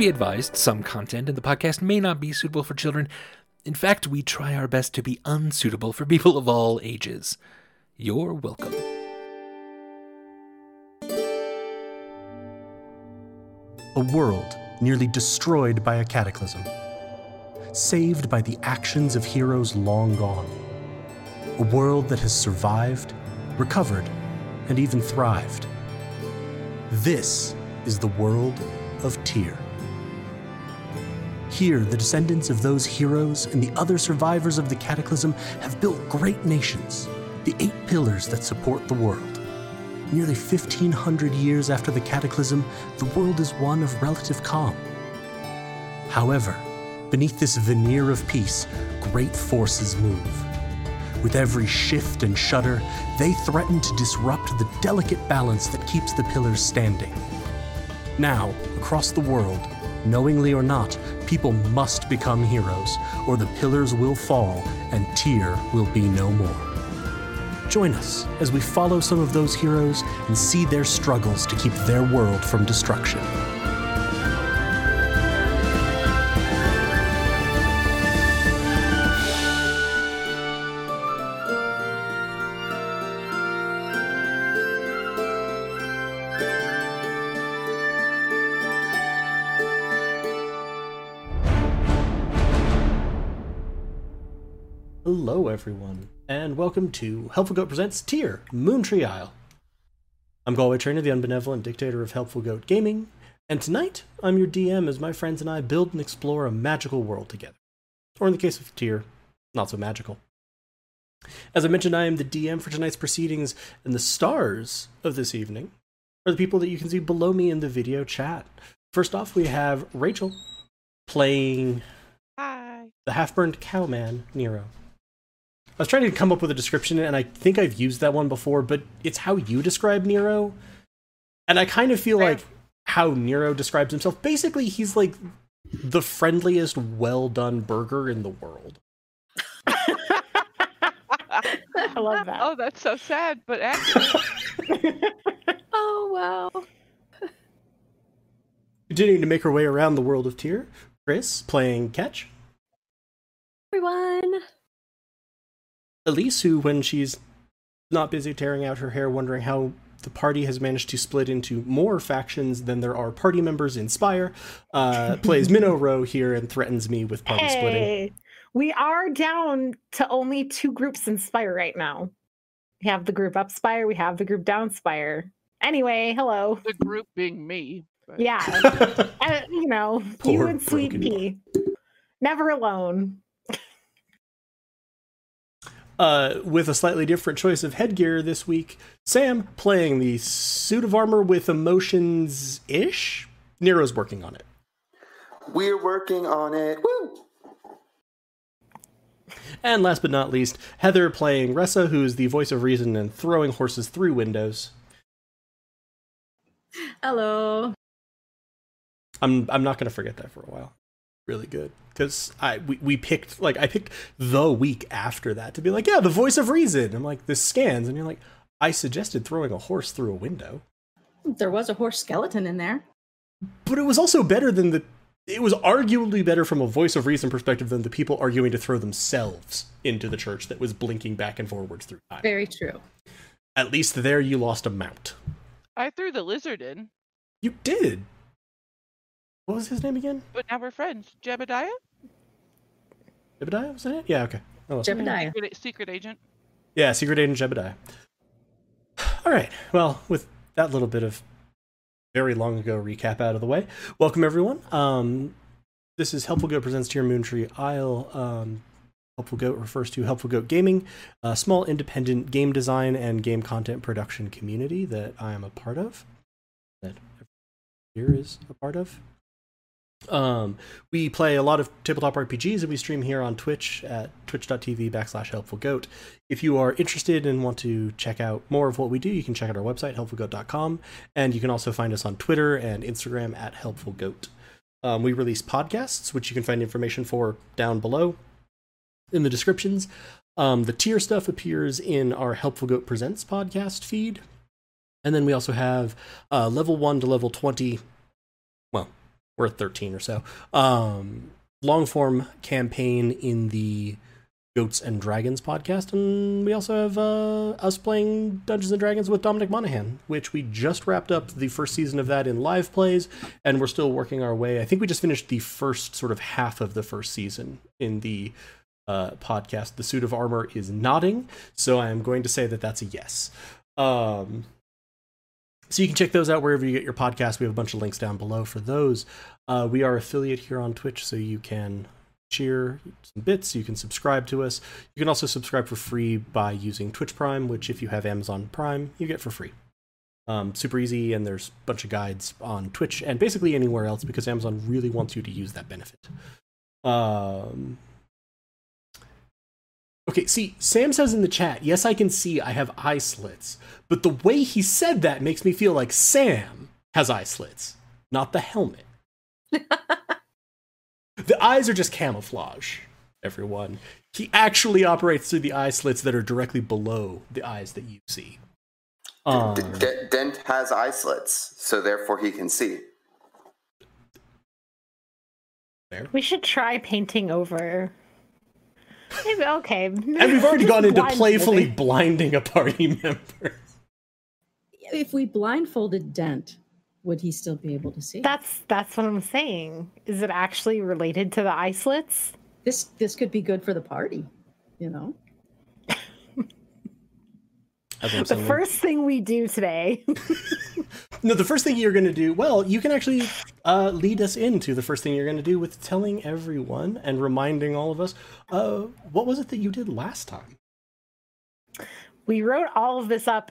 be advised, some content in the podcast may not be suitable for children. In fact, we try our best to be unsuitable for people of all ages. You're welcome. A world nearly destroyed by a cataclysm, saved by the actions of heroes long gone. A world that has survived, recovered, and even thrived. This is the world of Tyr. Here, the descendants of those heroes and the other survivors of the cataclysm have built great nations, the eight pillars that support the world. Nearly 1500 years after the cataclysm, the world is one of relative calm. However, beneath this veneer of peace, great forces move. With every shift and shudder, they threaten to disrupt the delicate balance that keeps the pillars standing. Now, across the world, knowingly or not, people must become heroes, or the pillars will fall and Tyr will be no more. Join us as we follow some of those heroes and see their struggles to keep their world from destruction. Everyone, and welcome to Helpful Goat Presents Tyr Moon Tree Isle. I'm Galway Trainer, the unbenevolent dictator of Helpful Goat Gaming, and tonight I'm your DM as my friends and I build and explore a magical world together. Or in the case of Tyr, not so magical. As I mentioned, I am the DM for tonight's proceedings, and the stars of this evening are the people that you can see below me in the video chat. First off, we have Rachel playing Hi. the half burned cowman, Nero. I was trying to come up with a description, and I think I've used that one before, but it's how you describe Nero. And I kind of feel Fair. like how Nero describes himself. Basically, he's like the friendliest, well done burger in the world. I love that. Oh, that's so sad, but accurate. oh wow. Continuing to make her way around the world of Tyr, Chris playing Ketch. Everyone. Elise, who, when she's not busy tearing out her hair, wondering how the party has managed to split into more factions than there are party members in Spire, uh, plays Minnow Row here and threatens me with party splitting. Hey, we are down to only two groups in Spire right now. We have the group up Spire, we have the group down Spire. Anyway, hello. the group being me. but- Yeah, uh, you know, you and Sweet broken Pea. Never alone. Uh, with a slightly different choice of headgear this week, Sam playing the suit of armor with emotions ish. Nero's working on it. We're working on it. Woo! And last but not least, Heather playing Ressa, who's the voice of reason and throwing horses through windows. Hello. I'm I'm not gonna forget that for a while. Really good because I we, we picked like I picked the week after that to be like yeah the voice of reason. I'm like this scans and you're like I suggested throwing a horse through a window, There was a horse skeleton in there. but it was also better than the. It was arguably better from a voice of reason perspective than the people arguing to throw themselves into the church that was blinking back and forwards through time. Very true. At least there you lost a mount. I threw the lizard in, You did. What was his name again? but now we're friends. Jebediah? Jebediah was that it? Yeah. Okay. Oh, Jebediah. Secret, secret agent. Yeah, Secret Agent Jebediah. All right. Well, with that little bit of very long ago recap out of the way, welcome everyone. Um, this is Helpful Goat presents Tyr Moontree Isle. Um, Helpful Goat refers to Helpful Goat Gaming, a small independent game design and game content production community that I am a part of. That here is a part of. Um, we play a lot of tabletop RPGs and we stream here on Twitch at twitch.tv backslash helpful goat. If you are interested and want to check out more of what we do, you can check out our website, helpfulgoat.com. And you can also find us on Twitter and Instagram at helpfulgoat. Um, we release podcasts, which you can find information for down below in the descriptions. Um, the Tyr stuff appears in our Helpful Goat Presents podcast feed. And then we also have uh, level 1 to level 20, well, 13 or so. Um, long form campaign in the Goats and Dragons podcast, and we also have uh, us playing Dungeons and Dragons with Dominic Monaghan, which we just wrapped up the first season of that in live plays, and we're still working our way. I think we just finished the first sort of half of the first season in the uh, podcast. The suit of armor is nodding, so I am going to say that that's a yes. Um, so you can check those out wherever you get your podcast. We have a bunch of links down below for those. Uh, we are affiliate here on Twitch, so you can cheer some bits. You can subscribe to us. You can also subscribe for free by using Twitch Prime, which if you have Amazon Prime, you get for free. Um, super easy, and there's a bunch of guides on Twitch and basically anywhere else because Amazon really wants you to use that benefit. Um, okay, see, Sam says in the chat, yes, I can see I have eye slits, but the way he said that makes me feel like Sam has eye slits, not the helmet. The eyes are just camouflage, everyone. He actually operates through the eye slits that are directly below the eyes that you see. Um, D- D- Dent has eye slits, so therefore he can see. We should try painting over. Maybe okay. and we've already gone into playfully blinding a party member. If we blindfolded Dent, would he still be able to see? That's that's what I'm saying. Is it actually related to the eye slits? this this could be good for the party, you know. The first thing we do today. No, the first thing you're going to do, well, you can actually uh, lead us into the first thing you're going to do with telling everyone and reminding all of us uh, what was it that you did last time? we wrote all of this up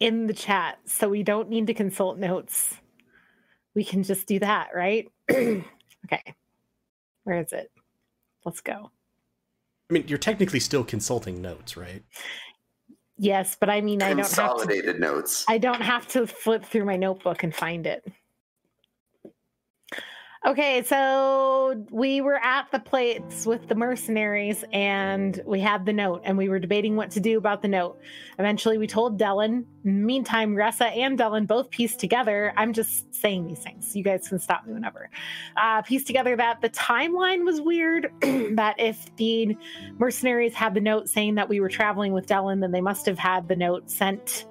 in the chat, so we don't need to consult notes. We can just do that, right? okay. Where is it? Let's go. I mean, you're technically still consulting notes, right? Yes, but I mean I don't have to notes. I don't have to flip through my notebook and find it. Okay, so we were at the plates with the mercenaries and we had the note and we were debating what to do about the note. Eventually, we told Dellen. Meantime, Ressa and Dellen both pieced together. I'm just saying these things. You guys can stop me whenever. Uh, pieced together that the timeline was weird. that if the mercenaries had the note saying that we were traveling with Dellen, then they must have had the note sent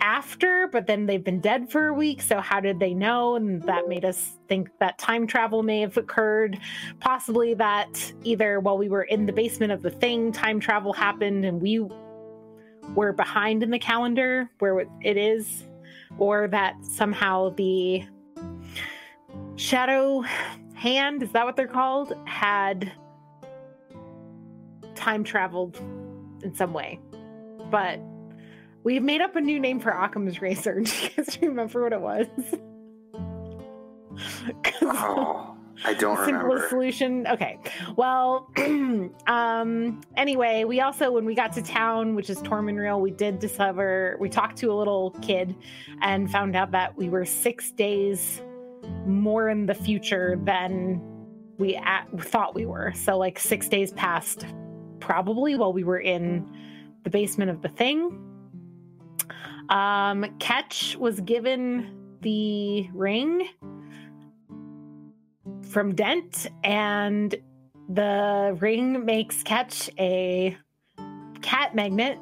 after, but then they've been dead for a week. So how did they know? And that made us think that time travel may have occurred. Possibly that either while we were in the basement of the thing, time travel happened and we were behind in the calendar where it is, or that somehow the shadow hand, is that what they're called, had time traveled in some way. But We've made up a new name for Occam's razor. Do you guys remember what it was? Oh, I don't the simplest remember. solution. Okay. Well, um, anyway, we also, when we got to town, which is Tormenreal, we did discover, we talked to a little kid and found out that we were six days more in the future than we at, thought we were. So, like, six days passed probably while we were in the basement of the thing. Um, Ketch was given the ring from Dent, and the ring makes Ketch a cat magnet.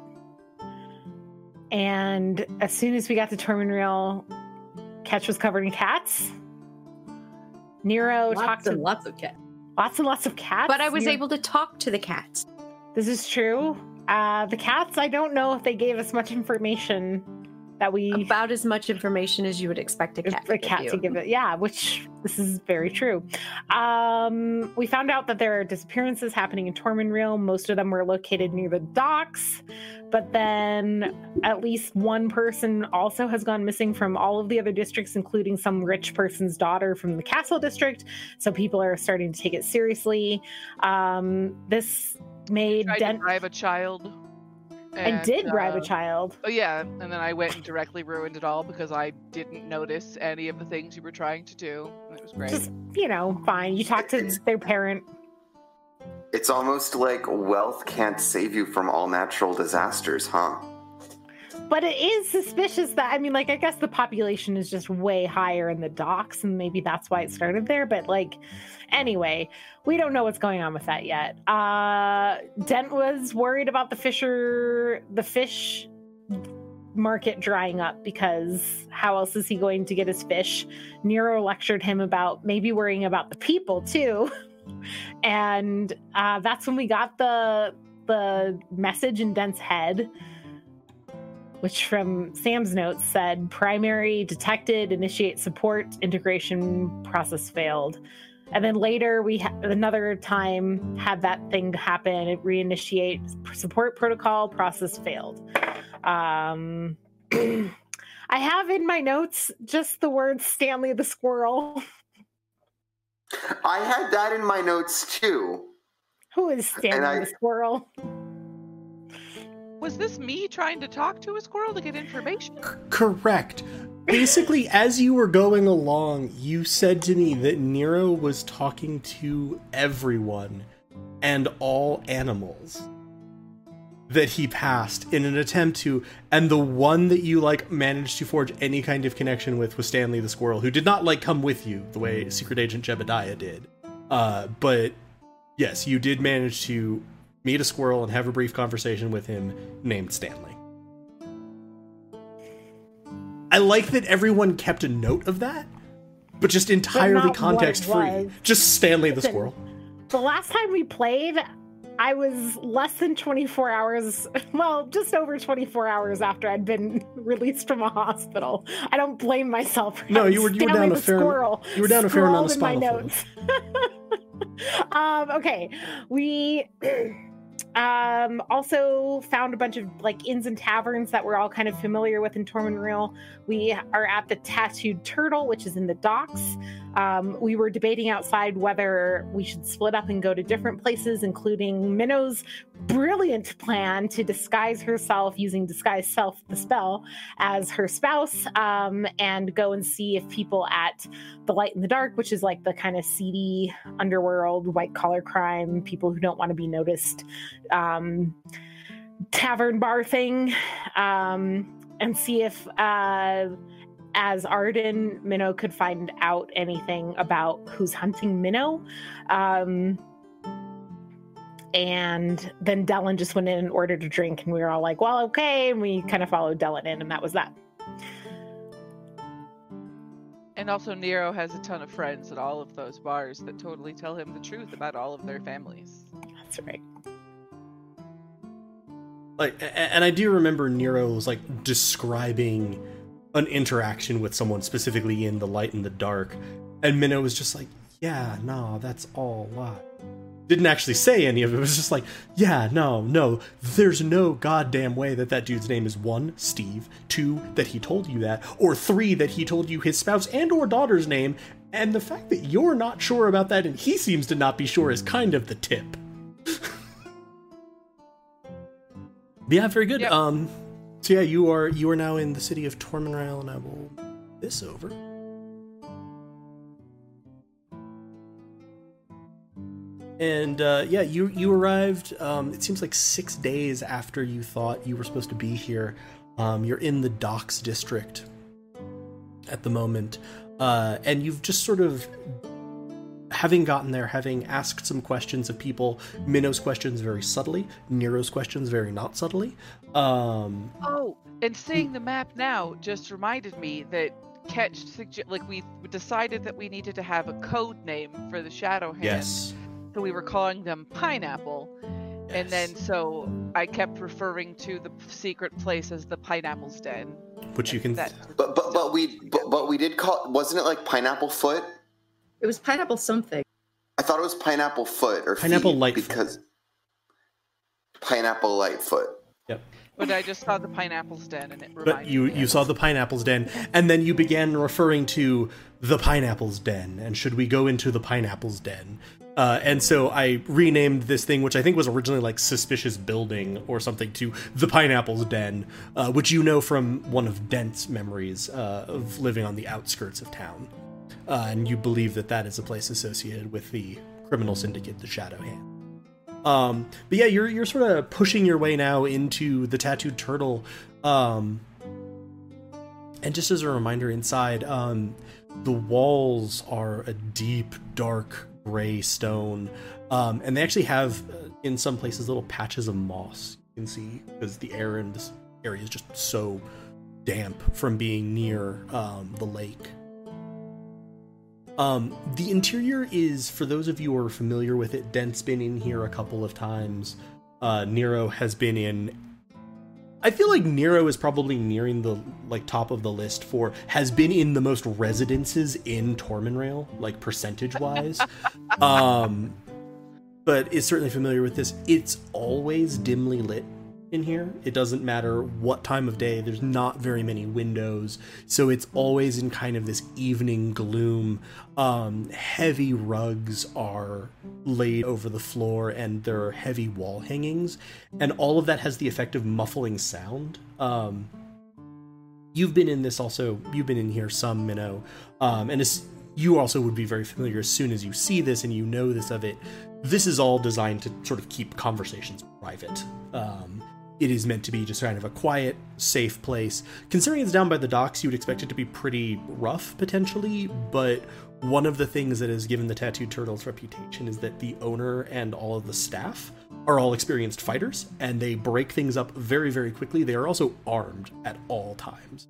And as soon as we got to Terminreal, Ketch was covered in cats. Nero talked Lots to and lots of cats. lots and lots of cats. But I was Nero- able to talk to the cats. This is true. Uh, the cats, I don't know if they gave us much information that we About as much information as you would expect a cat, a to cat give to give it. Yeah, which this is very true. Um, we found out that there are disappearances happening in Tormenreal. Most of them were located near the docks, but then at least one person also has gone missing from all of the other districts, including some rich person's daughter from the castle district. So people are starting to take it seriously. Um, this made tried Dent. to bribe a child. I did bribe uh, a child. Oh yeah, and then I went and directly ruined it all because I didn't notice any of the things you were trying to do. It was great. Just you know, fine. You talk to It's- their parent. It's almost like wealth can't save you from all natural disasters, huh? But it is suspicious that I mean, like, I guess the population is just way higher in the docks, and maybe that's why it started there. But like, anyway, we don't know what's going on with that yet. Uh, Dent was worried about the fisher, the fish market drying up because how else is he going to get his fish? Nero lectured him about maybe worrying about the people too. and uh, that's when we got the the message in Dent's head, which from Sam's notes said primary detected, initiate support, integration process failed. And then later we ha- another time had that thing happen. It reinitiate support protocol process failed. Um, I have in my notes just the word Stanley the squirrel. I had that in my notes too. Who is Stanley I- the squirrel? Was this me trying to talk to a squirrel to get information? Correct. Basically, as you were going along, you said to me that Nero was talking to everyone and all animals that he passed in an attempt to, and the one that you like managed to forge any kind of connection with was Stanley the Squirrel, who did not like come with you the way Secret Agent Jebediah did. Uh, but yes, you did manage to meet a squirrel and have a brief conversation with him named Stanley. I like that everyone kept a note of that, but just entirely what context free. Just Stanley the squirrel. The last time we played, I was less than 24 hours, well, just over 24 hours after I'd been released from a hospital. I don't blame myself. For No, you were- you were down a fair- squirrel you were down a fair amount of scrawled in my spinal notes. um, okay, we um also found a bunch of like inns and taverns that we're all kind of familiar with in Tormenreal. We are at the Tattooed Turtle, which is in the docks. Um, we were debating outside whether we should split up and go to different places, including Minnow's brilliant plan to disguise herself using disguise self the spell as her spouse um, and go and see if people at the light in the dark which is like the kind of seedy underworld white collar crime people who don't want to be noticed um, tavern bar thing um, and see if uh, as Arden, Minnow could find out anything about who's hunting Minnow. Um, and then Dellen just went in and ordered a drink, and we were all like, well, okay. And we kind of followed Dellen in, and that was that. And also, Nero has a ton of friends at all of those bars that totally tell him the truth about all of their families. That's right. Like, and I do remember Nero was like describing an interaction with someone specifically in the light and the dark, and Minnow was just like, "Yeah, no, that's all lie." Didn't actually say any of it. It was just like, "Yeah, no, no, there's no goddamn way that that dude's name is one Steve, two that he told you that, or three that he told you his spouse and or daughter's name." And the fact that you're not sure about that and he seems to not be sure is kind of the tip. Yeah, very good. Yep. Um, so yeah, you are you are now in the city of Tormenrail, and I will this over. And uh, yeah, you you arrived. Um, it seems like six days after you thought you were supposed to be here. Um, you're in the Docks district at the moment, uh, and you've just sort of having gotten there, having asked some questions of people, Minnow's questions very subtly, Nero's questions very not subtly. Um, Oh, and seeing the map now just reminded me that Ketch sugge- like we decided that we needed to have a code name for the Shadow Hand. yes. So we were calling them Pineapple. And then so I kept referring to the secret place as the Pineapple's Den. which you can. That But but but we but, but we did call wasn't it like pineapple foot? It was pineapple something. I thought it was pineapple foot or Pineapple feet Lightfoot. because pineapple lightfoot. Yep. But I just saw the Pineapple's Den and it reminded But you me you saw the pineapple's den, and then you began referring to the pineapple's den, and should we go into the pineapple's den? Uh, and so I renamed this thing, which I think was originally like suspicious building or something, to the pineapple's den, uh, which you know from one of Dent's memories uh, of living on the outskirts of town, uh, and you believe that that is a place associated with the criminal syndicate, the Shadow Hand. Um, but yeah, you're you're sort of pushing your way now into the tattooed turtle. Um, and just as a reminder, inside, um, the walls are a deep, dark gray stone, um, and they actually have, uh, in some places, little patches of moss. You can see because the air in this area is just so damp from being near um, the lake. Um, the interior is, for those of you who are familiar with it, Dent's been in here a couple of times. Uh, Nero has been in. I feel like Nero is probably nearing the like top of the list for has been in the most residences in Tormenrail, like percentage wise. um, but is certainly familiar with this. It's always dimly lit in here. It doesn't matter what time of day, there's not very many windows. So it's always in kind of this evening gloom. Um, heavy rugs are laid over the floor and there are heavy wall hangings. And all of that has the effect of muffling sound. Um, you've been in this also, you've been in here some, Minnow. Um, and it's, you also would be very familiar as soon as you see this and you know this of it. This is all designed to sort of keep conversations private. Um, it is meant to be just kind of a quiet, safe place. Considering it's down by the docks, you would expect it to be pretty rough potentially, but one of the things that has given the Tattooed Turtle's reputation is that the owner and all of the staff are all experienced fighters, and they break things up very, very quickly. They are also armed at all times.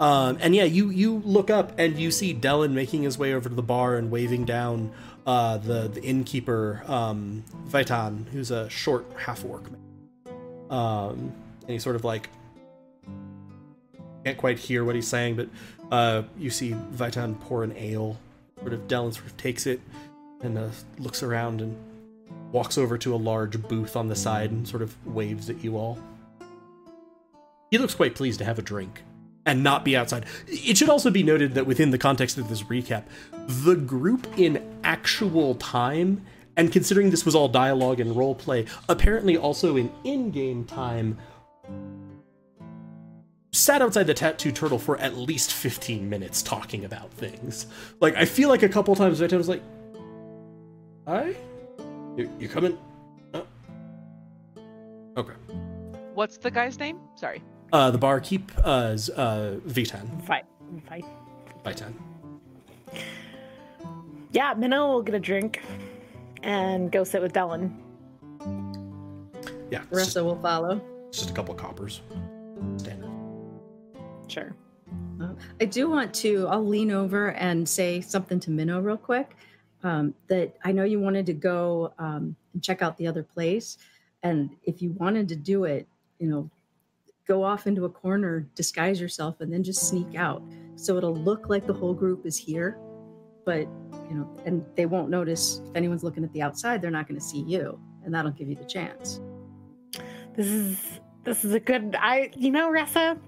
Um, and yeah, you you look up and you see Dellin making his way over to the bar and waving down uh, the the innkeeper um, Vaitan, who's a short half orc man. Um, and he sort of like can't quite hear what he's saying, but uh, you see Vaitan pour an ale. Sort of Dellin sort of takes it and uh, looks around and walks over to a large booth on the side and sort of waves at you all. He looks quite pleased to have a drink and not be outside. It should also be noted that within the context of this recap, the group in actual time, and considering this was all dialogue and role play, apparently also in in-game time, sat outside the tattoo turtle for at least 15 minutes talking about things. Like I feel like a couple times I was like, "Hi, you, you coming?" Oh. Okay. What's the guy's name? Sorry. Uh, the barkeep uh, is uh, Vitan. Fight. Fight. Vitan. Yeah, Minnow will get a drink and go sit with Dellin. Yeah, it's just, Ressa will follow. just a couple of coppers. Standard. Sure. Uh, I do want to. I'll lean over and say something to Minnow real quick. Um, that I know you wanted to go um, and check out the other place, and if you wanted to do it, you know, go off into a corner, disguise yourself, and then just sneak out. So it'll look like the whole group is here, but you know, and they won't notice if anyone's looking at the outside. They're not going to see you, and that'll give you the chance. This is this is a good I you know, Ressa.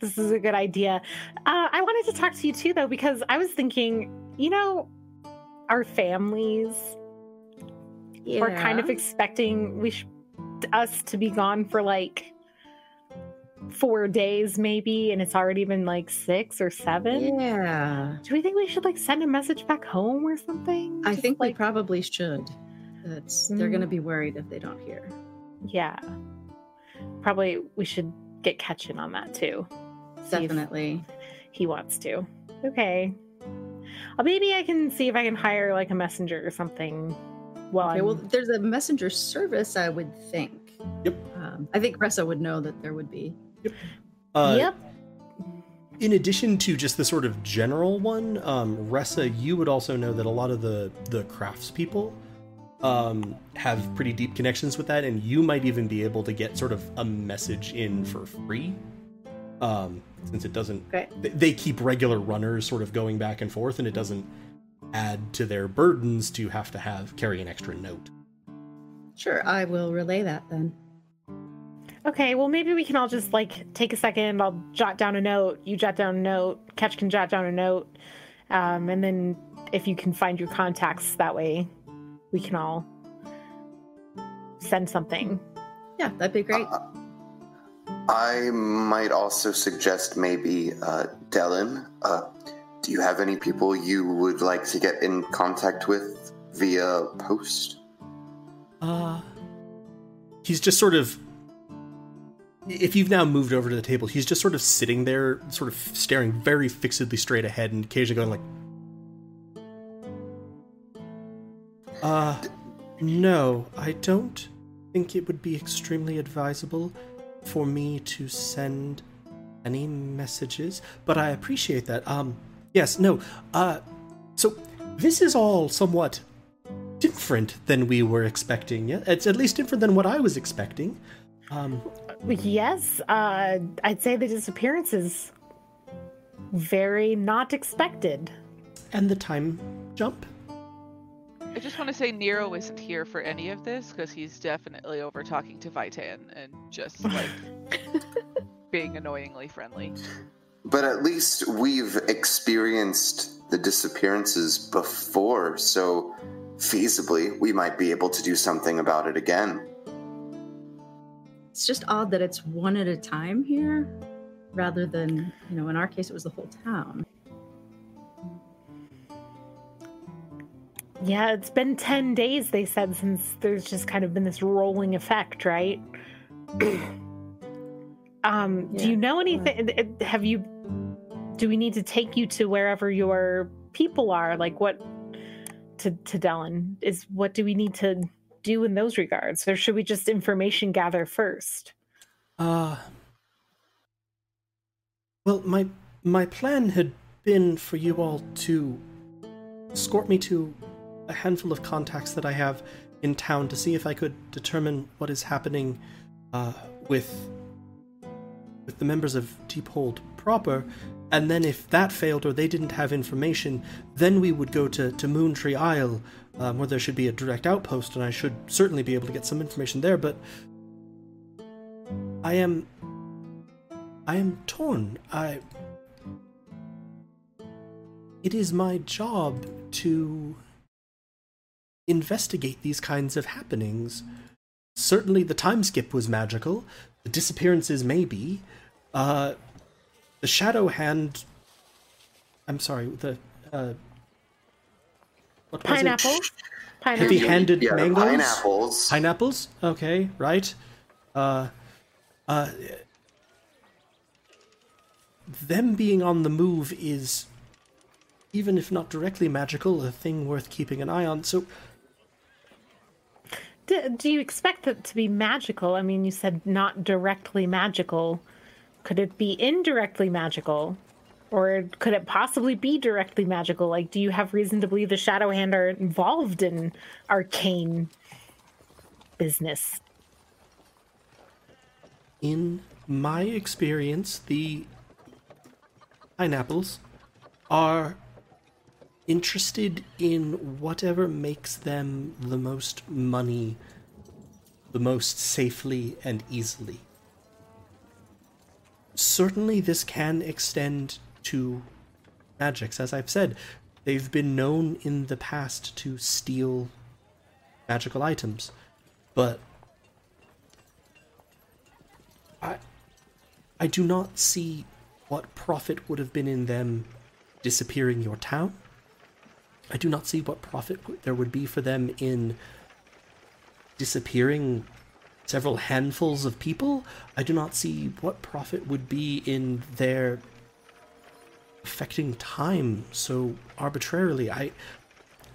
This is a good idea. Uh, I wanted to talk to you too though, because I was thinking, you know, our families we're kind of expecting we sh- us to be gone for like four days maybe and it's already been like six or seven Yeah, do we think we should like send a message back home or something I Just, think we probably should. That's they're going to Mm. be worried if they don't hear. yeah probably we should get catching on that too Definitely. he wants to okay uh, maybe i can see if i can hire like a messenger or something well, Okay, well, there's a messenger service, I would think. Yep. Um, I think Ressa would know that there would be. Uh, yep In addition to just the sort of general one, um, Ressa, you would also know that a lot of the the craftspeople um, have pretty deep connections with that, and you might even be able to get sort of a message in for free, um, since it doesn't. Okay. th- They keep regular runners sort of going back and forth, and it doesn't add to their burdens to have to have carry an extra note. Sure, I will relay that then. Okay, well, maybe we can all just like take a second. I'll jot down a note. You jot down a note. Ketch can jot down a note. Um, and then if you can find your contacts that way, we can all send something. Yeah, that'd be great. Uh, I might also suggest maybe uh, Dellin. Uh, do you have any people you would like to get in contact with via post? Uh, he's just sort of. If you've now moved over to the table, he's just sort of sitting there, sort of staring very fixedly straight ahead, and occasionally going like, "Uh, no, I don't think it would be extremely advisable for me to send any messages, but I appreciate that. Um, yes, no, uh, so this is all somewhat different than we were expecting. Yeah, it's at least different than what I was expecting. Um, Yes, uh, I'd say the disappearance is very not expected. and the time jump. I just want to say Nero isn't here for any of this because he's definitely over talking to Vitan and just like being annoyingly friendly. But at least we've experienced the disappearances before, so feasibly we might be able to do something about it again. It's just odd that it's one at a time here rather than, you know, in our case, it was the whole town. Yeah, it's been 10 days, they said, since there's just kind of been this rolling effect, right? um, do you know anything? Have you. Do we need to take you to wherever your people are? Like, what. To, to Dellen? Is what do we need to do in those regards? Or should we just information gather first? Uh Well, my my plan had been for you all to escort me to a handful of contacts that I have in town to see if I could determine what is happening uh, with with the members of Deephold proper, and then if that failed or they didn't have information, then we would go to, to Moontree Isle, um, where there should be a direct outpost, and I should certainly be able to get some information there, but I am. I am torn. I. It is my job to investigate these kinds of happenings. Certainly, the time skip was magical. The disappearances, maybe. Uh, the shadow hand. I'm sorry. The uh, what? Pineapple? Pineapple. Heavy-handed yeah, mangoes. pineapples. Pineapples? Okay, right. Uh, uh, them being on the move is, even if not directly magical, a thing worth keeping an eye on. So, Do, do you expect it to be magical? I mean, you said not directly magical. Could it be indirectly magical? Or could it possibly be directly magical? Like, do you have reason to believe the Shadow Hand are involved in arcane business? in my experience, the pineapples are interested in whatever makes them the most money, the most safely and easily. Certainly, this can extend to magics. As I've said, they've been known in the past to steal magical items, but I, I do not see what profit would have been in them disappearing your town. I do not see what profit there would be for them in disappearing several handfuls of people. I do not see what profit would be in their affecting time so arbitrarily. I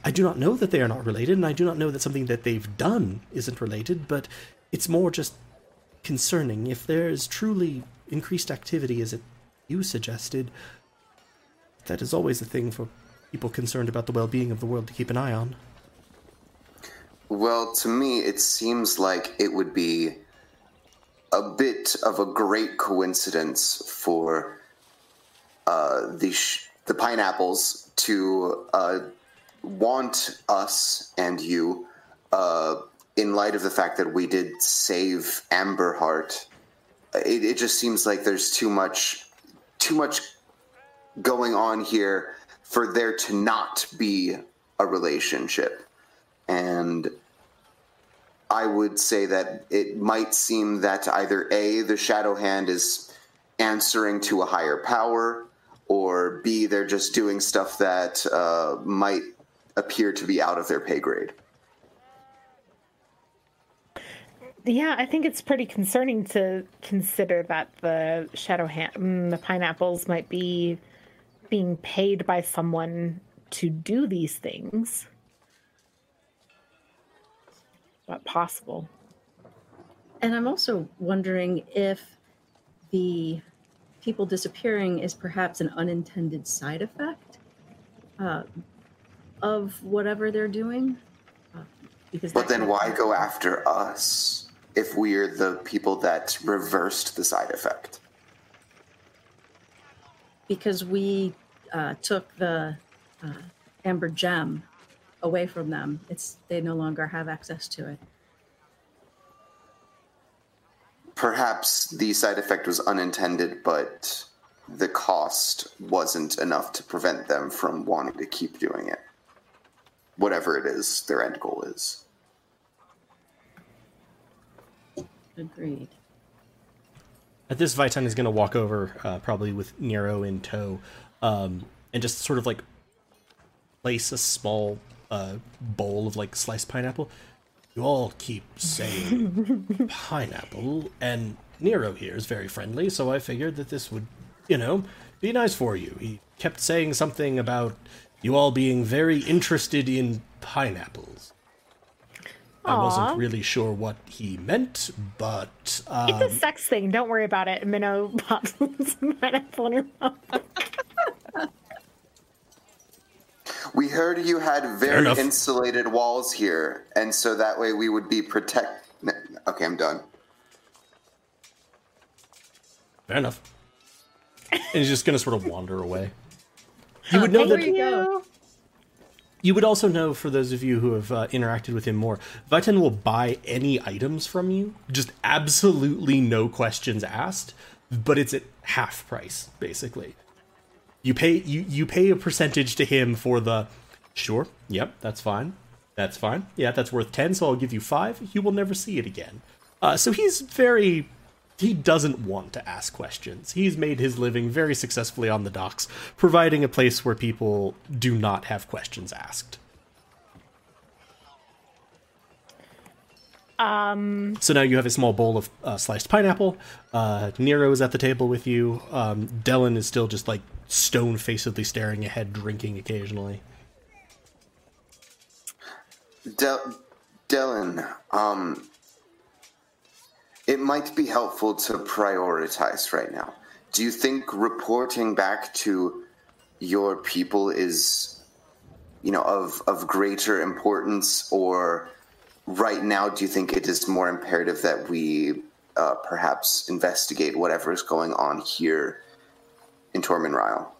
I do not know that they are not related, and I do not know that something that they've done isn't related, but it's more just concerning. If there is truly increased activity, as it you suggested, that is always a thing for people concerned about the well-being of the world to keep an eye on. Well, to me, it seems like it would be a bit of a great coincidence for uh, the sh- the pineapples to uh, want us and you, uh, in light of the fact that we did save Amberheart. It, it just seems like there's too much, too much going on here for there to not be a relationship. And I would say that it might seem that either A, the Shadow Hand is answering to a higher power, or B, they're just doing stuff that uh, might appear to be out of their pay grade. yeah, I think it's pretty concerning to consider that the shadow hand, mm, the pineapples might be being paid by someone to do these things. But possible. And I'm also wondering if the people disappearing is perhaps an unintended side effect uh, of whatever they're doing. Uh, because But then why go after us if we're the people that reversed the side effect? Because we uh, took the uh, amber gem away from them. It's they no longer have access to it. Perhaps the side effect was unintended, but the cost wasn't enough to prevent them from wanting to keep doing it. Whatever it is their end goal is. Agreed. At this, Vitan is going to walk over, uh, probably with Nero in tow, um, and just sort of like place a small uh, bowl of like sliced pineapple. You all keep saying pineapple, and Nero here is very friendly, so I figured that this would, you know, be nice for you. He kept saying something about you all being very interested in pineapples. I wasn't really sure what he meant, but um, It's a sex thing. Don't worry about it. Minnow pops some pineapple in her mouth. We heard you had very insulated walls here, and so that way we would be protect. Okay, I'm done. Fair enough. And he's just gonna sort of wander away. You would know Thank that. you go. You would also know, for those of you who have uh, interacted with him more, Vitan will buy any items from you, just absolutely no questions asked, but it's at half price, basically. You pay you you pay a percentage to him for the sure, yep, that's fine. That's fine. Yeah, that's worth 10, so I'll give you 5. You will never see it again. Uh, so he's very he doesn't want to ask questions. He's made his living very successfully on the docks, providing a place where people do not have questions asked. Um, So now you have a small bowl of uh, sliced pineapple. Uh, Nero is at the table with you. Um, Dellen is still just like stone facedly staring ahead, drinking occasionally. Dylan, um, it might be helpful to prioritize right now. Do you think reporting back to your people is, you know, of of greater importance, or right now, do you think it is more imperative that we uh, perhaps investigate whatever is going on here in Tormund Ryle?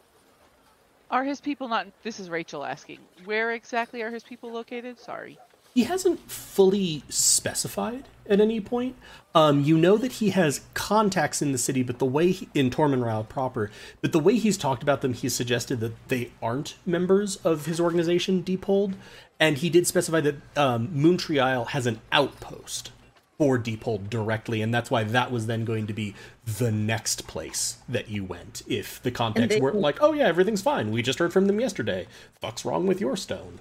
Are his people not? This is Rachel asking. Where exactly are his people located? Sorry. He hasn't fully specified at any point. Um, you know that he has contacts in the city, but the way he, in Tormenrau proper, but the way he's talked about them, he's suggested that they aren't members of his organization, Deephold, and he did specify that um, Moontree Isle has an outpost for Deephold directly, and that's why that was then going to be the next place that you went. If the contacts they- weren't like, "Oh yeah, everything's fine. We just heard from them yesterday. Fuck's wrong with your stone?"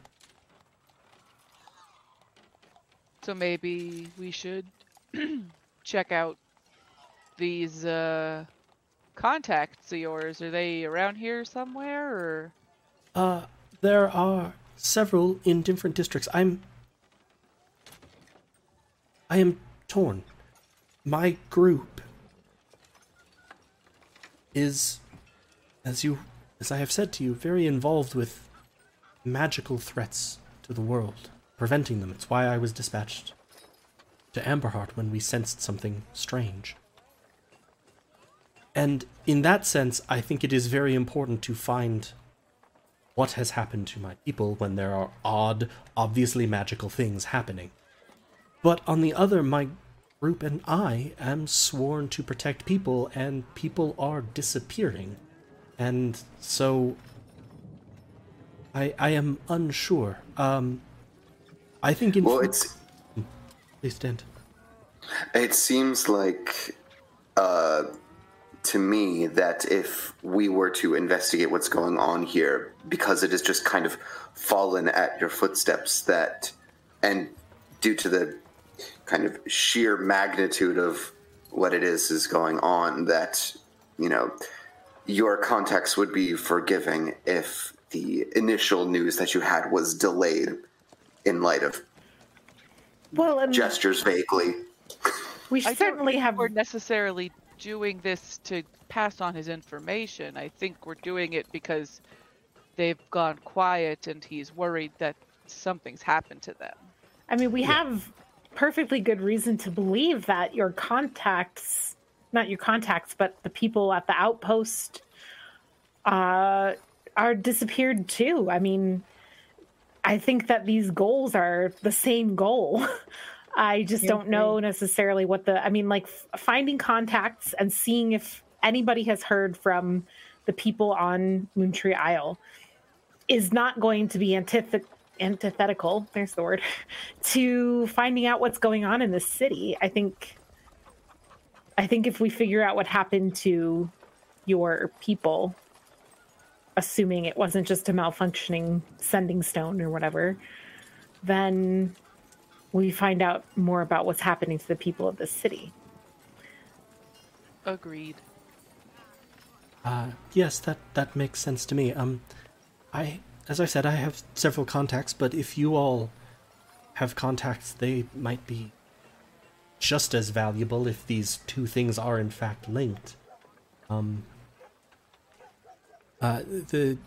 So maybe we should check out these uh, contacts of yours. Are they around here somewhere, or Uh, there are several in different districts. I'm. I am torn. My group is, as you, as I have said to you, very involved with magical threats to the world, preventing them. It's why I was dispatched to Amberheart when we sensed something strange. And in that sense, I think it is very important to find what has happened to my people when there are odd, obviously magical things happening. But on the other, my group and I am sworn to protect people, and people are disappearing. And so I I am unsure. Um I think in Well, it's please Dent. It seems like, uh, to me, that if we were to investigate what's going on here, because it has just kind of fallen at your footsteps, that, and due to the kind of sheer magnitude of what it is is going on that you know your context would be forgiving if the initial news that you had was delayed in light of Well, and gestures vaguely. we I don't certainly have. We're necessarily doing this to pass on his information. I think we're doing it because they've gone quiet and he's worried that something's happened to them. I mean, we have perfectly good reason to believe that your contacts, not your contacts, but the people at the outpost, uh, are disappeared too. I mean, I think that these goals are the same goal. I just don't know necessarily what the. I mean, like f- finding contacts and seeing if anybody has heard from the people on Moontree Isle is not going to be antith- antithetical. There's the word to finding out what's going on in the city. I think. I think if we figure out what happened to your people, assuming it wasn't just a malfunctioning sending stone or whatever, then we find out more about what's happening to the people of the city. Agreed. Uh, yes, that that makes sense to me. Um, I, as I said, I have several contacts, but if you all have contacts, they might be just as valuable if these two things are in fact linked. Um, uh, the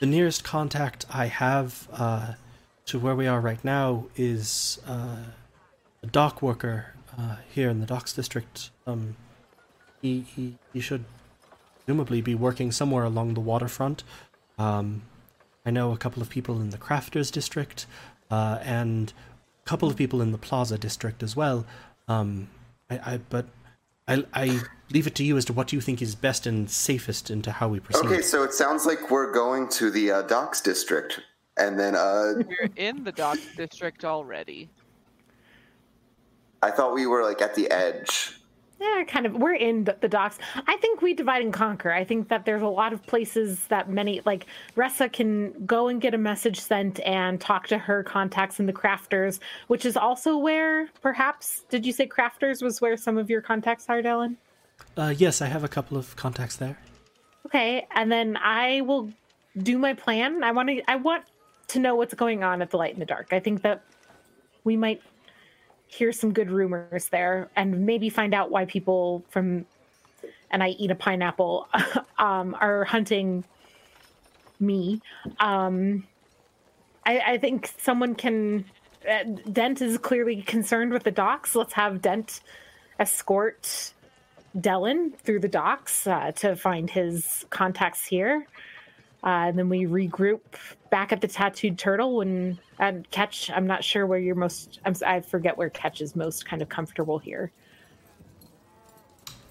the nearest contact I have uh, to where we are right now is uh, a dock worker uh, here in the docks district. Um, he, he he should presumably be working somewhere along the waterfront. Um, I know a couple of people in the crafters district uh, and a couple of people in the plaza district as well. Um, I, I but I, I leave it to you as to what you think is best and safest into how we proceed. Okay, so it sounds like we're going to the uh, docks district, and then uh, We're in the docks district already. I thought we were like at the edge. Yeah, kind of. We're in the, the docks. I think we divide and conquer. I think that there's a lot of places that many, like Ressa, can go and get a message sent and talk to her contacts in the crafters, which is also where, perhaps, did you say crafters was where some of your contacts are, Dellen? Uh, yes, I have a couple of contacts there. Okay, and then I will do my plan. I want to. I want to know what's going on at the Light in the Dark. I think that we might hear some good rumors there, and maybe find out why people from and I eat a pineapple um, are hunting me. Um, I, I think someone can. Uh, Dent is clearly concerned with the docks. Let's have Dent escort Dellen through the docks uh, to find his contacts here. Uh, and then we regroup back at the tattooed turtle when and Ketch. I'm not sure where you're most. I'm, si forget where Ketch is most kind of comfortable here.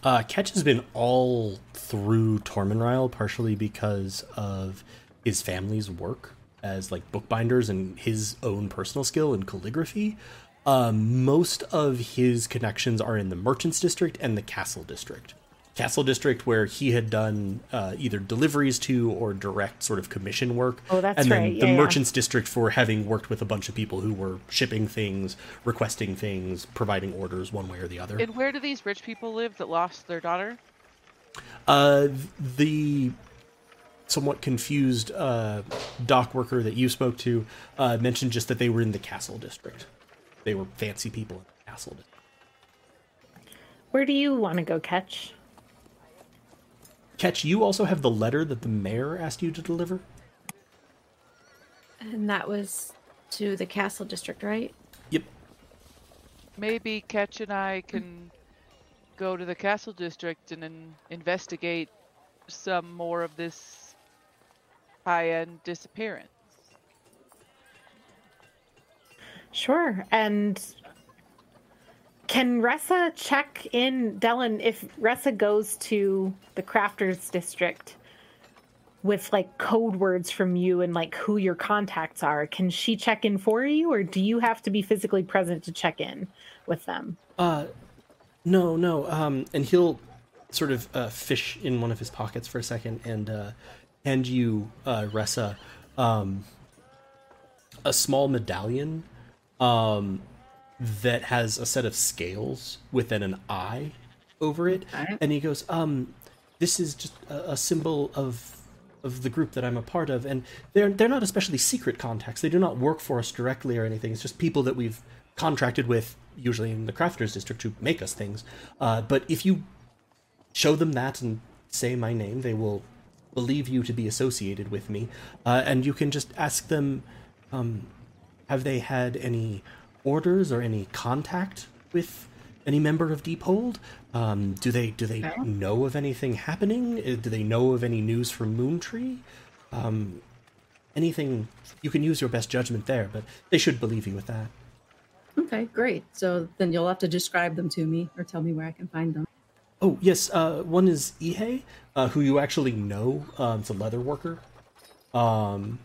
Uh, Ketch has been all through Tormenryle, partially because of his family's work as like bookbinders and his own personal skill in calligraphy. Um, most of his connections are in the Merchants District and the Castle District. Castle District, where he had done uh, either deliveries to or direct sort of commission work. Oh, that's and then right. the Yeah, yeah. Merchants District for having worked with a bunch of people who were shipping things, requesting things, providing orders one way or the other. And where do these rich people live that lost their daughter? Uh, the somewhat confused uh, dock worker that you spoke to uh, mentioned just that they were in the castle district. They were fancy people in the castle. district. Where do you want to go, Ketch? Ketch, you also have the letter that the mayor asked you to deliver. And that was to the castle district, right? Yep. Maybe Ketch and I can go to the castle district and in- investigate some more of this high-end disappearance. Sure. And can Ressa check in, Dellen, if Ressa goes to the crafters district with like code words from you and like who your contacts are, can she check in for you or do you have to be physically present to check in with them? Uh, no, no. Um, and he'll sort of uh, fish in one of his pockets for a second and uh, hand you, uh, Ressa, um, a small medallion um, that has a set of scales within an eye over it, and he goes, "Um, this is just a, a symbol of." Of the group that I'm a part of, and they're they're not especially secret contacts. They do not work for us directly or anything. It's just people that we've contracted with, usually in the crafters district, to make us things. Uh, but if you show them that and say my name, they will believe you to be associated with me. Uh, and you can just ask them, um, have they had any orders or any contact with any member of Deephold? Um, do they do they Okay. know of anything happening? Uh, Do they know of any news from Moontree? Um, anything you can use your best judgment there, but they should believe you with that. Okay, great. So then you'll have to describe them to me or tell me where I can find them. Oh yes, uh, one is Ihe, uh, who you actually know. Um, it's a leather worker, um,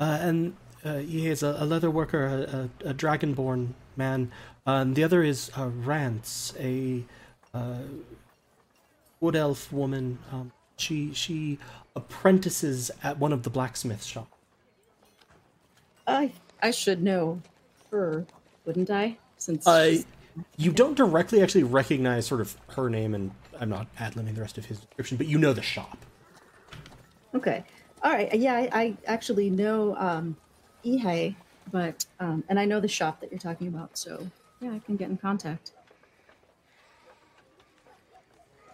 uh, and uh, Ihe is a, a leather worker, a, a, a dragonborn man. Um, the other is uh, Rance, a uh, wood elf woman. Um, she she apprentices at one of the blacksmith shops. I I should know her, wouldn't I? Since I, you don't directly actually recognize sort of her name, and I'm not ad libbing the rest of his description, but you know the shop. Okay. All right. Yeah, I, I actually know um, Ihe, but um, and I know the shop that you're talking about. So yeah, I can get in contact.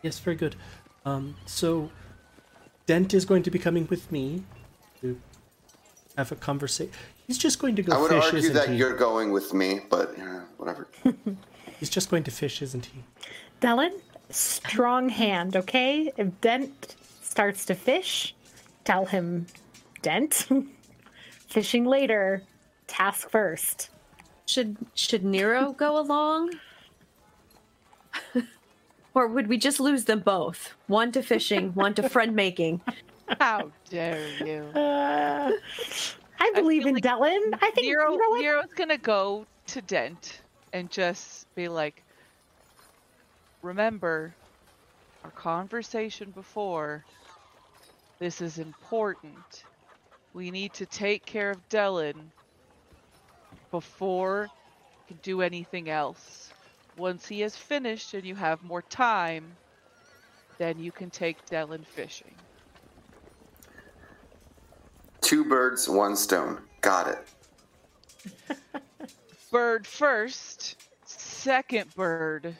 Yes, very good. Um, so, Dent is going to be coming with me to have a conversation. He's just going to go I would fish, argue isn't that he? you're going with me, but uh, whatever. He's just going to fish, isn't he? Dellen, strong hand, okay? If Dent starts to fish, tell him, Dent, fishing later, task first. Should should Nero go along? or would we just lose them both? One to fishing, one to friend making. How dare you? Uh, I believe feel in like Dellen. I think, Nero, you know what? Nero's gonna go to Dent and just be like, remember our conversation before. This is important. We need to take care of Dellen before we can do anything else. Once he has finished and you have more time, then you can take Dellen fishing. Two birds, one stone. Got it. bird first, second bird,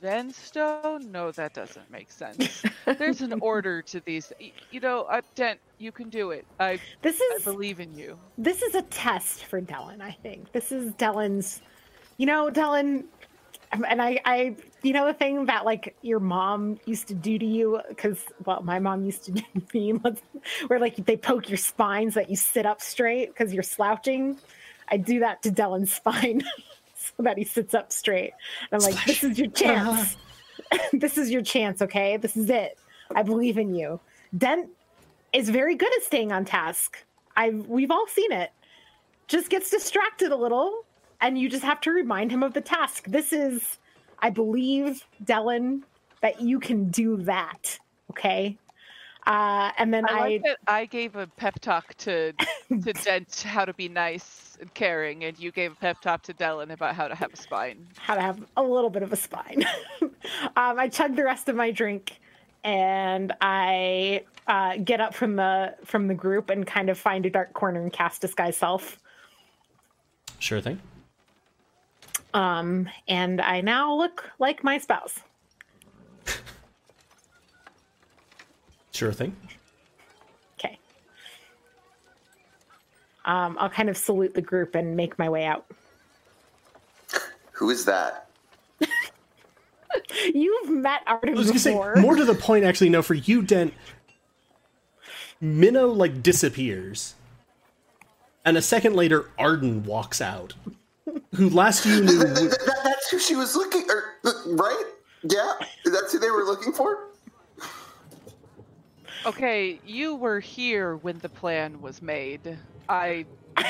then stone? No, that doesn't make sense. There's an order to these. You know, uh, Dent, you can do it. I, This is I believe in you. this is a test for Dellen, I think. This is Dellen's you know, Dellen and I, I you know the thing that like your mom used to do to you because well my mom used to do to me where like they poke your spine so that you sit up straight because you're slouching i do that to Dellen's spine so that he sits up straight. And i'm like this is your chance. This is your chance okay? This is it. I believe in you. Dent is very good at staying on task. I we've all seen it. Just gets distracted a little and you just have to remind him of the task. This is i believe dellen that you can do that okay? Uh and then I, i, like that I gave a pep talk to to Dent how to be nice and caring, and you gave a pep talk to Dellen about how to have a spine. how to have a little bit of a spine. um, I chug the rest of my drink, and I uh, get up from the from the group and kind of find a dark corner and cast disguise self. Sure thing. Um, and I now look like my spouse. Sure thing. Um, I'll kind of salute the group and make my way out. Who is that? You've met Artem I say before. more to the point. Actually, no. For you, Dent, Minnow like disappears, and a second later, Arden walks out. Who last you knew? Th- th- w- th- that- that's who she was looking, or uh, right? Yeah, that's who they were looking for. Okay, you were here when the plan was made. I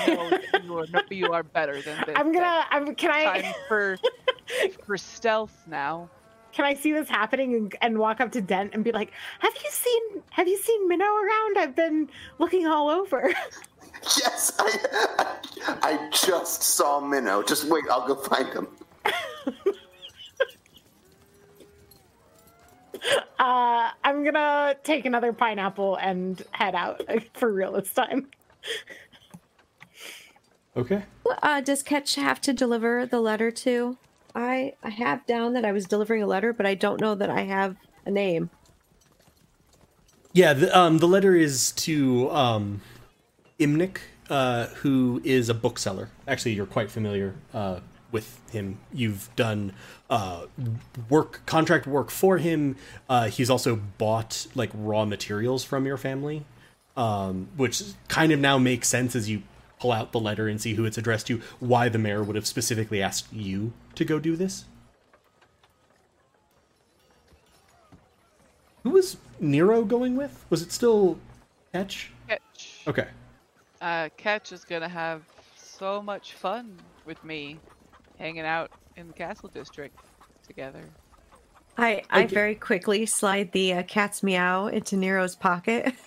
know you are you are better than this. I'm gonna. I'm. Can I? time for for stealth now. Can I see this happening and, and walk up to Dent and be like, "Have you seen Have you seen Minnow around? I've been looking all over." yes, I, I I just saw Minnow. Just wait, I'll go find him. Uh, I'm gonna take another pineapple and head out for real this time. Okay. Uh, does Ketch have to deliver the letter to? I I have down that I was delivering a letter, but I don't know that I have a name. Yeah, the, um, the letter is to um, Imnik, uh, who is a bookseller. Actually, you're quite familiar uh, with him. You've done uh, work, contract work for him. Uh, he's also bought like raw materials from your family, um, which kind of now makes sense as you pull out the letter and see who it's addressed to. Why the mayor would have specifically asked you to go do this. Who was Nero going with? Was it still Ketch? Catch. Okay. Uh, Ketch is gonna have so much fun with me, hanging out in the castle district together. I I Okay. very quickly slide the uh, cat's meow into Nero's pocket.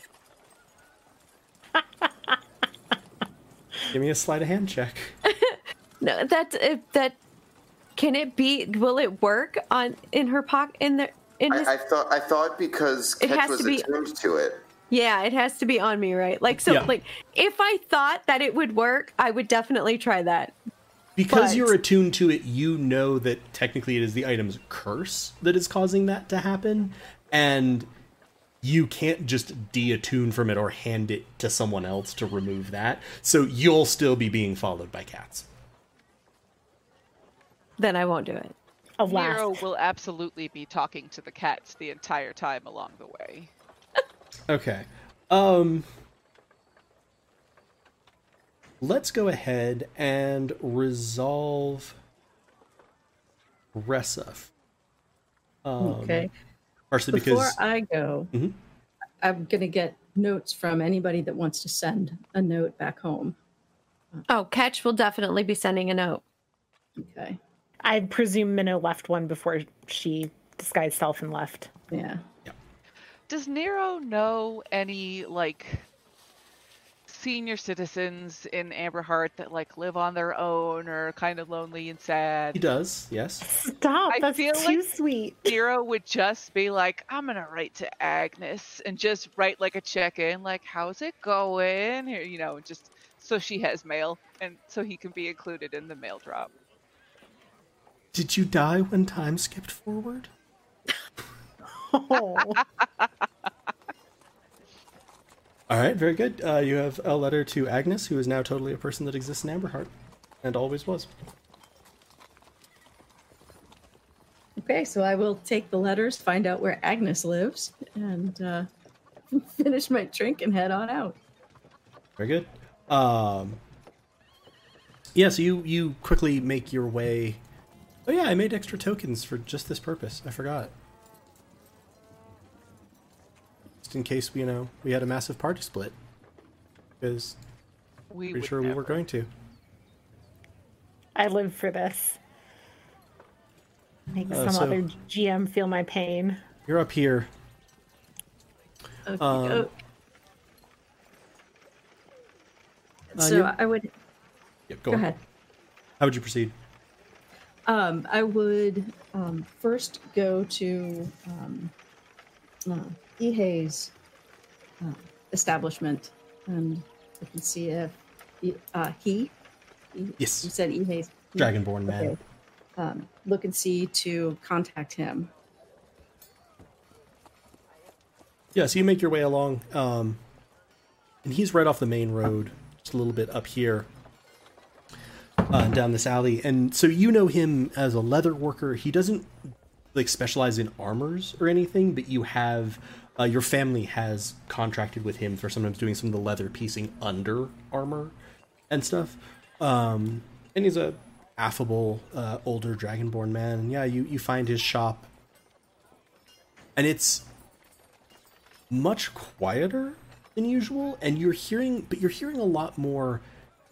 Give me a sleight of hand check. no, that uh, that can it be? Will it work on in her pocket in the in his? I, I thought I thought because It Ketch has was to be- attuned to it. yeah, it has to be on me, right? Like so, Yeah. like if I thought that it would work, I would definitely try that. Because But- you're attuned to it, you know that technically it is the item's curse that is causing that to happen, and you can't just de-attune from it or hand it to someone else to remove that. So you'll still be being followed by cats. Then I won't do it. Alas. Nero will absolutely be talking to the cats the entire time along the way. Okay. Um Let's go ahead and resolve Ressa. Um, Okay. Partially Before because I go, Mhm. I'm gonna get notes from anybody that wants to send a note back home. Oh, Ketch will definitely be sending a note. Okay. I presume Minnow left one before she disguised self and left. Yeah. Does Nero know any like senior citizens in Amberheart that like live on their own or kind of lonely and sad. he does, yes. Stop. I That's feel too like- sweet. Nero would just be like, I'm gonna write to Agnes and just write like a check in, like, how's it going? Here, you know, just so she has mail and so he can be included in the mail drop. Did you die when time skipped forward? Oh. All right, very good. Uh, you have a letter to Agnes, who is now totally a person that exists in Amberheart, and always was. Okay, so I will take the letters, find out where Agnes lives, and uh, finish my drink and head on out. Very good. Um, yeah, so you you quickly make your way. Oh yeah, I made extra tokens for just this purpose. I forgot. Just in case you know we had a massive party split, because We pretty would sure we were going to. I live for this. Make Uh, some so- other GM feel my pain. You're up here. Okay. Um, oh. uh, so you're- I would Yep, go on. ahead. How would you proceed? Um, I would um, first go to um, Ihe's uh, establishment and I can see if he, uh, he, he Yes. you said Ihe's Dragonborn man. Okay. Um, look and see to contact him. Yeah, so you make your way along, um, and he's right off the main road, just a little bit up here, uh, down this alley. And so you know him as a leather worker. He doesn't like specialize in armors or anything, but you have uh, your family has contracted with him for sometimes doing some of the leather piecing under armor and stuff. Um, and he's a affable, uh, older dragonborn man. And yeah, you you find his shop, and it's much quieter than usual and you're hearing but you're hearing a lot more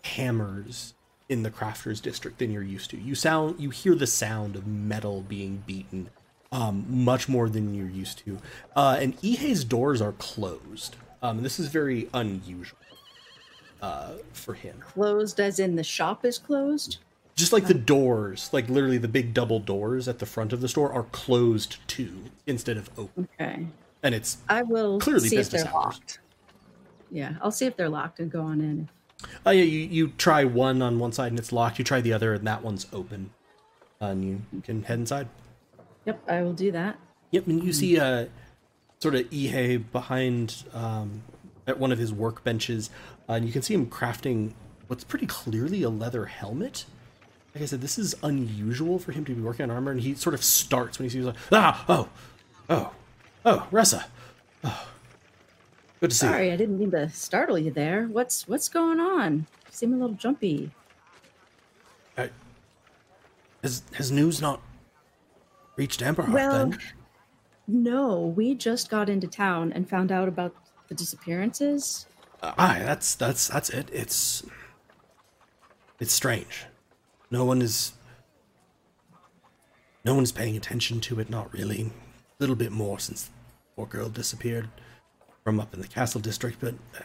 hammers in the crafters district than you're used to you sound you hear the sound of metal being beaten um, much more than you're used to uh, and Ihe's doors are closed um, this is very unusual uh, for him. Closed as in the shop is closed? Just like the doors, like literally the big double doors at the front of the store are closed too instead of open. Okay. And it's I will Clearly see if business they're hours. locked. Yeah, I'll see if they're locked and go on in. oh yeah, you, you try one on one side and it's locked. You try the other and that one's open. And you can head inside. Yep, I will do that. Yep, and you see uh, sort of Ihe behind um, at one of his workbenches, uh, and you can see him crafting what's pretty clearly a leather helmet. Like I said, this is unusual for him to be working on armor, and he sort of starts when he sees like, ah, oh, oh, oh, Ressa, oh, good to see. you." Sorry, I didn't mean to startle you there. What's what's going on? You seem a little jumpy. Uh, has has news not reached Amberheart Well, then? no, we just got into town and found out about the disappearances. Uh, aye, that's that's that's it. It's it's strange. No one is no one's paying attention to it. Not really. A little bit more since the poor girl disappeared from up in the castle district, but uh,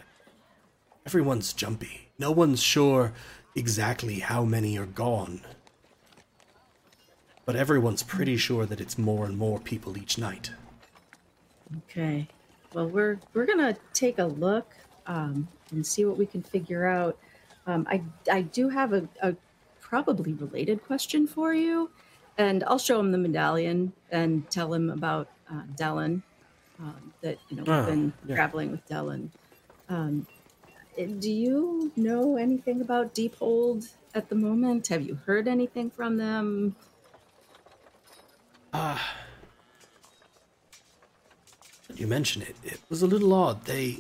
everyone's jumpy. No one's sure exactly how many are gone. But everyone's pretty sure that it's more and more people each night. Okay. Well, we're we're gonna take a look um, and see what we can figure out. Um, I I do have a, a probably related question for you, and I'll show him the medallion and tell him about uh, Dellen. Um, that you know we've Ah, been yeah. traveling with Dellen. Um, eh, do you know anything about Deephold at the moment? Have you heard anything from them? Ah. you mention it, it was a little odd. They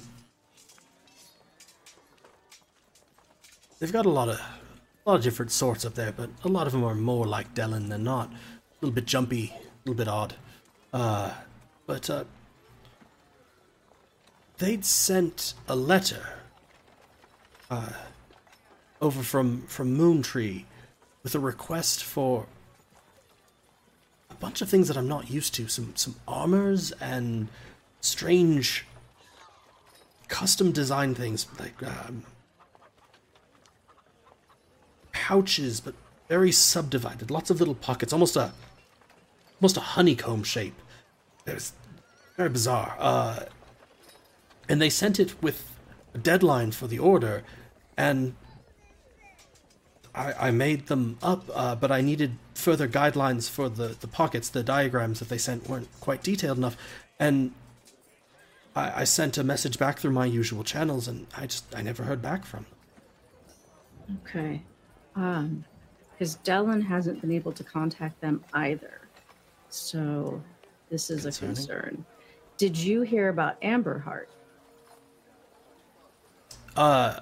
they've got a lot of a lot of different sorts up there, but a lot of them are more like Dellen than not. A little bit jumpy, a little bit odd. Uh, but uh, they'd sent a letter uh, over from from Moontree with a request for bunch of things that I'm not used to. Some some armors and strange custom design things like um, pouches, but very subdivided. Lots of little pockets, almost a almost a honeycomb shape. It was very bizarre. Uh, and they sent it with a deadline for the order, and I, I made them up, uh, but I needed further guidelines for the, the pockets. The diagrams that they sent weren't quite detailed enough, and I, I sent a message back through my usual channels, and I just I never heard back from them. Okay. Um, because Dellen hasn't been able to contact them either. So this is a concern. Did you hear about Amberheart? Uh,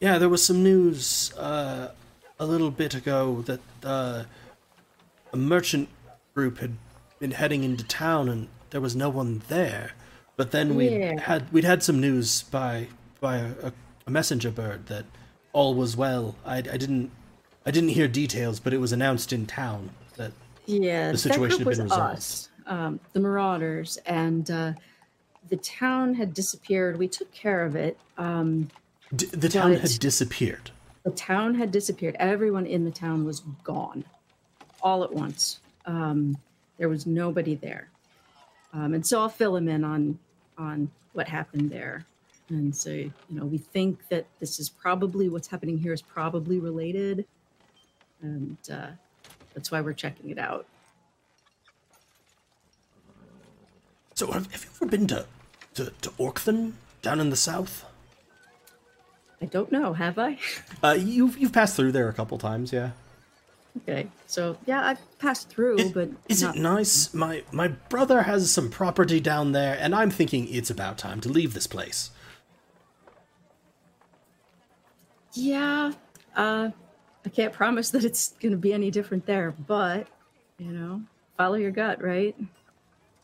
yeah, there was some news uh, a little bit ago that uh, a merchant group had been heading into town, and there was no one there. But then we Yeah. had we'd had some news by by a, a messenger bird that all was well. I, I didn't I didn't hear details, but it was announced in town that Yeah, The situation that group had been was resolved. us, um, the Marauders, and uh, the town had disappeared. We took care of it. Um, d- the town But- had disappeared. the town had disappeared. Everyone in the town was gone, all at once. Um, there was nobody there, um, and so I'll fill him in on on what happened there. And so, you know, we think that this is probably what's happening here is probably related, and uh, that's why we're checking it out. So have, have you ever been to to, to down in the south? I don't know, have I? Uh, you've you've passed through there a couple times, yeah. okay, so yeah, I've passed through, Is- but is not- it nice? My my brother has some property down there, and I'm thinking it's about time to leave this place. Yeah, uh, I can't promise that it's going to be any different there, but you know, follow your gut, right?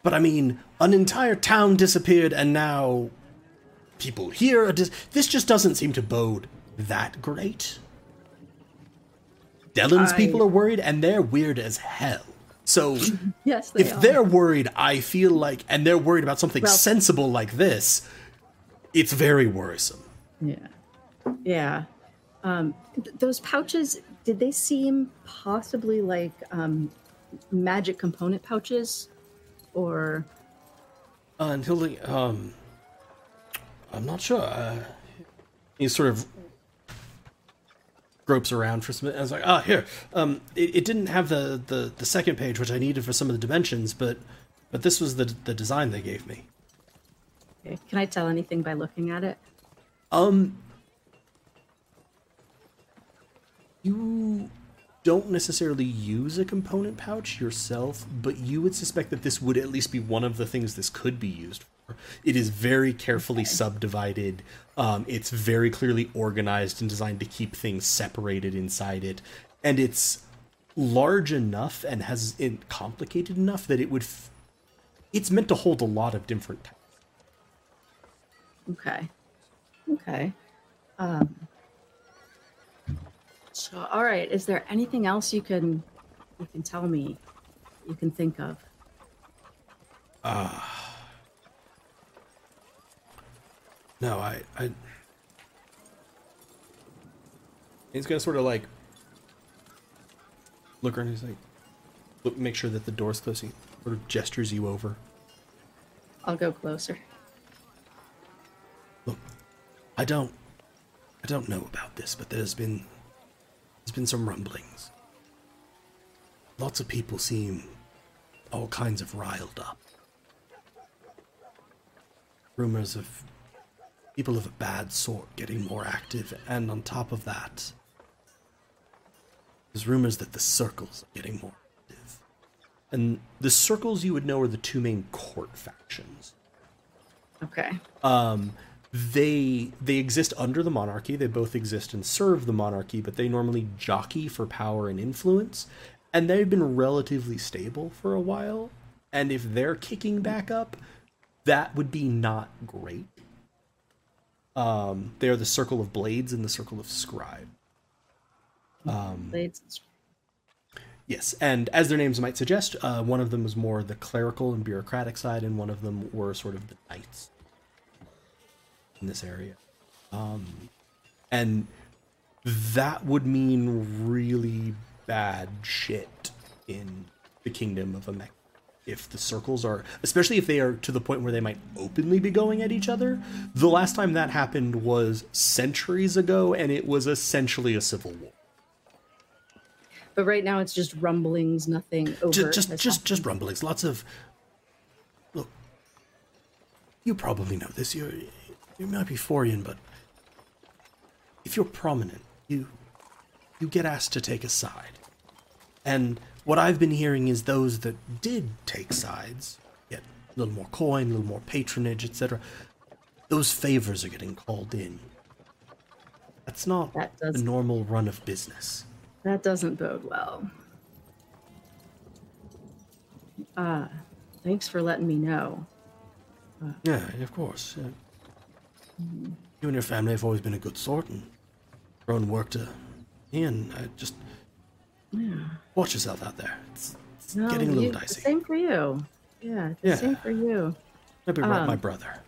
But I mean, an entire town disappeared, and now people here This just doesn't seem to bode that great. Dellen's I- people are worried, and they're weird as hell. So Yes, they if are. they're worried, I feel like, and they're worried about something Well- sensible like this, it's very worrisome. yeah. Yeah. Um, th- those pouches, did they seem possibly like um, magic component pouches? Or. Uh, until the um, I'm not sure. Uh, he sort of gropes around for some. I was like, ah, here. Um, it, it didn't have the, the the second page, which I needed for some of the dimensions, but but this was the the design they gave me. Okay, Can I tell anything by looking at it? Um, you don't necessarily use a component pouch yourself, but you would suspect that this would at least be one of the things this could be used for. It is very carefully subdivided. Um, it's very clearly organized and designed to keep things separated inside it, and it's large enough and has it complicated enough that it would. F- it's meant to hold a lot of different types. Okay. Okay. Um, so, all right. Is there anything else you can you can tell me? You can think of? Uh No, I, I. He's gonna sort of like look around. He's like, look, make sure that the door's closed. He sort of gestures you over. I'll go closer. Look, I don't, I don't know about this, but there's been, there's been some rumblings. Lots of people seem all kinds of riled up. Rumors of people of a bad sort getting more active, and on top of that, there's rumors that the circles are getting more active. And the circles you would know are the two main court factions Okay. um, they they exist under the monarchy. They both exist and serve the monarchy, but they normally jockey for power and influence. And they've been relatively stable for a while. And if they're kicking back up, that would be not great. Um, they are the Circle of Blades and the Circle of Scribe. Um, Blades. Yes, and as their names might suggest, uh, one of them was more the clerical and bureaucratic side, and one of them were sort of the knights in this area. Um, and that would mean really bad shit in the kingdom of Amek. If the circles are, especially if they are to the point where they might openly be going at each other. The last time that happened was centuries ago, and it was essentially a civil war. But right now it's just rumblings, nothing over. just just just, just rumblings lots of look you probably know this you you might be Forian, but if you're prominent you you get asked to take a side and what i've been hearing is those that did take sides get a little more coin a little more patronage etc those favors are getting called in that's not That the normal run of business That doesn't bode well. Uh, thanks for letting me know. Yeah, of course. You and your family have always been a good sort and thrown work to Ian. I just watch yourself out there. It's, it's No, getting a little you- dicey. Same for you. Yeah, Yeah. same for you. Maybe right, my um, brother.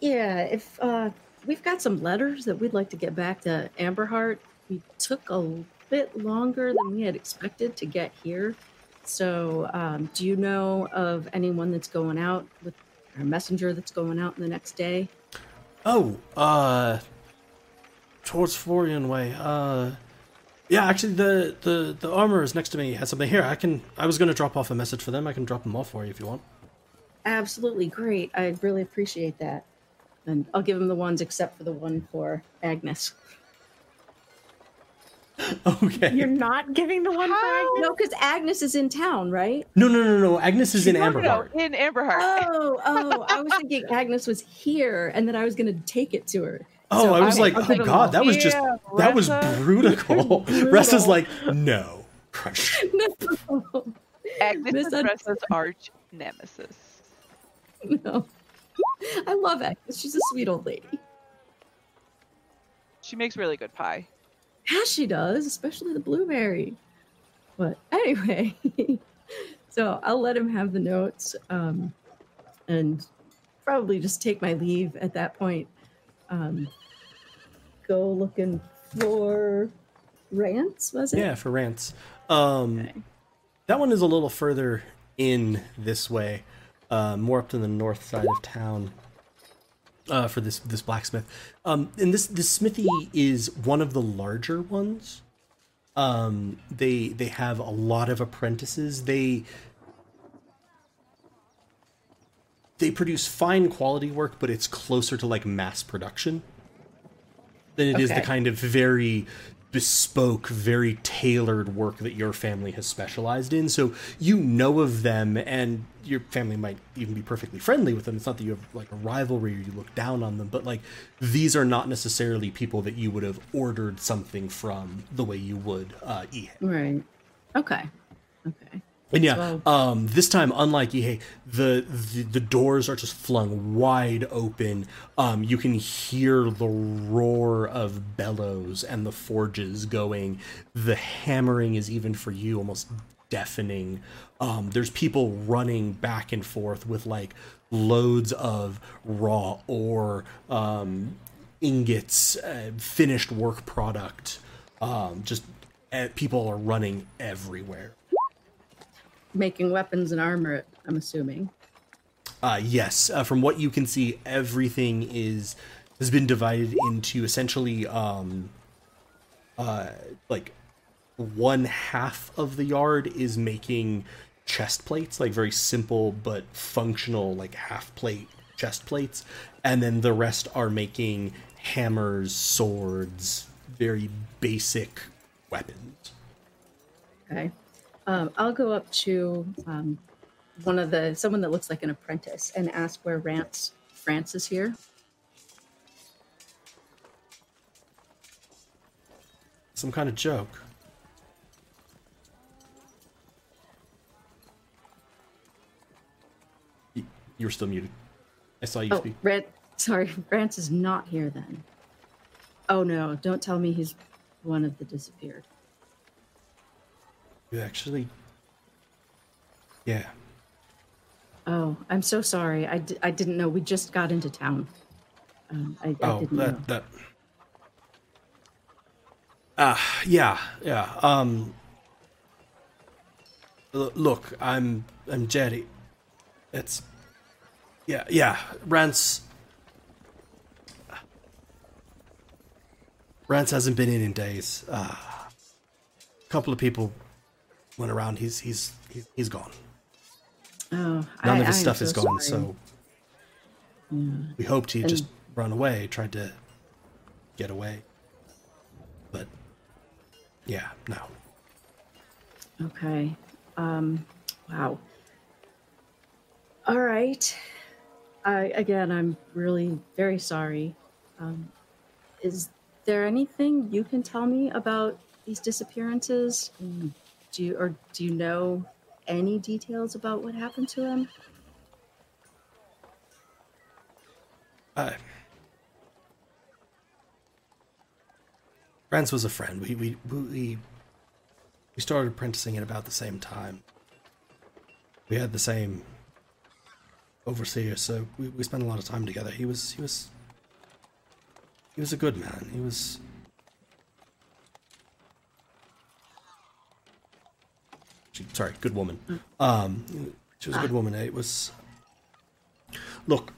Yeah, if uh, we've got some letters that we'd like to get back to Amberheart. We took a bit longer than we had expected to get here. So, um, do you know of anyone that's going out with a messenger that's going out in the next day? Oh, uh, towards Florian Way. Uh, yeah, actually, the, the the armor is next to me. Has something here. I can. I was gonna drop off a message for them. I can drop them off for you if you want. Absolutely great. I really appreciate that. And I'll give them the ones except for the one for Agnes. Okay. You're not giving the one for How? Agnes? No, because Agnes is in town, right? No, no, no, no. Agnes is in No, no, Amberheart. in Amberheart. Oh, oh, I was thinking Agnes was here and that I was going to take it to her. Oh, So I was I'll- like, I'll oh god, that was just Yeah, that was Ressa. brutal. Ressa's like, no. Crunch. No, Agnes is Misun- Ressa's arch nemesis. no. I love Agnes. She's a sweet old lady. She makes really good pie. Yeah, she does, especially the blueberry. But anyway, so I'll let him have the notes um, and probably just take my leave at that point. Um, go looking for Rance, was it? Yeah, for Rance. Um, Okay. That one is a little further in this way, uh, more up to the north side of town. Uh, for this this blacksmith, um, and this this smithy is one of the larger ones. Um, they they have a lot of apprentices. They they produce fine quality work, but it's closer to like mass production than it is the kind of very bespoke, very tailored work that your family has specialized in. So you know of them, and your family might even be perfectly friendly with them. It's not that you have like a rivalry or you look down on them, but like these are not necessarily people that you would have ordered something from the way you would uh. Right. Okay. Okay. And yeah, Wow. um, this time, unlike Ihe, the, the the doors are just flung wide open. Um, you can hear the roar of bellows and the forges going. The hammering is even for you almost deafening. Um, there's people running back and forth with like loads of raw ore, um, ingots, uh, finished work product. Um, just uh, people are running everywhere. Making weapons and armor, I'm assuming. Uh, yes, uh, from what you can see, everything is has been divided into essentially um, uh, like one half of the yard is making chest plates, like very simple but functional, like half plate chest plates, and then the rest are making hammers, swords, very basic weapons. Okay. Um, I'll go up to um, one of the someone that looks like an apprentice and ask where Rance France is here. Some kind of joke. You were still muted. I saw you Oh, speak. Red. Sorry, Rance is not here then. Oh no! Don't tell me he's one of the disappeared. You actually. Yeah. Oh, I'm so sorry. I, I didn't know. We just got into town. Um, I, I Oh, didn't know. that that. Ah, yeah, yeah. Um. Look, I'm I'm Jerry. It's. Yeah, yeah. Rance. Rance hasn't been in in days. Uh, a couple of people went around. He's he's he's, he's gone. Oh, None I, of his I'm stuff so is gone. sorry. So we hoped he'd And- just run away, tried to get away. But yeah, no. Okay. Um, wow. All right. I, again, I'm really very sorry. Um, is there anything you can tell me about these disappearances? Mm, Do you, or do you know any details about what happened to him? Uh, Rance was a friend. We we we we started apprenticing at about the same time. We had the same overseer, so we, we spent a lot of time together. He was he was he was a good man. He was she, sorry, good woman. Um, she was a good woman. It was look.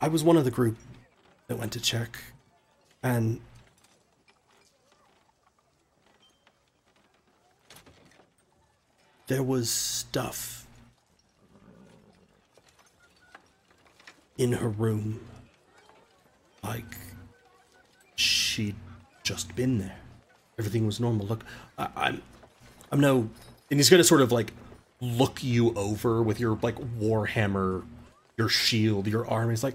I was one of the group that went to check, and there was stuff in her room, like she'd just been there. Everything was normal. Look, I, I'm, I'm no, and he's gonna sort of like look you over with your like warhammer, your shield, your arm. He's like,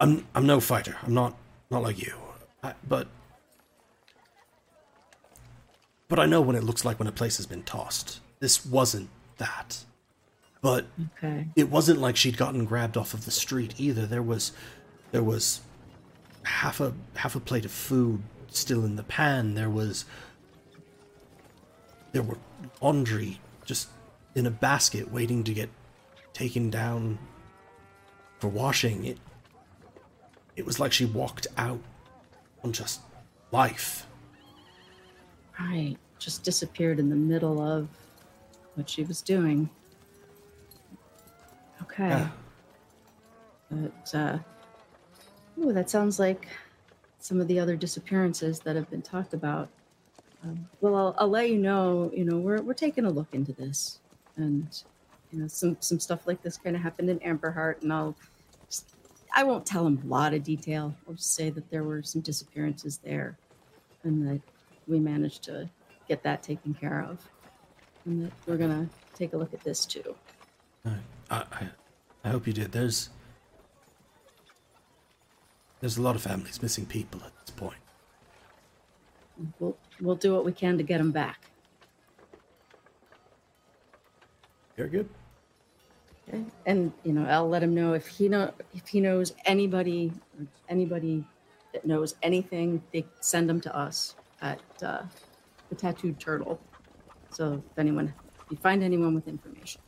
I'm, I'm no fighter. I'm not, not like you. I, but, but I know what it looks like when a place has been tossed. This wasn't that. But Okay. it wasn't like she'd gotten grabbed off of the street either. There was there was half a half a plate of food still in the pan. There was there were laundry just in a basket waiting to get taken down for washing. It it was like she walked out on just life. Right. Just disappeared in the middle of what she was doing. Okay. Yeah. But, uh, ooh, that sounds like some of the other disappearances that have been talked about. Um, well, I'll, I'll let you know. You know, we're we're taking a look into this, and you know, some some stuff like this kind of happened in Amberheart, and I'll. Just, I won't tell him a lot of detail. I'll just say that there were some disappearances there, and that we managed to get that taken care of, and that we're gonna take a look at this too. I, I, I hope you did. There's there's a lot of families missing people at this point. We'll we'll do what we can to get them back. Very good. Okay. And you know, I'll let him know if he know if he knows anybody anybody that knows anything, they send them to us at uh, the Tattooed Turtle. So if anyone, if you find anyone with information,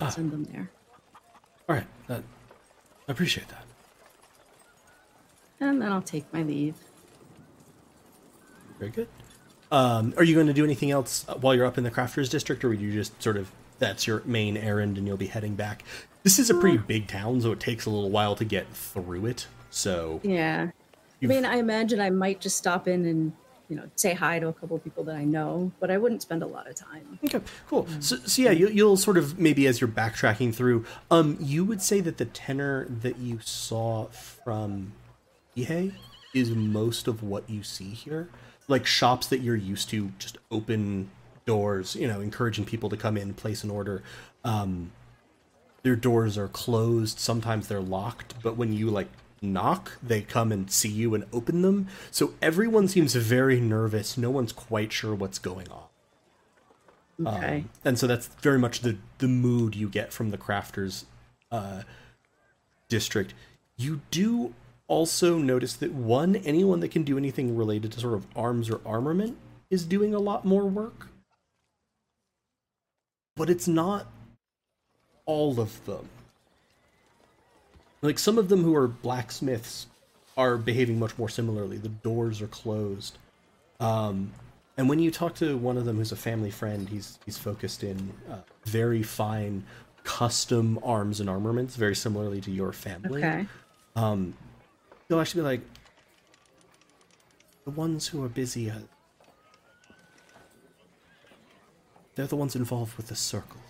Ah. send them there. All right, that, I appreciate that. And then I'll take my leave. Very good. Um, are you going to do anything else uh, while you're up in the Crafters District, or would you just sort of that's your main errand and you'll be heading back? This is a pretty big town, so it takes a little while to get through it. So Yeah. I You've- mean, I imagine I might just stop in and you know say hi to a couple of people that I know, but I wouldn't spend a lot of time. Okay, cool. So, so yeah, you, you'll sort of maybe as you're backtracking through, um, you would say that the tenor that you saw from Ihe is most of what you see here, like shops that you're used to, just open doors, you know, encouraging people to come in, place an order. Um, their doors are closed. Sometimes they're locked, but when you like knock, they come and see you and open them. So everyone seems very nervous. No one's quite sure what's going on. Okay. Um, and so that's very much the the mood you get from the crafters uh, district. You do also notice that one anyone that can do anything related to sort of arms or armament is doing a lot more work, but it's not all of them. Like some of them who are blacksmiths are behaving much more similarly. The doors are closed. Um, and when you talk to one of them who's a family friend, he's he's focused in uh, very fine custom arms and armaments, very similarly to your family. okay. Um, he'll actually be like, the ones who are busy, they're the ones involved with the circle.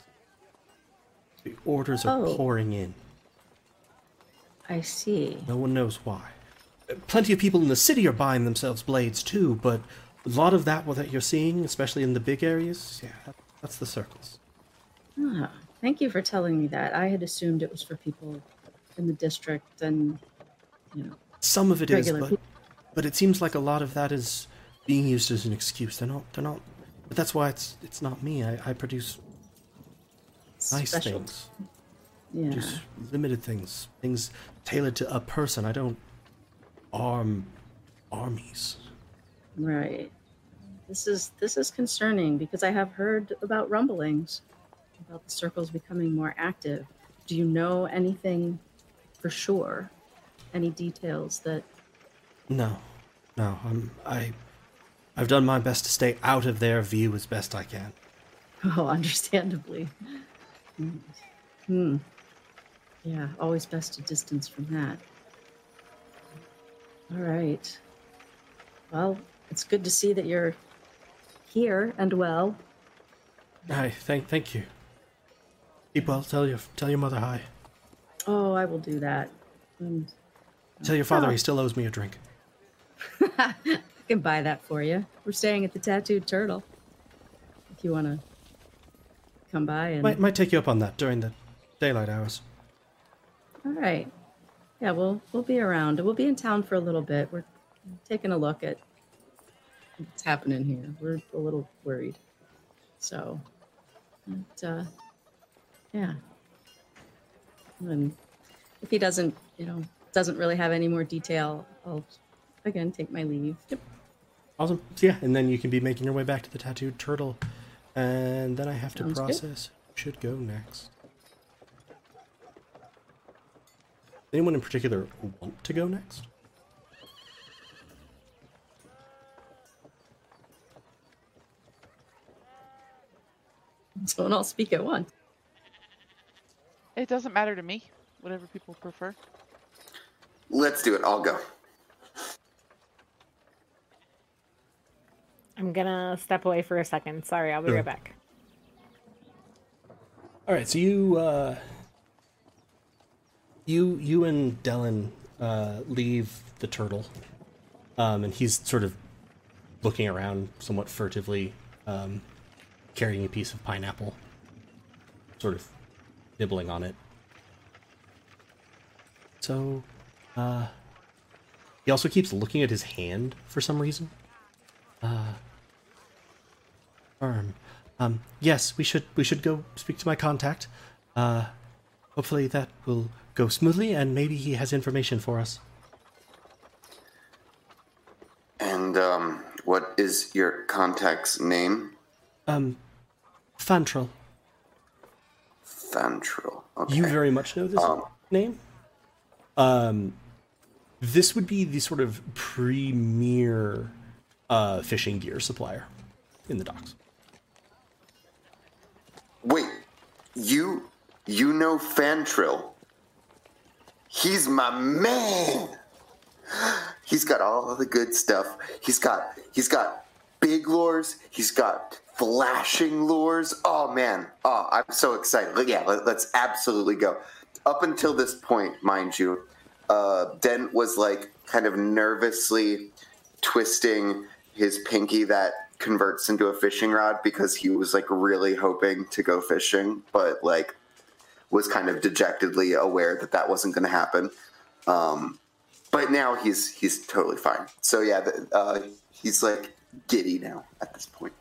The orders are Oh. pouring in. I see. No one knows why. Plenty of people in the city are buying themselves blades too, but a lot of that what that you're seeing, especially in the big areas, yeah, that's the circles. Ah, thank you for telling me that. I had assumed it was for people in the district and you know. Some of it is, but people. but it seems like a lot of that is being used as an excuse. They're not. They're not. But that's why it's it's not me. I, I produce nice special. things, Yeah. just limited things, things tailored to a person. I don't arm armies. Right. This is this is concerning because I have heard about rumblings about the circles becoming more active. Do you know anything for sure? Any details that No, no. I'm I. I've done my best to stay out of their view as best I can. Oh, understandably. Hmm. Hmm. Yeah, always best to distance from that. All right. Well, it's good to see that you're here and well. Hi, thank thank you. Keep well. Tell your tell your mother hi. Oh, I will do that. And Tell your father Oh. he still owes me a drink. I can buy that for you. We're staying at the Tattooed Turtle. If you want to come by and. Might might take you up on that during the daylight hours. All right. Yeah, we'll we'll be around. We'll be in town for a little bit. We're taking a look at what's happening here. We're a little worried. So, but, uh, yeah. And if he doesn't, you know, doesn't really have any more detail, I'll again take my leave. Yep. Awesome. So yeah, and then you can be making your way back to the tattooed turtle. And then I have Sounds to process good. should go next. Anyone in particular want to go next? So I'll speak at once. It doesn't matter to me. Whatever people prefer. Let's do it. I'll go. I'm gonna step away for a second. Sorry, I'll be Sure. right back. All right, so you uh, you you and Dellen uh, leave the turtle, um, and he's sort of looking around somewhat furtively, um, carrying a piece of pineapple, sort of nibbling on it. So, uh, he also keeps looking at his hand for some reason. Uh, arm. Um, yes, we should we should go speak to my contact. Uh, hopefully that will go smoothly, and maybe he has information for us. And um, what is your contact's name? Um, Fantril, Fantril. Okay. you very much know this Um, name. Um, this would be the sort of premier uh, fishing gear supplier in the docks. Wait, you you know Fantril? He's my man. He's got all the good stuff. He's got he's got big lures. He's got flashing lures. Oh man, oh I'm so excited. Yeah, let, let's absolutely go. Up until this point, mind you, uh, Dent was like kind of nervously twisting his pinky that converts into a fishing rod because he was like really hoping to go fishing, but like was kind of dejectedly aware that that wasn't going to happen. Um, but now he's he's totally fine. So yeah, the, uh, he's like giddy now at this point.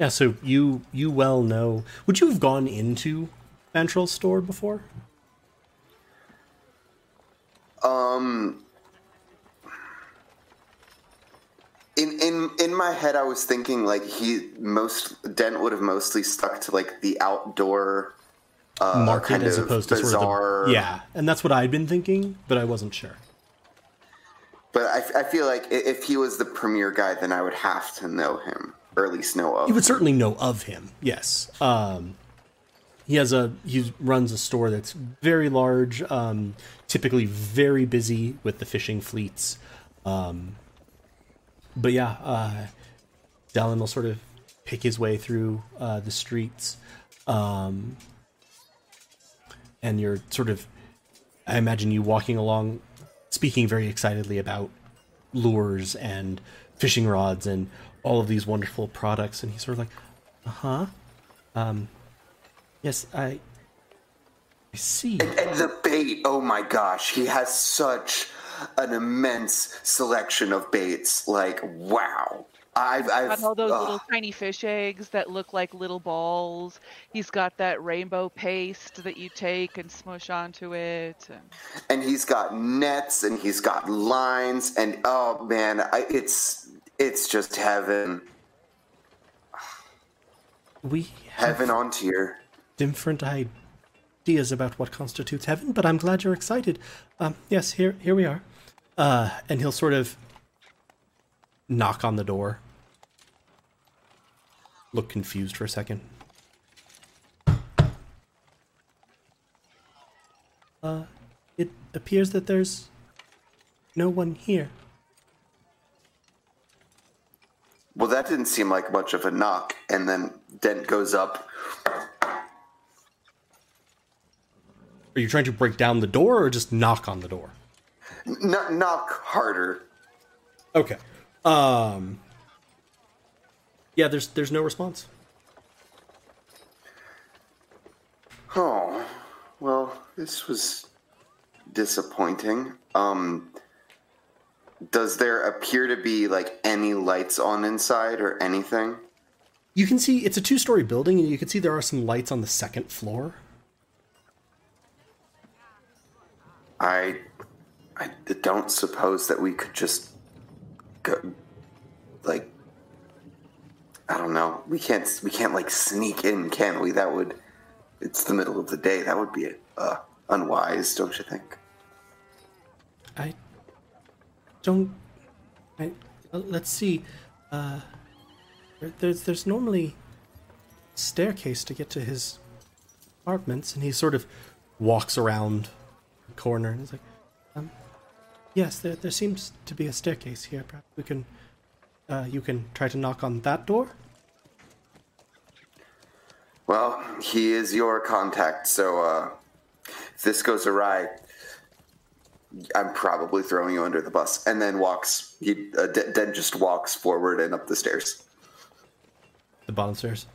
Yeah, so you you well know. Would you have gone into Fantril's store before? Um, in in in my head, I was thinking like he most Dent would have mostly stuck to like the outdoor uh, market kind as opposed to bizarre. sort of the, yeah and that's what i'd been thinking but i wasn't sure But I, I feel like if he was the premier guy, then I would have to know him, or at least know of. you would him. certainly know of him yes um he has a he runs a store that's very large um typically very busy with the fishing fleets. Um but yeah uh Dellen will sort of pick his way through uh the streets. Um and you're sort of i imagine you walking along speaking very excitedly about lures and fishing rods and all of these wonderful products. And he's sort of like uh-huh. Um yes i i see And the bait, oh my gosh, he has such an immense selection of baits. Like, wow. I've, I've got all those ugh. little tiny fish eggs that look like little balls. He's got that rainbow paste that you take and smush onto it. And and he's got nets and he's got lines and oh man, I, it's it's just heaven, we have heaven on Tyr. Different ideas about what constitutes heaven but i'm glad you're excited um yes here here we are uh and he'll sort of knock on the door look confused for a second uh it appears that there's no one here Well, that didn't seem like much of a knock. And then Dent goes up. Are you trying to break down the door or just knock on the door N- knock harder. Okay. Um. Yeah, there's there's no response. Oh, well, this was disappointing. Um, does there appear to be like any lights on inside or anything? You can see it's a two-story building, and you can see there are some lights on the second floor. I, I don't suppose that we could just go, like, I don't know. We can't. We can't like sneak in, can we? That would. It's the middle of the day. That would be uh, unwise, don't you think? I don't. I let's see. Uh, there's there's normally staircase to get to his apartments, and he sort of walks around corner and he's like, um, yes, there, there seems to be a staircase here. Perhaps we can, uh, you can try to knock on that door. Well, he is your contact, so uh, if this goes awry, I'm probably throwing you under the bus. And then walks, he uh, D- Den just walks forward and up the stairs. The bottom stairs.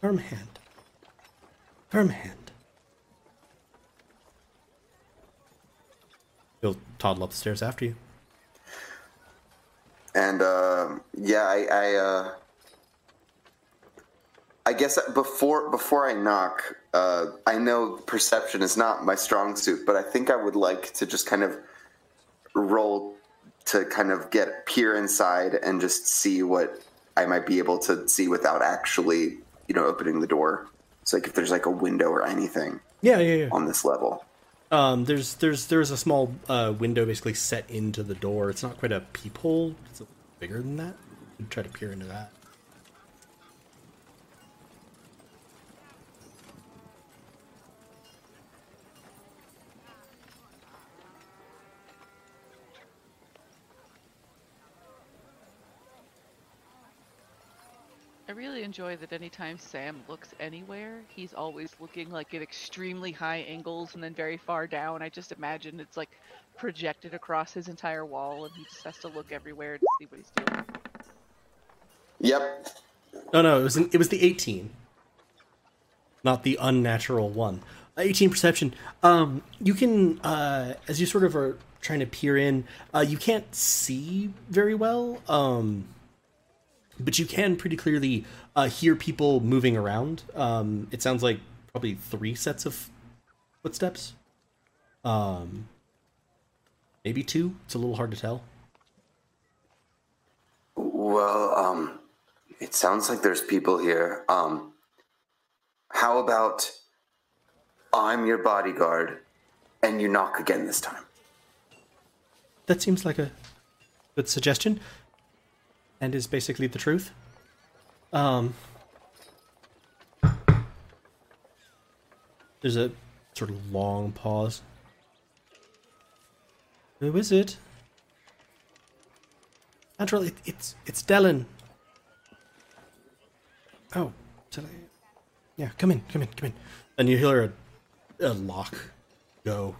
Firm hand. Firm hand. He'll toddle up the stairs after you. And uh, yeah, I, I, uh, I guess before before I knock, uh, I know perception is not my strong suit, but I think I would like to just kind of roll to kind of get peer inside and just see what I might be able to see without actually, you know, opening the door. It's like if there's like a window or anything Yeah, yeah, yeah. on this level. Um, there's there's there's a small uh, window basically set into the door. It's not quite a peephole. It's bigger than that. You try to peer into that. I really enjoy that anytime Sam looks anywhere, he's always looking like at extremely high angles and then very far down. I just imagine it's like projected across his entire wall and he just has to look everywhere to see what he's doing. Yep. No, no, it was an, it was the 18, not the unnatural one. Uh, 18 perception. Um, you can uh, as you sort of are trying to peer in, uh, you can't see very well. Um, but you can pretty clearly uh, hear people moving around. Um, it sounds like probably three sets of footsteps. Um, maybe two. It's a little hard to tell. Well, um, it sounds like there's people here. Um, how about I'm your bodyguard and you knock again this time? That seems like a good suggestion, and is basically the truth. Um, there's a sort of long pause. Who is it? Naturally, it, it's it's Dellen. Oh, did? Yeah, come in, come in, come in. And you hear a, a lock go,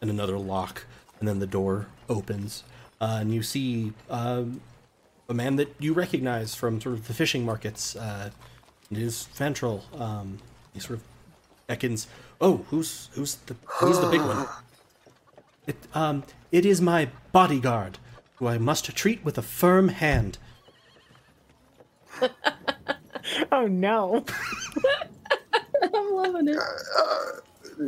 and another lock, and then the door opens, uh, and you see um, a man that you recognize from sort of the fishing markets. Uh, it is Fantril. Um, he sort of beckons. Oh, who's who's the he's the big one. It um it is my bodyguard, who I must treat with a firm hand. Oh no. I'm loving it. Uh,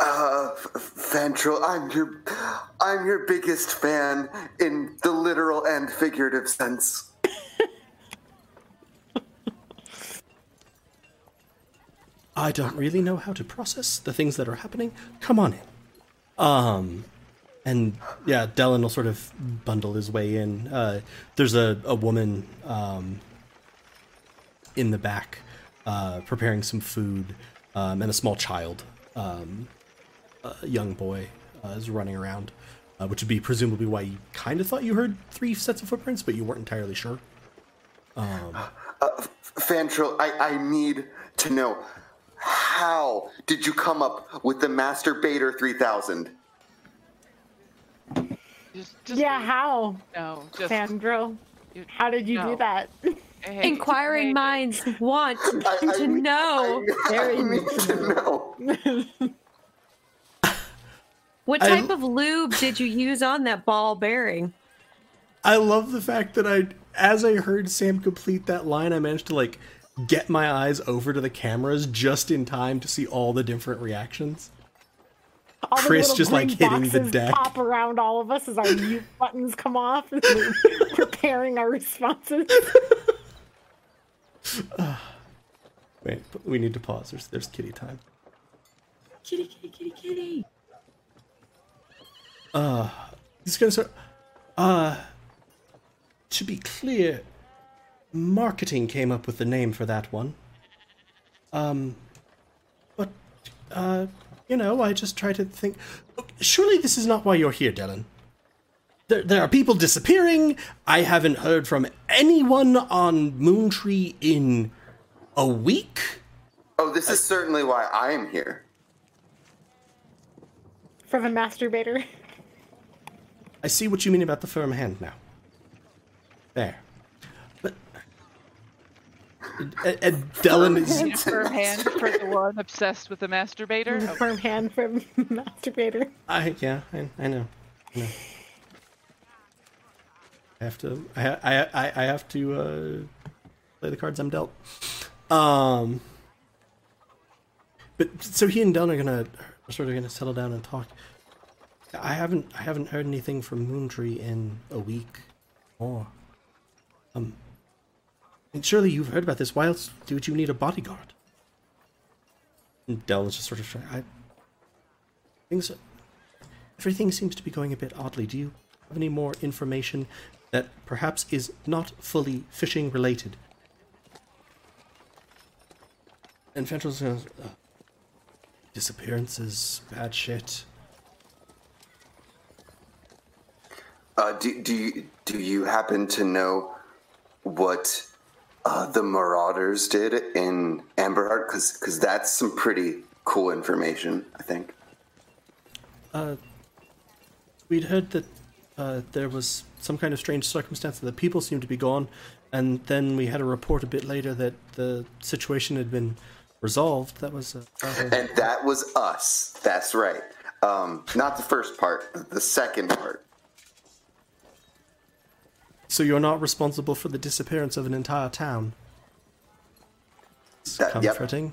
F- Fantril, I'm your, I'm your biggest fan in the literal and figurative sense. I don't really know how to process the things that are happening. Come on in. Um, and yeah, Dellen will sort of bundle his way in. Uh, there's a, a woman um, in the back uh, preparing some food, um, and a small child, um, a young boy, uh, is running around, uh, which would be presumably why you kind of thought you heard three sets of footprints, but you weren't entirely sure. Fantril, I, I need to know how did you come up with the Masturbator 3000? Just, just yeah, how, no, just Sandro? How did you no. do that? Hey, Inquiring hey, minds want I, I to need- know. I, Very I need to know. What I- type of lube did you use on that ball bearing? I love the fact that I, as I heard Sam complete that line, I managed to like get my eyes over to the cameras just in time to see all the different reactions. All Chris just, like, hitting the deck. Pop around all of us as our mute buttons come off, and we're preparing our responses. Wait, we need to pause. There's there's kitty time. Kitty, kitty, kitty, kitty. He's gonna start. Uh, to be clear, marketing came up with the name for that one. Um, but, uh, you know, I just try to think. Surely this is not why you're here, Dylan. There, there are people disappearing. I haven't heard from anyone on Moontree in a week. Oh, this is certainly why I am here. From a masturbator. I see what you mean about the firm hand now. There. But. And, and Dylan is. Firm hand for the one obsessed with the masturbator. Firm hand from masturbator. I yeah, I, I know, I know. I have to. I I I, I have to uh, play the cards I'm dealt. Um. But so he and Dylan are gonna are sort of gonna settle down and talk. I haven't I haven't heard anything from Moontree in a week or Um. And surely you've heard about this. Why else would you need a bodyguard? And Dell is just sort of trying. I. Things. Everything seems to be going a bit oddly. Do you have any more information that perhaps is not fully fishing related? And Fantril's uh, disappearances, bad shit. Uh, do, do you do you happen to know what uh, the Marauders did in Amberheart? Because because that's some pretty cool information. I think. Uh, we'd heard that uh, there was some kind of strange circumstance that the people seemed to be gone, and then we had a report a bit later that the situation had been resolved. That was uh, And that was us. That's right. Um, not the first part, the second part. So you're not responsible for the disappearance of an entire town. It's That- yep. comforting.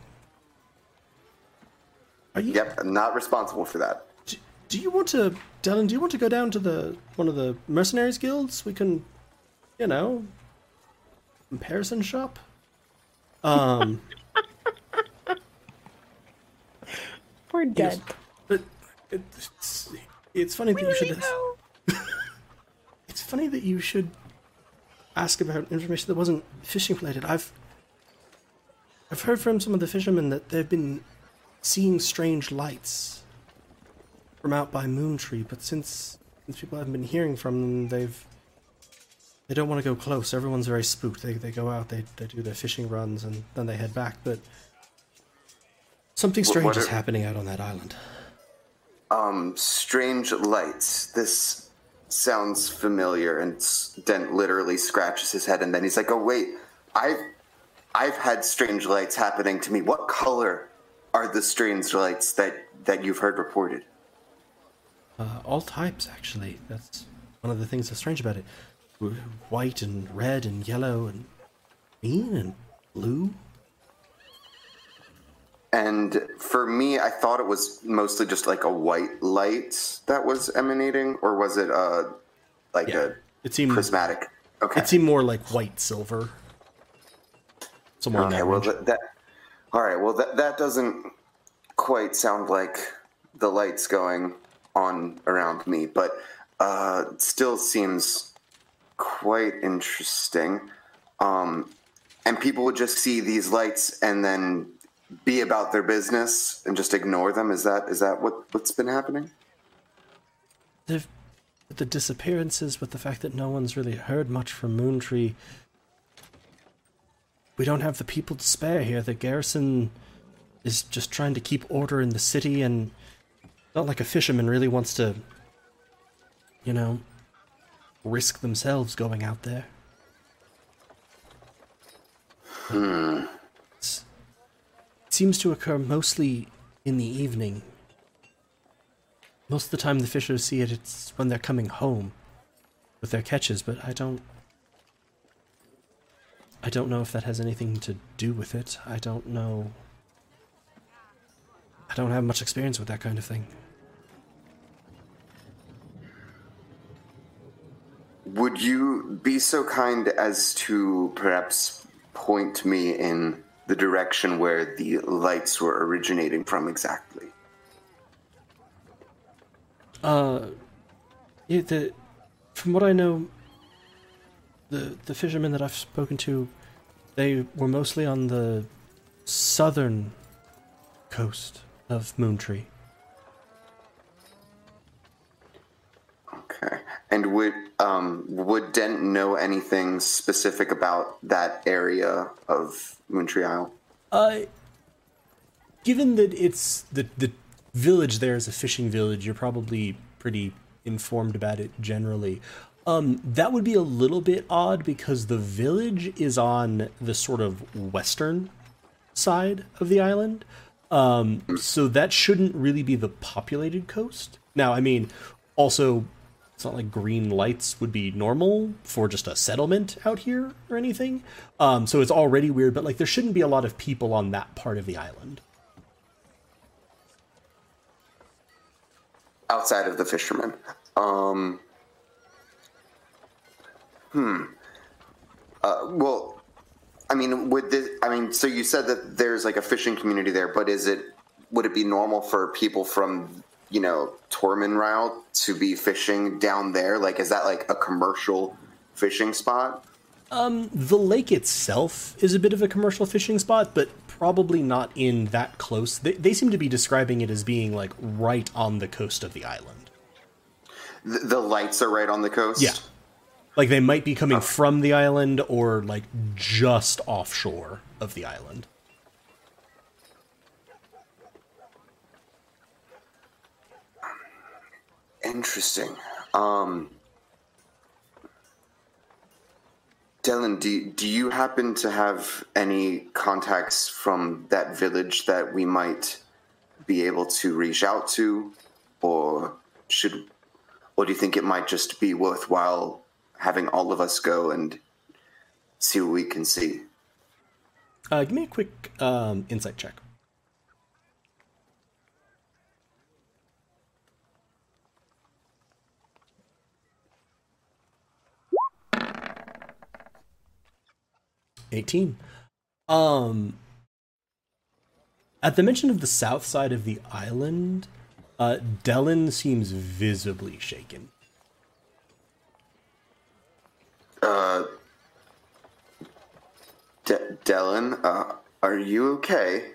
Are you? Yep, I'm not responsible for that. Do, do you want to, Dylan? Do you want to go down to the one of the mercenaries guilds? We can, you know, comparison shop. Um, We're dead. but it's it's funny that you should. it's funny that you should ask about information that wasn't fishing related. I've I've heard from some of the fishermen that they've been seeing strange lights from out by Moontree, but since since people haven't been hearing from them, they've they don't want to go close. Everyone's very spooked. They they go out, they they do their fishing runs, and then they head back. But something strange what is are- happening out on that island. Um, strange lights. This sounds familiar, and Dent literally scratches his head, and then he's like, "Oh wait, I've I've had strange lights happening to me. What color are the strange lights that that you've heard reported?" Uh, all types, actually. That's one of the things that's strange about it. White and red and yellow and green and blue. And for me, I thought it was mostly just like a white light that was emanating, or was it uh like Yeah, a it seemed prismatic? Okay. it seemed more like white silver. Somewhere Okay, well that, that all right. Well, that that doesn't quite sound like the lights going on around me, but uh, still seems quite interesting. Um, and people would just see these lights and then be about their business and just ignore them. Is that is that what what's been happening? They've, the disappearances, with the fact that no one's really heard much from Moontree, we don't have the people to spare here. The garrison is just trying to keep order in the city, and not like a fisherman really wants to, you know, risk themselves going out there. It seems to occur mostly in the evening. Most of the time, the fishers see it, it's when they're coming home with their catches, but I don't. I don't know if that has anything to do with it. I don't know. I don't have much experience with that kind of thing. Would you be so kind as to perhaps point me in the direction where the lights were originating from exactly? Uh, yeah, the from what I know, the the fishermen that I've spoken to, they were mostly on the southern coast of Moontree. And would um, would Dent know anything specific about that area of Moontree Isle? Uh, given that it's the the village there is a fishing village, you're probably pretty informed about it generally. Um, that would be a little bit odd because the village is on the sort of western side of the island. Um, so that shouldn't really be the populated coast. Now, I mean, also, it's not like green lights would be normal for just a settlement out here or anything. Um, so it's already weird, but like there shouldn't be a lot of people on that part of the island. outside of the fishermen. Um, hmm. Uh, well, I mean, would this? I mean, so you said that there's like a fishing community there, but is it? Would it be normal for people from you know Tormenroute to be fishing down there? Like, is that like a commercial fishing spot? Um, the lake itself is a bit of a commercial fishing spot, but probably not in that close. They, they seem to be describing it as being like right on the coast of the island. The, the lights are right on the coast. Yeah. Like they might be coming from the island or like just offshore of the island. Interesting. Um, Dylan, do, do you happen to have any contacts from that village that we might be able to reach out to? Or should or do you think it might just be worthwhile having all of us go and see what we can see? Uh, give me a quick um, insight check. Eighteen. Um, at the mention of the south side of the island, uh, Dellen seems visibly shaken. Uh, De- Dylan, uh, are you okay?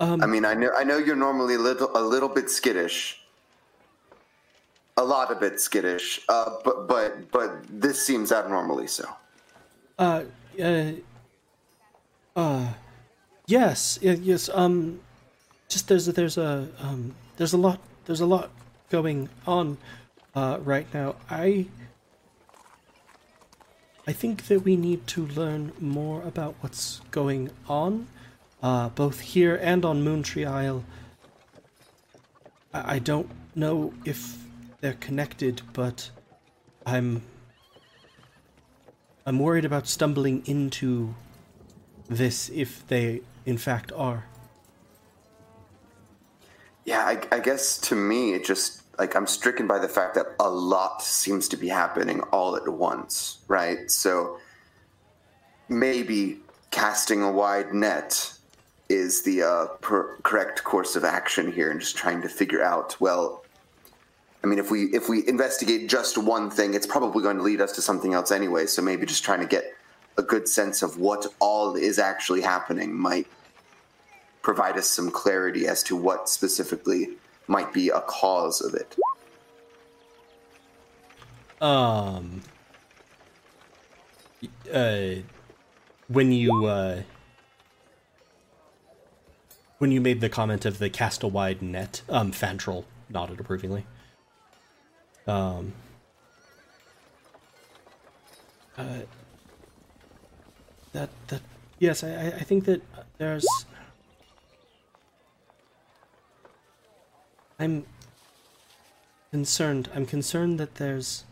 Um, I mean, I know I know you're normally a little a little bit skittish, a lot of bit skittish, uh, but but but this seems abnormally so. Uh, uh, uh, yes, yes. Um, just there's there's a um there's a lot there's a lot going on, uh, right now. I I think that we need to learn more about what's going on, uh, both here and on Moontree Isle. I, I don't know if they're connected, but I'm I'm worried about stumbling into this if they, in fact, are. Yeah, I, I guess to me, it just like I'm stricken by the fact that a lot seems to be happening all at once, right? So maybe casting a wide net is the uh, per- correct course of action here, and just trying to figure out. Well, I mean, if we if we investigate just one thing, it's probably going to lead us to something else anyway. So maybe just trying to get a good sense of what all is actually happening might provide us some clarity as to what specifically might be a cause of it. Um. Uh, when you uh, when you made the comment of the cast a wide net, um, Fantril nodded approvingly. Um. Uh. That that yes, I I- think that there's. I'm concerned. I'm concerned that there's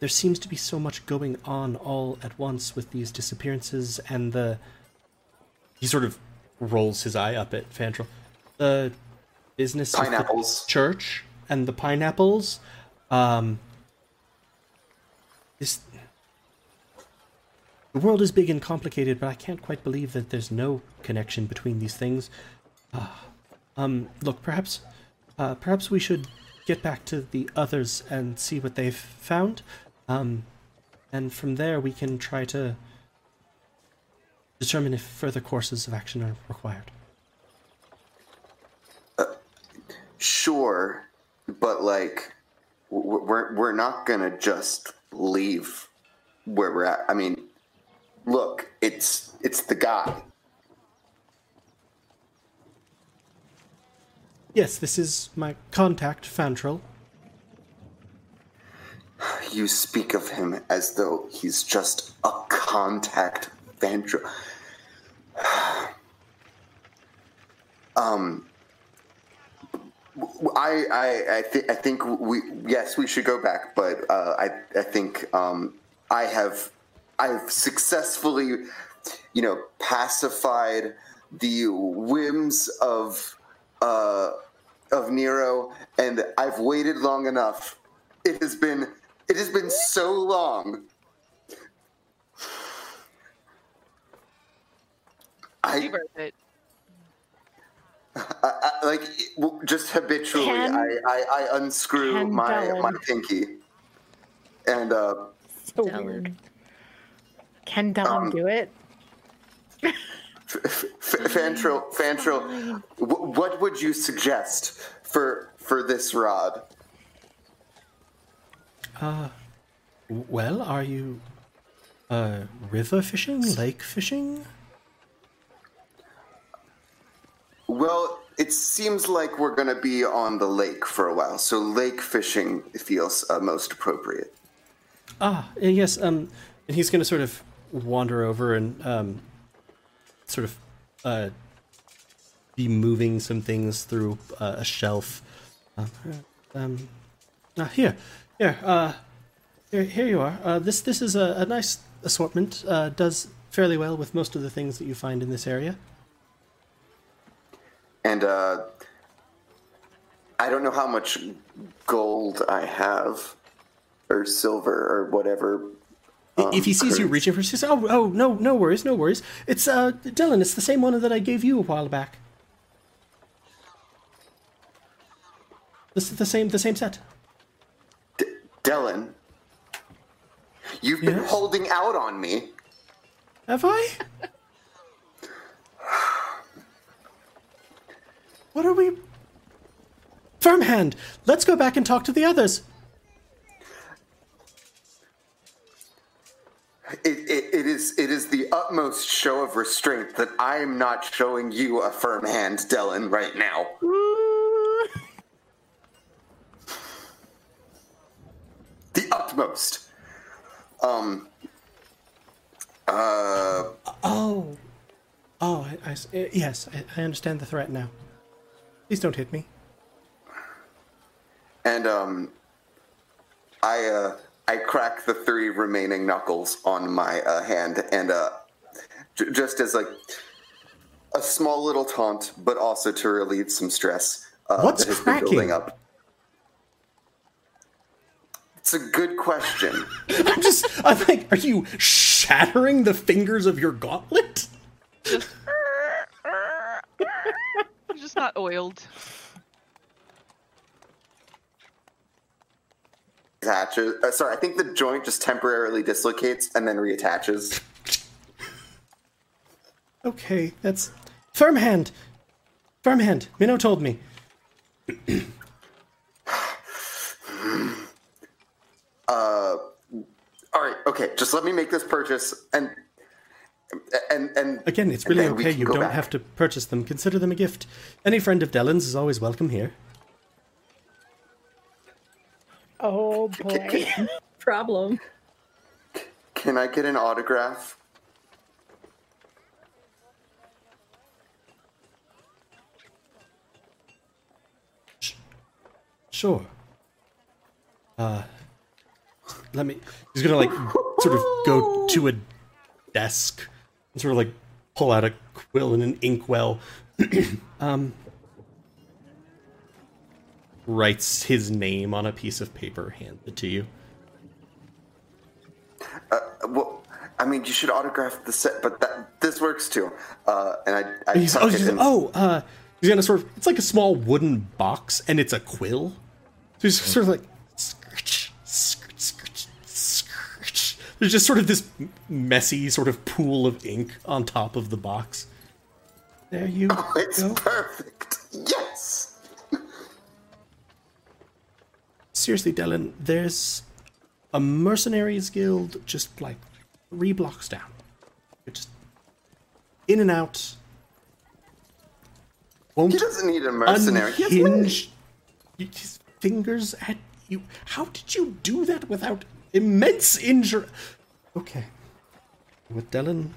there seems to be so much going on all at once with these disappearances and the he sort of rolls his eye up at Fantril. The business of the church and the pineapples. Um the world is big and complicated, but I can't quite believe that there's no connection between these things. Ah, um, look, perhaps, uh, perhaps we should get back to the others and see what they've found. Um, and from there, we can try to determine if further courses of action are required. Sure, but like, we're we're not gonna just leave where we're at. I mean, look, it's it's the guy. Yes, this is my contact, Fantril. You speak of him as though he's just a contact Vandro. um, I I I, th- I think we yes we should go back, but uh, I I think um, I have I've successfully you know pacified the whims of uh, of Nero, and I've waited long enough. It has been it has been so long. I. I, I like just habitually Can- I, I, I unscrew can my Dylan- my pinky and uh So Dylan. weird. Can Dylan Um, do it? F- F- Fantril Fantril w- what would you suggest for for this rod Uh, Well, are you uh, river fishing, lake fishing? Well it seems like we're going to be on the lake for a while so lake fishing feels uh, most appropriate Ah, uh, yes. Um, and he's going to sort of wander over and um, sort of uh, be moving some things through uh, a shelf. Uh, um, ah, here, here, uh, here, here you are. Uh, this this is a, a nice assortment. Uh, does fairly well with most of the things that you find in this area. And uh I don't know how much gold I have or silver or whatever I- if he sees you reaching for, he says, "Oh, oh, no, no worries, no worries. It's uh, Dylan. It's the same one that I gave you a while back. This is the same, the same set. Dylan, you've been holding out on me. Have I? What are we? Firm hand. Let's go back and talk to the others. It, it, it is it is the utmost show of restraint that I am not showing you a firm hand, Dylan, right now. The utmost. Um. Uh. Oh, oh, I, I yes, I, I understand the threat now. Please don't hit me. And um. I uh. I crack the three remaining knuckles on my uh, hand, and uh, j- just as like a small little taunt, but also to relieve some stress uh, What's that has cracking? been building up. It's a good question. I'm just, I'm like, are you shattering the fingers of your gauntlet? Just, just not oiled. Attaches. Uh, sorry, I think the joint just temporarily dislocates and then reattaches. Okay, that's firm hand. Firm hand. Minnow told me. uh, All right, okay. Just let me make this purchase, and and and Again, it's really okay. You don't back. have to purchase them. Consider them a gift. Any friend of Dellen's is always welcome here. Oh boy. Problem. Can I get an autograph? Sure. Uh, let me. He's gonna like sort of go to a desk and sort of like pull out a quill and an inkwell. um, writes his name on a piece of paper, hands it to you. Well, I mean, you should autograph the set, but that this works too. Uh, and I, I He's, oh, he's, in. oh, uh, he's gonna sort of. It's like a small wooden box, and it's a quill. So he's sort of like scratch, scratch, scratch, There's just sort of this messy sort of pool of ink on top of the box. There you Oh, it's go. perfect. Yes. Seriously, Dylan, there's a mercenaries guild just like three blocks down. You're just in and out. Won't He doesn't need a mercenary. He has his fingers at you. How did you do that without immense injury? Okay. With Dylan,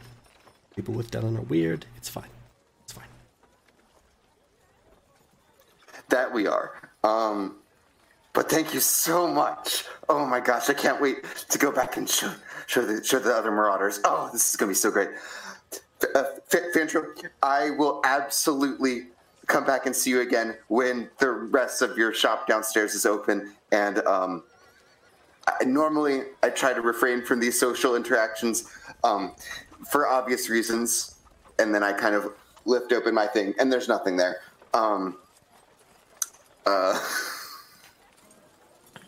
people with Dylan are weird. It's fine. It's fine. That we are. Um, but thank you so much. Oh my gosh, I can't wait to go back and show show the show the other marauders. Oh, this is gonna be so great. Uh, I will absolutely come back and see you again when the rest of your shop downstairs is open. And um, I, normally I try to refrain from these social interactions um, for obvious reasons, and then I kind of lift open my thing, and there's nothing there. Um, uh,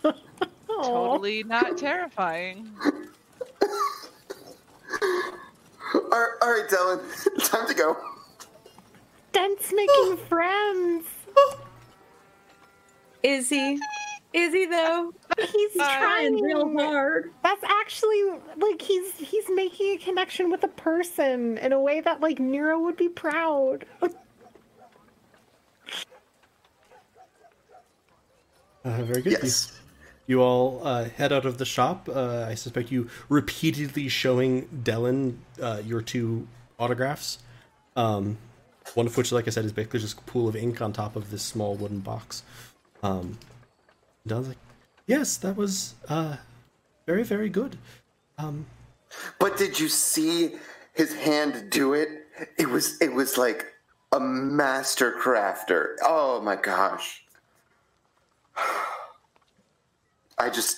Totally not terrifying. all right, all right, Dylan, time to go. Dent's making friends. Is he? Is he though? He's trying Trying real hard. That's actually like he's he's making a connection with a person in a way that like Nero would be proud. Uh, very good. You- Yes. You all uh, head out of the shop. Uh, I suspect you repeatedly showing Dylan uh, your two autographs. Um, one of which, like I said, is basically just a pool of ink on top of this small wooden box. Um, Dylan's like, "Yes, that was uh, very, very good." Um, But did you see his hand do it? It was it was like a master crafter. Oh my gosh. I just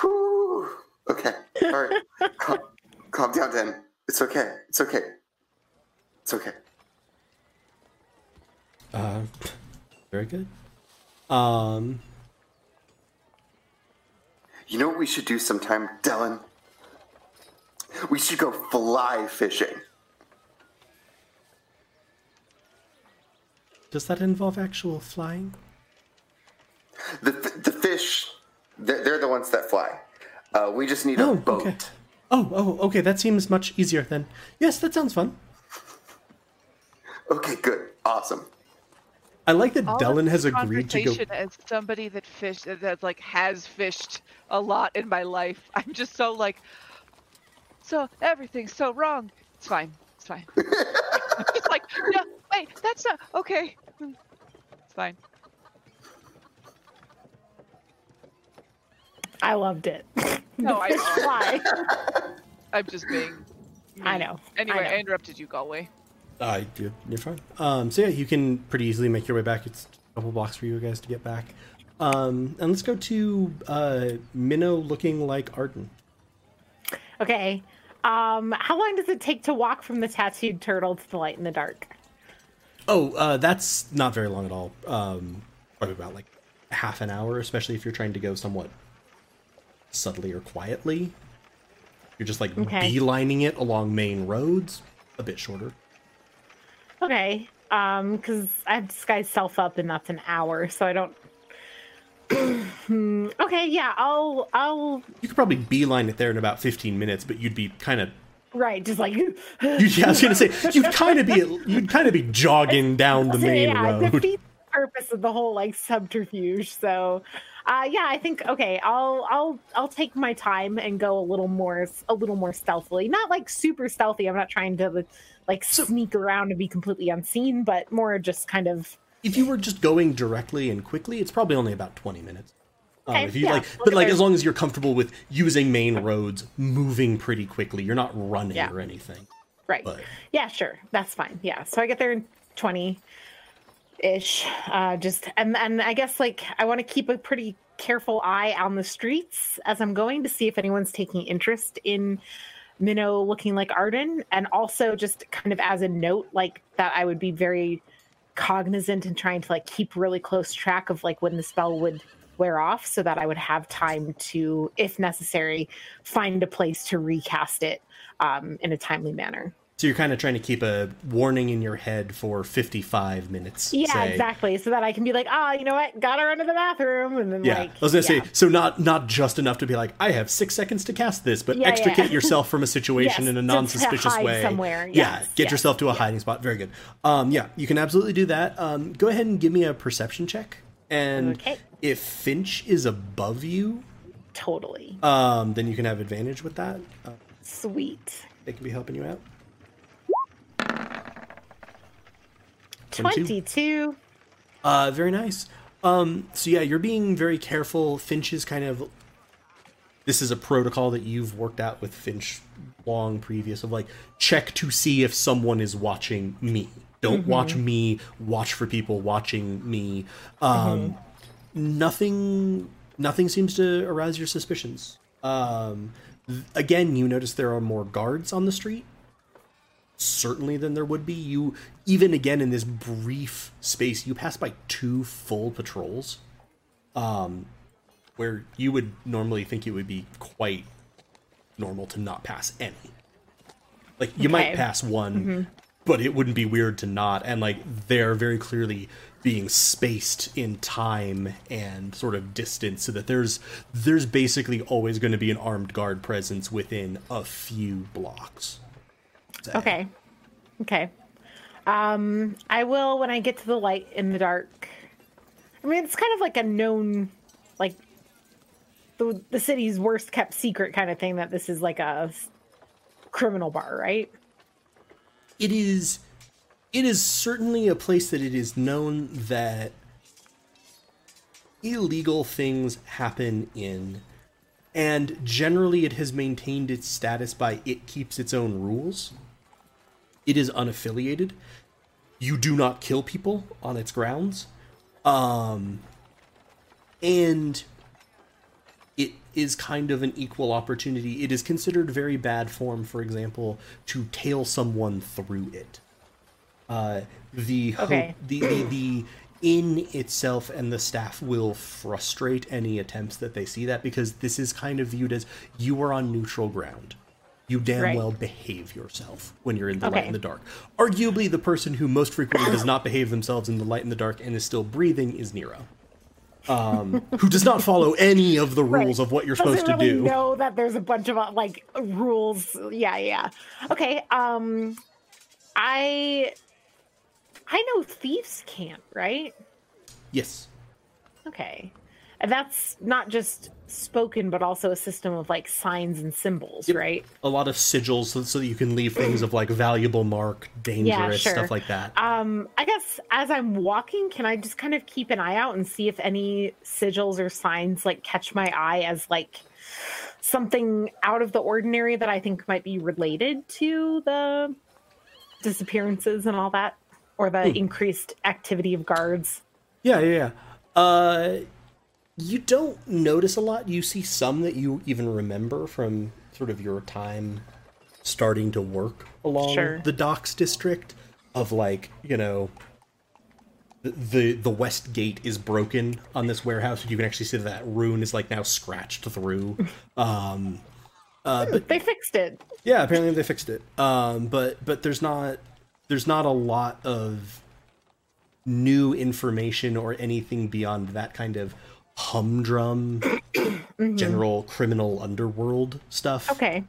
Whew. Okay. All right. calm, calm down, Dan. It's okay. It's okay. It's okay. uh, very good. Um, You know what we should do sometime, Dylan? We should go fly fishing. does that involve actual flying? The, the fish, they're, they're the ones that fly. Uh, we just need a Oh, boat. okay. Oh, oh, okay. That seems much easier then. Yes, that sounds fun. Okay, good. Awesome. I like that All of Dylan has this agreed to go. conversation As somebody that fished, that- that like has fished a lot in my life, I'm just so like, so everything's so wrong. It's fine. It's fine. just like, no, wait, that's not okay. It's fine. I loved it. No, I Fish know. fly. I'm just being. I know. Anyway, I know. I interrupted you, Galway. Uh, you're, you're fine. Um, so yeah, you can pretty easily make your way back. It's a couple blocks for you guys to get back. Um, and let's go to uh, Minnow looking like Arden. Okay. Um, how long does it take to walk from the tattooed turtle to the light in the dark? Oh, uh, that's not very long at all. Um, probably about like half an hour, especially if you're trying to go somewhat subtly or quietly. You're just like Okay. beelining it along main roads. A bit shorter. Okay. Um, because I have disguised self up and that's an hour, so I don't. Okay, yeah, I'll, I'll, You could probably beeline it there in about 15 minutes, but you'd be kind of right, just like. You, yeah, I was gonna say you'd kind of be you'd kind of be jogging down the main yeah, road. the purpose of the whole like subterfuge. So, uh, yeah, I think okay, I'll I'll I'll take my time and go a little more a little more stealthily. Not like super stealthy. I'm not trying to like sneak around and be completely unseen, but more just kind of If you were just going directly and quickly, it's probably only about 20 minutes. Um, Okay, if you yeah, like, but like as long as you're comfortable with using main roads, moving pretty quickly, you're not running Yeah. or anything. right. But Yeah, sure, that's fine. Yeah, so I get there in twenty ish. Uh, just and and I guess like I want to keep a pretty careful eye on the streets as I'm going to see if anyone's taking interest in Minnow looking like Arden, and also just kind of as a note, like that I would be very cognizant and trying to like keep really close track of like when the spell would wear off so that I would have time to, if necessary, find a place to recast it um, in a timely manner. So you're kind of trying to keep a warning in your head for 55 minutes. Yeah, say. exactly. So that I can be like, ah, you know what? Gotta run to the bathroom, and then Yeah, like, I was gonna yeah. say so not not just enough to be like I have six seconds to cast this, but Yeah, extricate yeah. yourself from a situation Yes, in a to- to non-suspicious way. somewhere. Yeah, get yes, yourself to a hiding spot. Very good. Um, yeah, you can absolutely do that. Um, go ahead and give me a perception check, and Okay. if Finch is above you, totally um, then you can have advantage with that. Uh, sweet. they can be helping you out. 22. Twenty-two. Uh, very nice. Um, so yeah, you're being very careful. Finch is kind of. This is a protocol that you've worked out with Finch long previous of like check to see if someone is watching me. Don't watch me. Watch for people watching me. Um, Nothing. Nothing seems to arouse your suspicions. Um, th- again, you notice there are more guards on the street certainly than there would be. You even again in this brief space, you pass by two full patrols, um, where you would normally think it would be quite normal to not pass any. Like you might pass one, but it wouldn't be weird to not. And like they're very clearly being spaced in time and sort of distance so that there's there's basically always going to be an armed guard presence within a few blocks. Okay. Okay. Um, I will when I get to the light in the dark. I mean, it's kind of like a known, like the the city's worst kept secret kind of thing. That this is like a criminal bar, right? it is it is certainly a place that it is known that illegal things happen in and generally it has maintained its status by it keeps its own rules it is unaffiliated you do not kill people on its grounds um and it is kind of an equal opportunity. It is considered very bad form, for example, to tail someone through it. Uh, the hope, Okay. the, the the inn itself and the staff will frustrate any attempts that they see that because this is kind of viewed as you are on neutral ground. You damn Right. well behave yourself when you're in the light Okay. and the dark. Arguably, the person who most frequently does not behave themselves in the light and the dark and is still breathing is Nero um, who does not follow any of the rules Right. of what you're Doesn't supposed to really do. know that there's a bunch of uh, like rules. Yeah, yeah. Okay. Um, I I know thieves can't, right? Yes. Okay. And that's not just spoken, but also a system of like signs and symbols, Yep. right? A lot of sigils so, so that you can leave things of like valuable mark, dangerous, sure. stuff like that. Um, I guess as I'm walking, can I just kind of keep an eye out and see if any sigils or signs like catch my eye as like something out of the ordinary that I think might be related to the disappearances and all that, or the increased activity of guards? Yeah, yeah, yeah. Uh, you don't notice a lot. You see some that you even remember from sort of your time starting to work along Sure. the docks district of like, you know, the, the west gate is broken on this warehouse. You can actually see that, that rune is like now scratched through. Um, uh, but They fixed it. yeah, apparently they fixed it. Um, but but there's not there's not a lot of new information or anything beyond that kind of humdrum general criminal underworld stuff. Okay.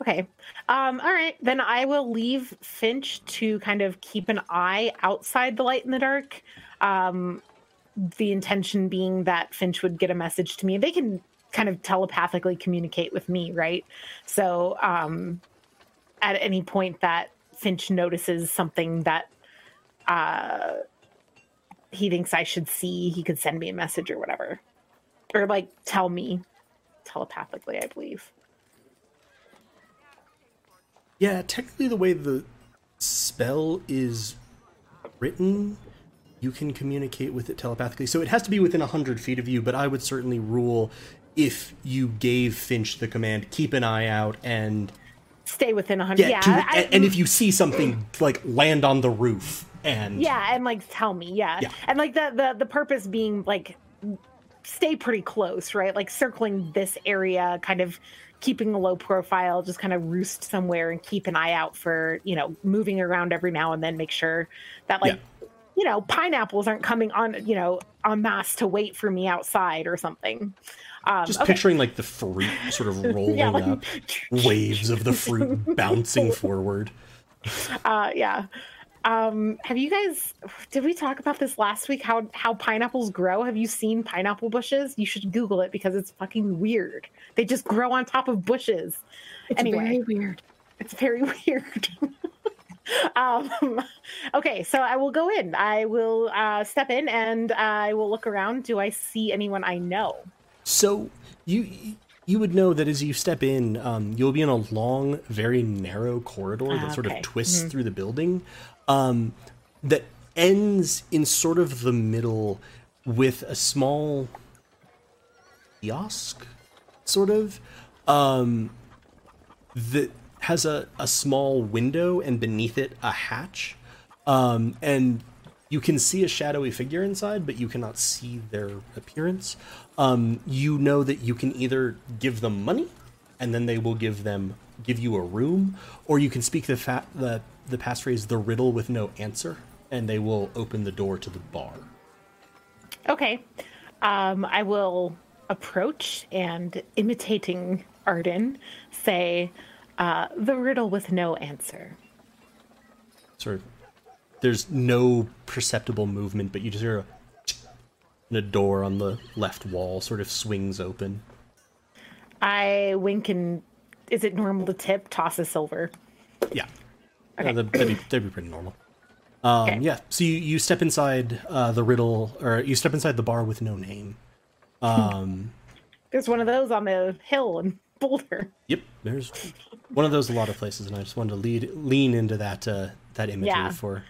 Okay. Um, all right. Then I will leave Finch to kind of keep an eye outside the light in the dark. Um, the intention being that Finch would get a message to me. They can kind of telepathically communicate with me, right? So um, at any point that Finch notices something that uh, he thinks I should see, he could send me a message or whatever. Or like tell me telepathically, I believe. Yeah, technically the way the spell is written, you can communicate with it telepathically. So it has to be within 100 feet of you, but I would certainly rule if you gave Finch the command, keep an eye out and stay within a hundred. yeah, Yeah, to- I- and if you see something like land on the roof and yeah, and like tell me, yeah. Yeah. and like the the the purpose being like stay pretty close, right? Like circling this area, kind of keeping a low profile, just kind of roost somewhere and keep an eye out for, you know, moving around every now and then, make sure that like you know, pineapples aren't coming on, you know, en masse to wait for me outside or something. Um, Just okay. picturing like the fruit sort of rolling Yeah, like- up, waves of the fruit bouncing forward. uh, yeah. Um, have you guys? Did we talk about this last week? How how pineapples grow? Have you seen pineapple bushes? You should Google it because it's fucking weird. They just grow on top of bushes. It's Anyway. very weird. It's very weird. um, okay, so I will go in. I will uh, step in and I will look around. Do I see anyone I know? So you you would know that as you step in, um, you'll be in a long, very narrow corridor that Ah, sort okay. of twists through the building, um, that ends in sort of the middle with a small kiosk, sort of, um, that has a, a small window and beneath it a hatch. Um, and you can see a shadowy figure inside, but you cannot see their appearance. Um, you know that you can either give them money, and then they will give them give you a room, or you can speak the fa- the the passphrase "the riddle with no answer," and they will open the door to the bar. Okay. Um, I will approach and imitating Arden say, uh, the riddle with no answer. Sort of, there's no perceptible movement, but you just hear a and a door on the left wall sort of swings open. I wink and is it normal to tip? Toss a silver. Yeah. Okay. Uh, that'd, be, that'd be pretty normal. Um, Okay. Yeah. So you, you step inside uh, the riddle, or you step inside the bar with no name. Um, There's one of those on the hill in Boulder. yep. There's one of those a lot of places, and I just wanted to lead lean into that uh, that imagery Yeah. for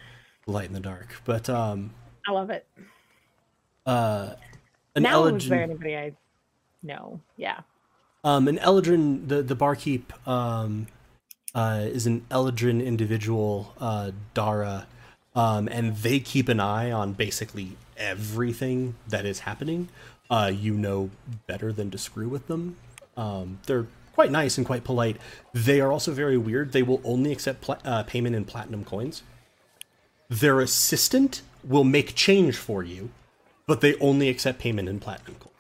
light in the dark. But um, I love it. uh, an now, is there anybody I know? Yeah. Um, an Eldrin, the the barkeep, um, uh, is an Eldrin individual, uh, Dara, um, and they keep an eye on basically everything that is happening. Uh, you know better than to screw with them. Um, they're quite nice and quite polite. They are also very weird. They will only accept uh, payment in platinum coins. Their assistant will make change for you, but they only accept payment in platinum coins.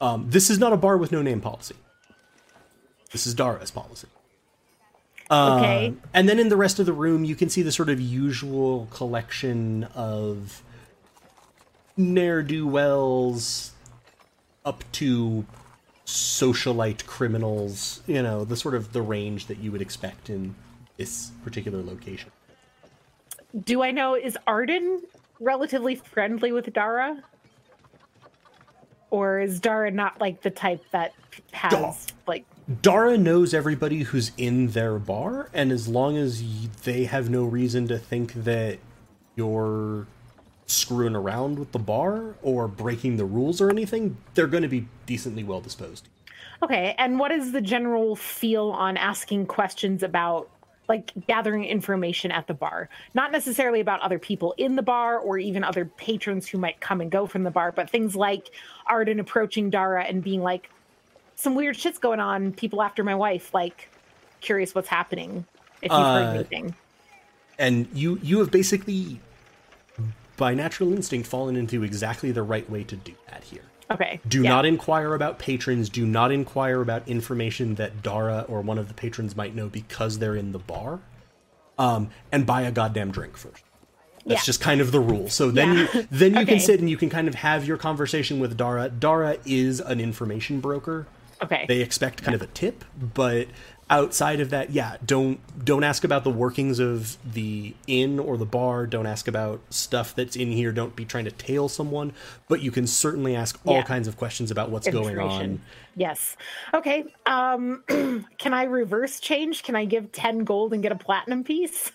Um, this is not a bar with no name policy. This is Dara's policy. Okay. Um, and then in the rest of the room, you can see the sort of usual collection of ne'er do wells up to socialite criminals. You know, the sort of the range that you would expect in this particular location. Do I know is Arden relatively friendly with Dara? Or is Dara not like the type that has. Like Dara knows everybody who's in their bar, and as long as they have no reason to think that you're screwing around with the bar or breaking the rules or anything, they're going to be decently well disposed. Okay, and what is the general feel on asking questions about like gathering information at the bar? Not necessarily about other people in the bar or even other patrons who might come and go from the bar, but things like Arden approaching Dara and being like, some weird shit's going on, people after my wife, like curious what's happening. If you've Uh, heard anything. And you you have basically by natural instinct fallen into exactly the right way to do that here. Okay. Do yeah. not inquire about patrons. Do not inquire about information that Dara or one of the patrons might know because they're in the bar. Um, and buy a goddamn drink first. That's Yeah. just kind of the rule. So then Yeah. you then you Okay. can sit and you can kind of have your conversation with Dara. Dara is an information broker. Okay. They expect kind of a tip, but outside of that, yeah, don't don't ask about the workings of the inn or the bar. Don't ask about stuff that's in here. Don't be trying to tail someone, but you can certainly ask all Yeah. kinds of questions about what's going on. Yes. Okay. Um can I reverse change? Can I give 10 gold and get a platinum piece?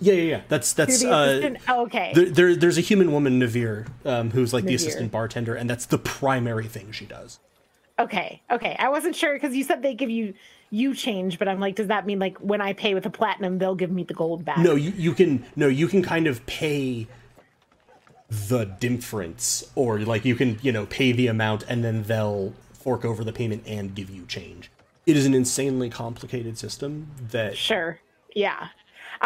Yeah, yeah, yeah. That's that's uh. Oh, okay. there, there. There's a human woman, Navir, um, who's like the assistant bartender, and that's the primary thing she does. Okay, okay. I wasn't sure because you said they give you you change, but I'm like, does that mean like when I pay with a platinum, they'll give me the gold back? No, you, you can no, you can kind of pay the difference, or like you can you know pay the amount and then they'll fork over the payment and give you change. It is an insanely complicated system that Sure. Yeah.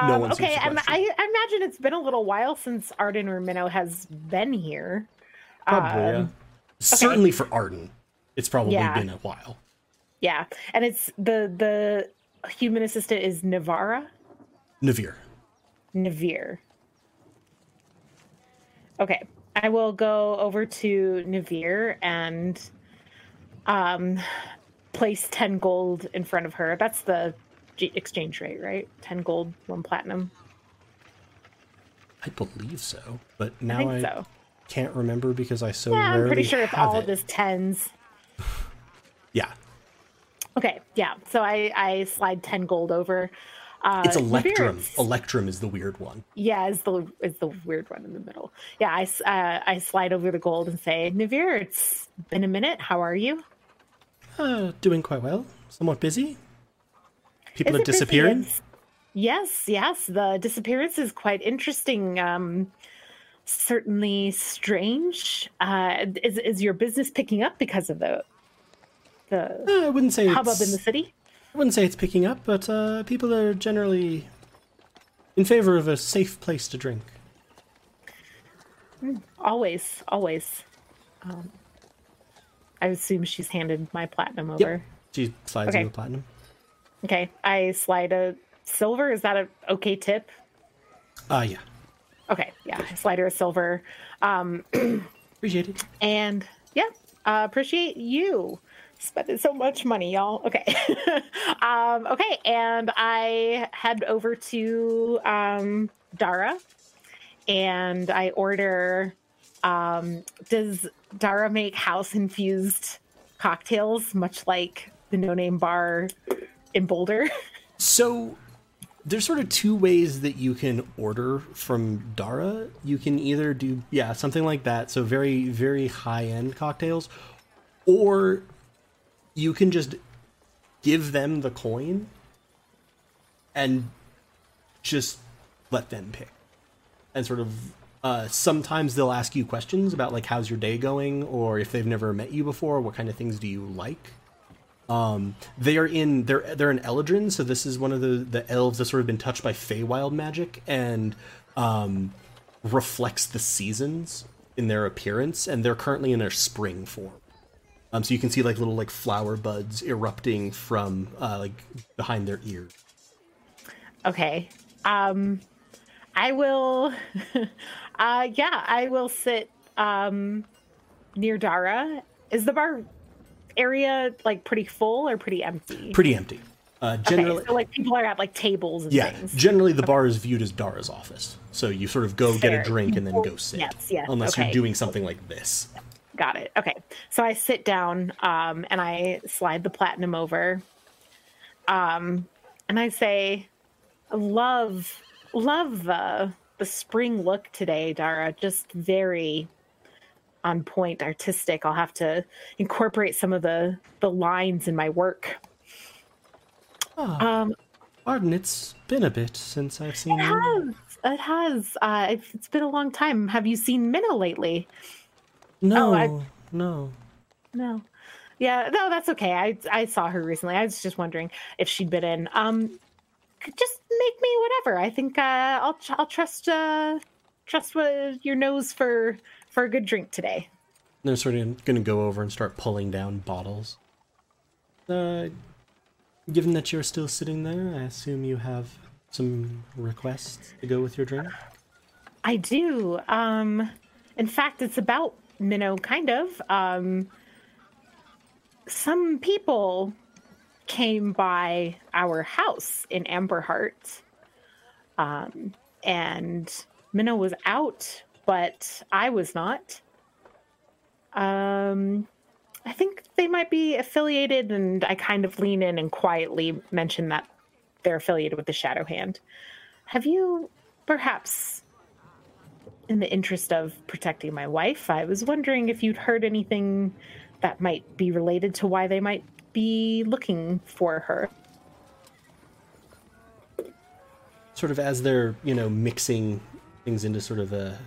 No Um, okay, and. I, I imagine it's been a little while since Arden or Minnow has been here. probably yeah. Um, certainly for Arden, it's probably Yeah. been a while. Yeah, and it's the the human assistant is Navara. Navir. Navir. Okay, I will go over to Navir and um place 10 gold in front of her. That's the exchange rate, right? 10 gold, 1 platinum. I believe so, but now think I, so. can't remember because I so Yeah, rarely I'm pretty sure it's have all it. of this tens. Yeah, Okay, yeah. So I I slide 10 gold over. Uh it's Electrum. it's- Electrum is the weird one. Yeah, is the is the weird one in the middle. Yeah, I uh, I slide over the gold and say, Navir, it's been a minute. How are you? Uh, doing quite well. Somewhat busy. People Is are disappearing. Yes, yes. The disappearance is quite interesting. Um, certainly strange. Uh, is is your business picking up because of the the Uh, I wouldn't say hubbub it's, in the city? I wouldn't say it's picking up, but uh, people are generally in favor of a safe place to drink. Always, always. Um, I assume she's handed my platinum over. Yep. She slides Okay. into platinum. Okay, I slide a silver. Is that a okay tip? Ah, yeah. Okay, yeah, I slide her a silver. Um, Appreciate it. and yeah, uh, appreciate you spending so much money, y'all. Okay, um, okay, and I head over to um, Dara, and I order. Um, does Dara make house infused cocktails, much like the No Name Bar in Boulder? So there's sort of two ways that you can order from Dara. You can either do yeah, something like that, so very very high-end cocktails, or you can just give them the coin and just let them pick. And sort of uh, sometimes they'll ask you questions about like how's your day going or if they've never met you before, what kind of things do you like? Um, they are in they're they're in Eldrin, so this is one of the the elves that's sort of been touched by Feywild magic and um, reflects the seasons in their appearance, and they're currently in their spring form. Um, so you can see like little like flower buds erupting from uh, like behind their ears. Okay. Um I will uh yeah, I will sit um near Dara. Is the bar area like pretty full or pretty empty? Pretty empty. Uh, generally, okay, so like people are at like tables and yeah. things. Generally, the bar is viewed as Dara's office, so you sort of go get a drink and then go sit. Yes, yes, Unless okay. you're doing something like this. Got it. Okay. So I sit down um and I slide the platinum over. Um and I say love love the the spring look today, Dara. Just very on point artistic. I'll have to incorporate some of the the lines in my work. Ah, Um Arden, it's been a bit since I've seen it you. has. It has. Uh it's, it's been a long time. Have you seen Minnow lately? No, Oh, I- no. No. Yeah, no, that's okay. I I saw her recently. I was just wondering if she'd been in. Um just make me whatever. I think uh I'll I'll trust uh trust what your nose for for a good drink today. They're sort of going to go over and start pulling down bottles. Uh, given that you're still sitting there, I assume you have some requests to go with your drink. I do. Um in fact, it's about Minnow kind of. Um some people came by our house in Amberheart. Um and Minnow was out, but I was not. Um I think they might be affiliated and I kind of lean in and quietly mention that they're affiliated with the Shadow Hand. Have you perhaps in the interest of protecting my wife, I was wondering if you'd heard anything that might be related to why they might be looking for her. Sort of as they're, you know, mixing things into sort of a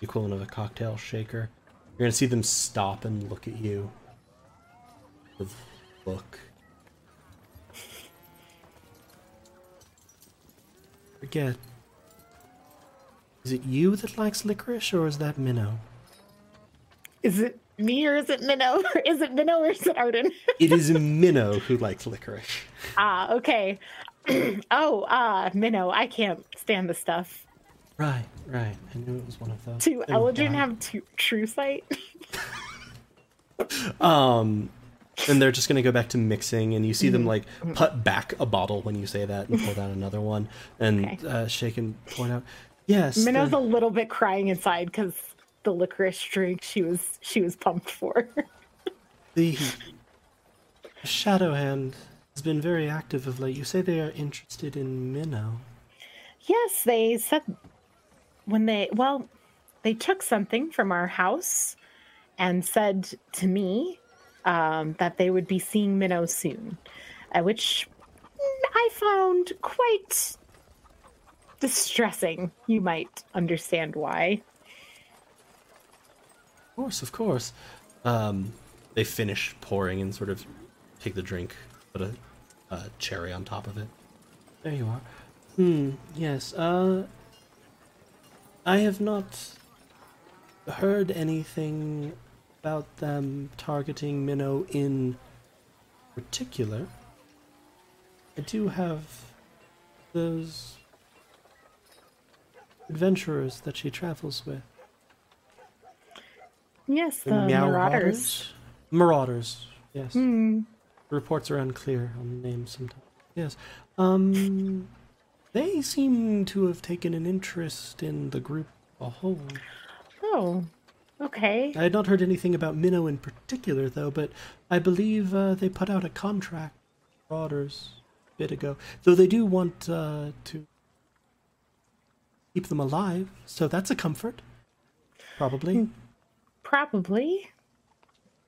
the equivalent of a cocktail shaker. You're gonna see them stop and look at you. With look. Forget. Is it you that likes licorice, or is that Minnow? Is it me or is it Minnow? Or is it Minnow or is it Arden? It is Minnow who likes licorice. ah, okay. oh, ah, Minnow. I can't stand the stuff. Right, right. I knew it was one of those. Do Eldrin have t- true sight? Um, and they're just gonna go back to mixing, and you see Mm-hmm. them like put back a bottle when you say that, and pull down another one, and Okay. uh, shake and point out, yes, Minnow's the- a little bit crying inside because the licorice drink she was she was pumped for. the Shadow Hand has been very active of late. You say they are interested in Minnow. yes, they said when they well, they took something from our house and said to me um, that they would be seeing Minnow soon, uh, which I found quite distressing. You might understand why. Of course, of course. Um, they finish pouring and sort of take the drink, put a, a cherry on top of it. There you are. Hmm. Yes. Uh, I have not heard anything about them targeting Minnow in particular. I do have those adventurers that she travels with. Yes, the, Meow marauders. Marauders, yes. Hmm. Reports are unclear on the names sometimes. Yes. Um, they seem to have taken an interest in the group a whole. Oh, okay. I had not heard anything about Minnow in particular, though, but I believe uh, they put out a contract with Marauders a bit ago. Though they do want uh, to keep them alive, so that's a comfort. Probably. Probably.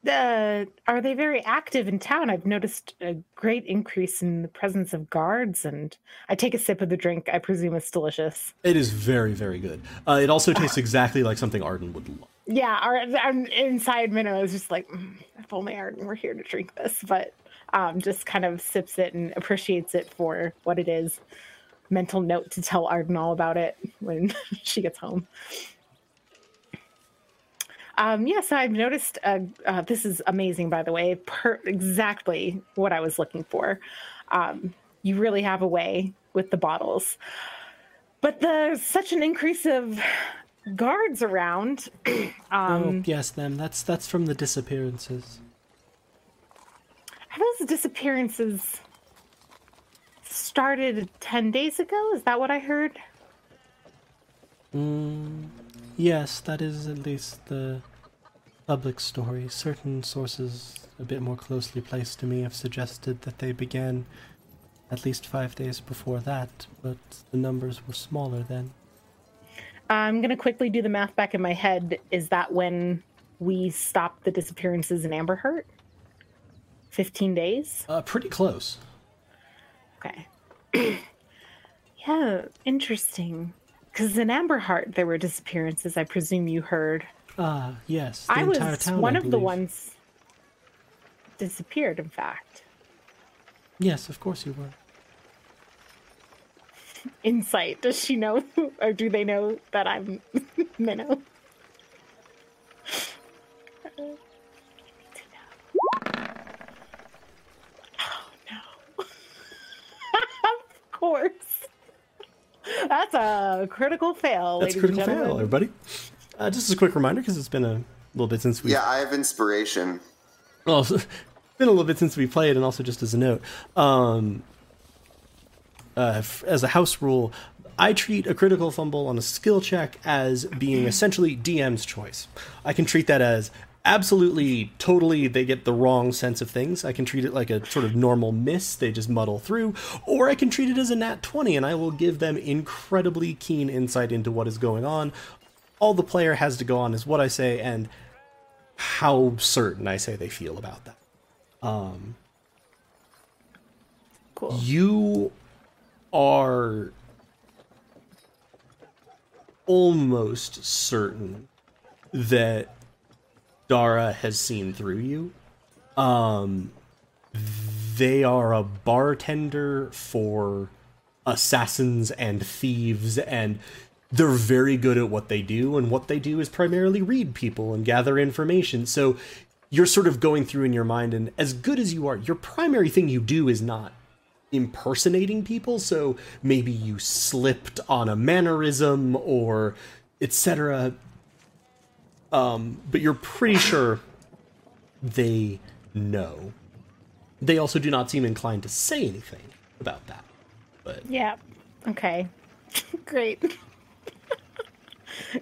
Uh, are they very active in town? I've noticed a great increase in the presence of guards, and I take a sip of the drink. I presume it's delicious. It is very, very good. Uh, it also tastes exactly like something Arden would love. Yeah, our, I'm inside Minnow is just like, "Mm, if only Arden were here to drink this, but um, just kind of sips it and appreciates it for what it is. Mental note to tell Arden all about it when she gets home. Um, yes, I've noticed. Uh, uh, this is amazing, by the way. Per- exactly what I was looking for. Um, you really have a way with the bottles, but there's such an increase of guards around. um, oh, yes, them. That's that's from the disappearances. Have those disappearances started 10 days ago? Is that what I heard? Mm, yes, that is at least the public story. Certain sources, a bit more closely placed to me, have suggested that they began at least five days before that, but the numbers were smaller then. I'm going to quickly do the math back in my head. Is that when we stopped the disappearances in Amberheart? 15 days? Uh, pretty close. Okay. yeah, interesting. Because in Amberheart, there were disappearances, I presume you heard. Ah, yes. The I was town, one I of the ones disappeared, in fact. Yes, of course you were. Insight. Does she know, or do they know that I'm Minnow? Oh no. of course. That's a critical fail, That's a critical and fail, everybody. Uh, just as a quick reminder, because it's been a little bit since we Yeah, I have inspiration. Well, it's been a little bit since we played, and also just as a note, um, uh, f- as a house rule, I treat a critical fumble on a skill check as being essentially DM's choice. I can treat that as absolutely, totally, they get the wrong sense of things. I can treat it like a sort of normal miss, they just muddle through, or I can treat it as a nat 20, and I will give them incredibly keen insight into what is going on. All the player has to go on is what I say and how certain I say they feel about that. Um, Cool. you are almost certain that Dara has seen through you. Um, they are a bartender for assassins and thieves, and they're very good at what they do. And what they do is primarily read people and gather information. So you're sort of going through in your mind, and as good as you are, your primary thing you do is not impersonating people. So maybe you slipped on a mannerism or etc. Um, but you're pretty sure they know. They also do not seem inclined to say anything about that. But Yeah. Okay. Great.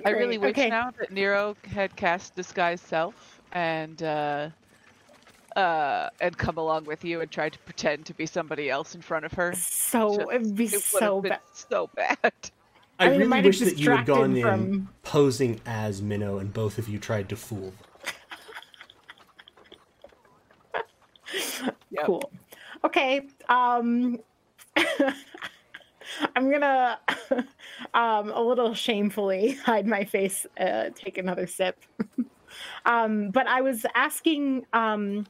I really wish okay. now that Nero had cast disguise self and uh, uh, and come along with you and tried to pretend to be somebody else in front of her. So Just- it'd be it so have been bad. so bad. I, I really wish that you had gone in from- posing as Minnow and both of you tried to fool them. Yep. Cool. Okay. Um I'm gonna um a little shamefully hide my face, uh, take another sip. um, but I was asking um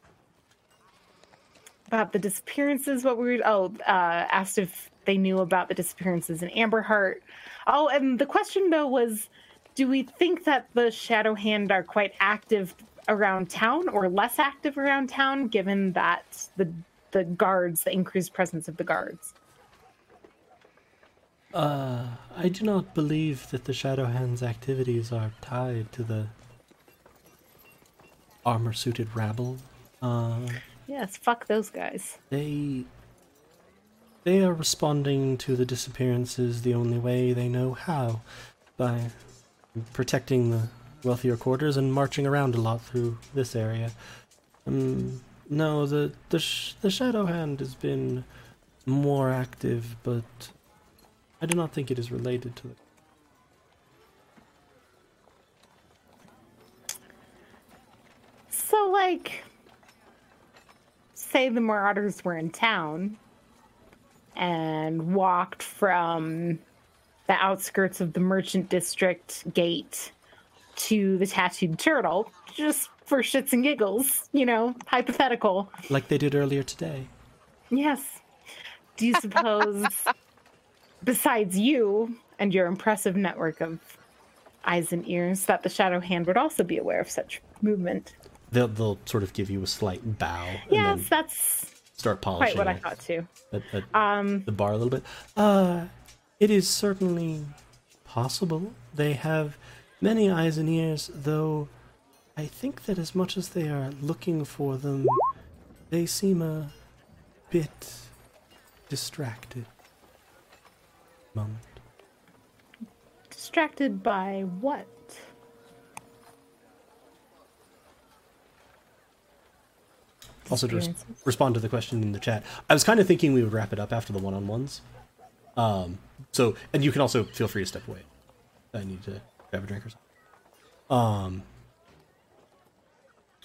about the disappearances, what we were oh, uh asked if they knew about the disappearances in Amberheart. Oh, and the question though was do we think that the Shadow Hand are quite active around town or less active around town given that the the guards, the increased presence of the guards? Uh, I do not believe that the Shadow Hand's activities are tied to the armor suited rabble. Uh, Yes, fuck those guys. they they are responding to the disappearances the only way they know how by protecting the wealthier quarters and marching around a lot through this area. Um, no the the, sh- the shadow hand has been more active but i do not think it is related to the So like say the marauders were in town and walked from the outskirts of the merchant district gate to the tattooed turtle just for shits and giggles, you know, hypothetical. like they did earlier today Yes. Do you suppose, besides you and your impressive network of eyes and ears, that the Shadow Hand would also be aware of such movement? they'll, they'll sort of give you a slight bow Yes, then that's start polishing quite what I thought too. at, at Um, the bar a little bit. Uh, it is certainly possible. They have many eyes and ears, though I think that as much as they are looking for them, they seem a bit distracted. Moment. distracted by what? Also, Experiences. respond to the question in the chat, I was kind of thinking we would wrap it up after the one-on-ones. Um, so, and you can also feel free to step away. I need to grab a drink or something. Um,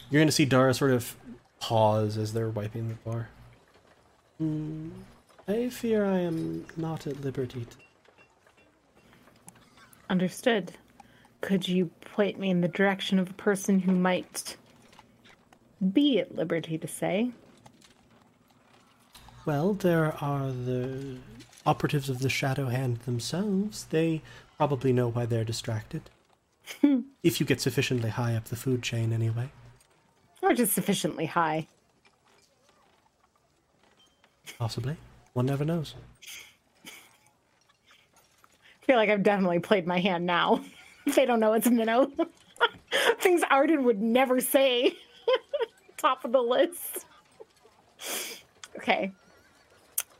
you're going to see Dara sort of pause as they're wiping the bar. Hmm, I fear I am not at liberty to. Understood. Could you point me in the direction of a person who might be at liberty to say? Well, there are the operatives of the Shadow Hand themselves. They probably know why they're distracted. if you get sufficiently high up the food chain, anyway. Or just sufficiently high? Possibly. One never knows. I feel like I've definitely played my hand now. they don't know it's minnow. Things Arden would never say. Top of the list. Okay.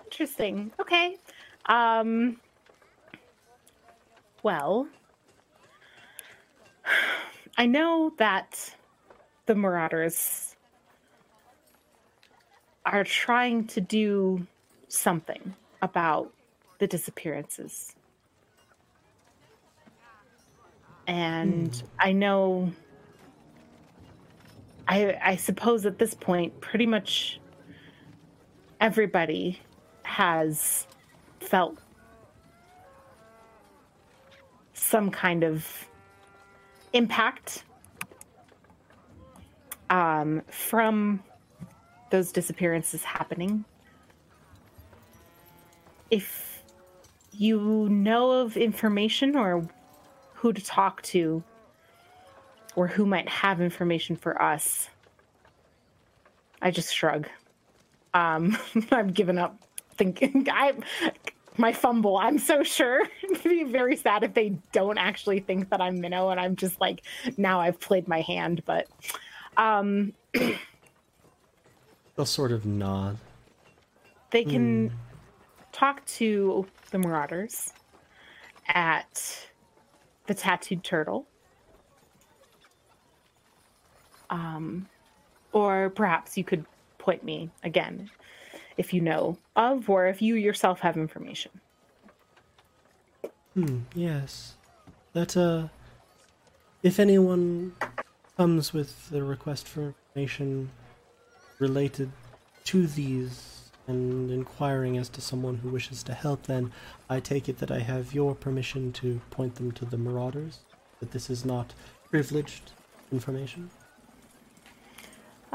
Interesting. Okay. Um well I know that the Marauders are trying to do something about the disappearances and I know I I suppose at this point pretty much everybody has felt some kind of impact um, from those disappearances happening. If you know of information or who to talk to or who might have information for us, I just shrug. Um, I've given up thinking. I my fumble. I'm so sure. It'd be very sad if they don't actually think that I'm Minnow, and I'm just like, now I've played my hand. But um, They'll sort of nod. they can talk to the Marauders at the Tattooed Turtle. Um, or perhaps you could point me again if you know of, or if you yourself have information. Hmm, yes. That, uh, if anyone comes with a request for information related to these and inquiring as to someone who wishes to help, then I take it that I have your permission to point them to the Marauders? That this is not privileged information?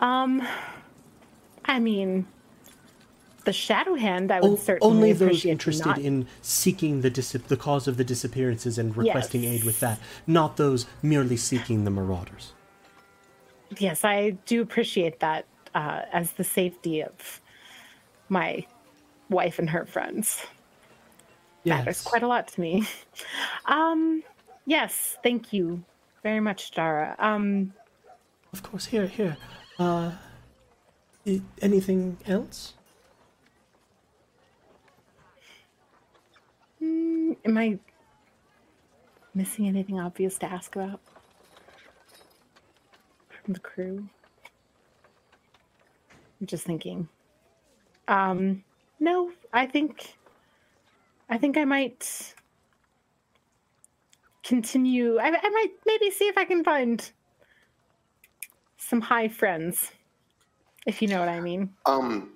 Um, I mean, the Shadow Hand, I would O- certainly only those interested not- in seeking the dis- the cause of the disappearances and requesting aid with that, not those merely seeking the Marauders. Yes, I do appreciate that uh, as the safety of my wife and her friends. Matters quite a lot to me. Um, yes, thank you very much, Dara. Um, Of course, here, here. Uh, anything else? mm, am I missing anything obvious to ask about from the crew? I'm just thinking. Um, no, I think I think I might continue. I, I might maybe see if I can find some high friends, if you know what I mean. Um,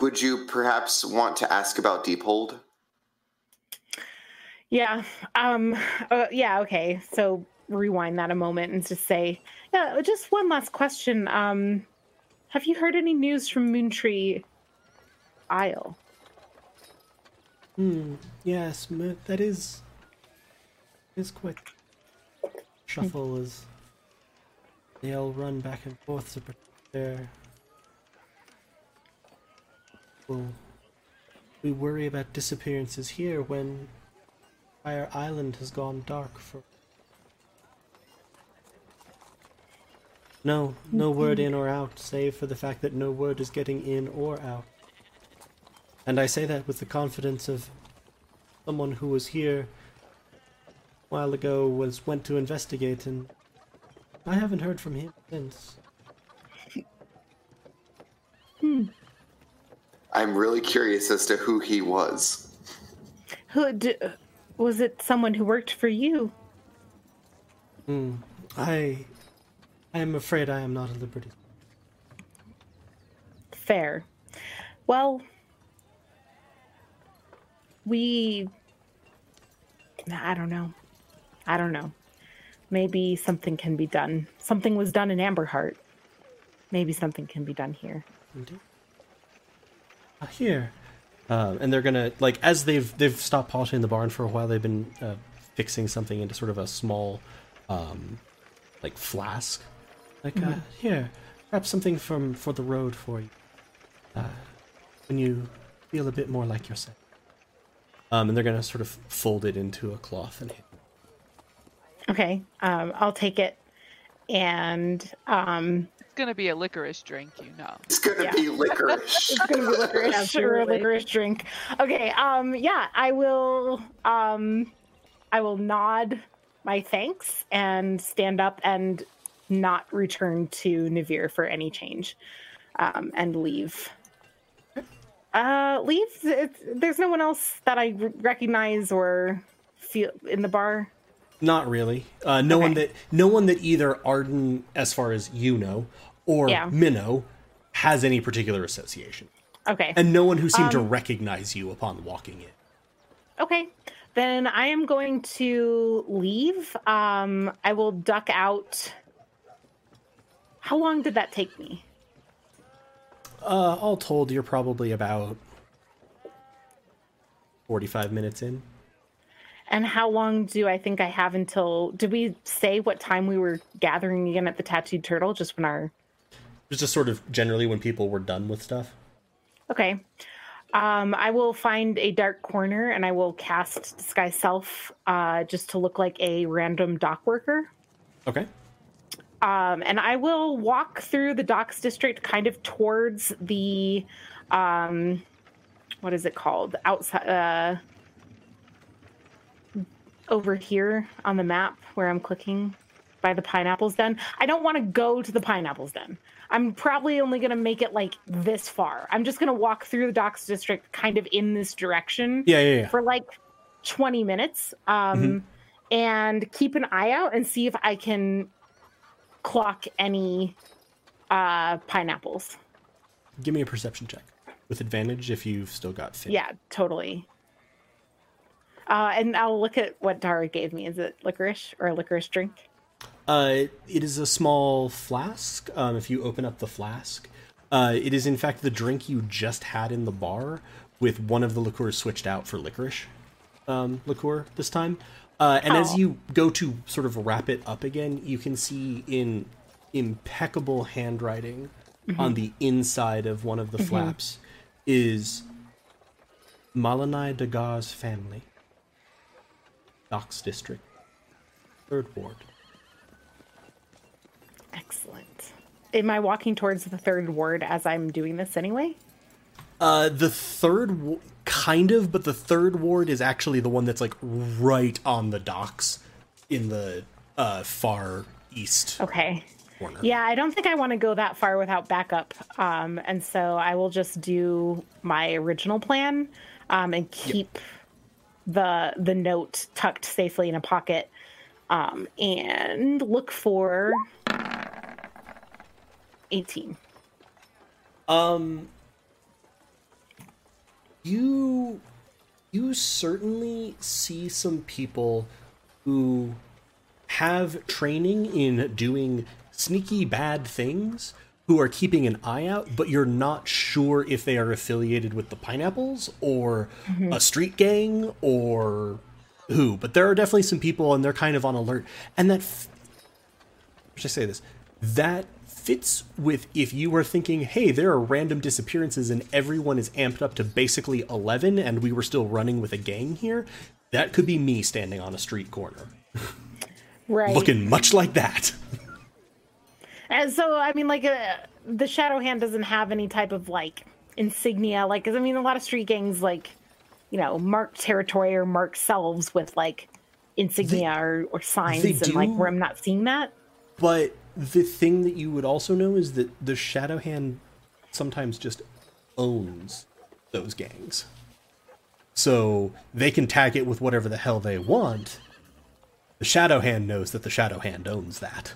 would you perhaps want to ask about Deephold? Yeah. Um. Uh, yeah. Okay. So rewind that a moment and just say, yeah. Just one last question. Um, have you heard any news from Moontree Isle? Hmm. Yes, m- that is. Is quite shuffle as they all run back and forth to protect their. We worry about disappearances here when Fire Island has gone dark for. No, no word in or out, save for the fact that no word is getting in or out. And I say that with the confidence of someone who was here a while ago was went to investigate and I haven't heard from him since. Hmm. I'm really curious as to who he was. Who d- was it? Someone who worked for you? Hmm. I I am afraid I am not at liberty. Fair. Well, we. I don't know. I don't know. Maybe something can be done. Something was done in Amberheart. Maybe something can be done here. Indeed. Uh, here. Uh, and they're gonna like as they've they've stopped polishing the barn for a while. They've been uh, fixing something into sort of a small, um, like flask. Like uh, here, perhaps something from for the road for you. Uh, when you feel a bit more like yourself. Um, and they're gonna sort of fold it into a cloth and. Okay, um, I'll take it. And um, It's gonna be a licorice drink, you know. It's gonna Yeah. be licorice. it's gonna be licorice or a licorice drink. Okay, um, yeah, I will. Um, I will nod my thanks and stand up and not return to Navir for any change, um, and leave. Uh, leave. It's, there's no one else that I r- recognize or feel in the bar. Not really. Uh, no one that no one that either Arden, as far as you know, or Yeah. Minnow has any particular association, Okay. and no one who seemed to Um, recognize you upon walking in. Okay. Then I am going to leave. Um, I will duck out. How long did that take me? Uh, all told, you're probably about 45 minutes in. And how long do I think I have until? Did we say what time we were gathering again at the Tattooed Turtle? Just when our. It's just sort of generally when people were done with stuff. Okay. Um, I will find a dark corner and I will cast Disguise Self uh, just to look like a random dock worker. Okay. Um, and I will walk through the docks district kind of towards the. Um, what is it called? Outside. Uh, over here on the map where I'm clicking by the pineapples den. I don't want to go to the pineapples den. I'm probably only going to make it like this far. I'm just going to walk through the docks district kind of in this direction Yeah, yeah, yeah. for like 20 minutes um, and keep an eye out and see if I can clock any uh, pineapples. Give me a perception check with advantage if you've still got fit. Yeah, totally. Uh, and I'll look at what Dara gave me. Is it licorice or a licorice drink? Uh, it is a small flask. Um, if you open up the flask, uh, it is in fact the drink you just had in the bar, with one of the liqueurs switched out for licorice um, liqueur this time. Uh, and as Oh. you go to sort of wrap it up again, you can see in impeccable handwriting on the inside of one of the flaps is Malanai Dagar's family, Docks District, Third Ward. Excellent. Am I walking towards the third ward as I'm doing this anyway? Uh, the third, kind of, but the third ward is actually the one that's like right on the docks in the uh, far east Okay. corner. Yeah, I don't think I want to go that far without backup. Um, and so I will just do my original plan um, and keep the the note tucked safely in a pocket um, and look for 18. Um, you you certainly see some people who have training in doing sneaky bad things who are keeping an eye out, but you're not sure if they are affiliated with the pineapples or mm-hmm. a street gang or who. But there are definitely some people, and they're kind of on alert. And that f- should I say this? That fits with if you were thinking, hey, there are random disappearances and everyone is amped up to basically 11 and we were still running with a gang here. That could be me standing on a street corner, Right. looking much like that. And so, I mean, like, uh, the Shadow Hand doesn't have any type of like insignia. Like, I mean, a lot of street gangs, like, you know, mark territory or mark selves with like insignia or, or signs, they and like where I'm not seeing that. But the thing that you would also know is that the Shadow Hand sometimes just owns those gangs. So they can tag it with whatever the hell they want. The Shadow Hand knows that the Shadow Hand owns that.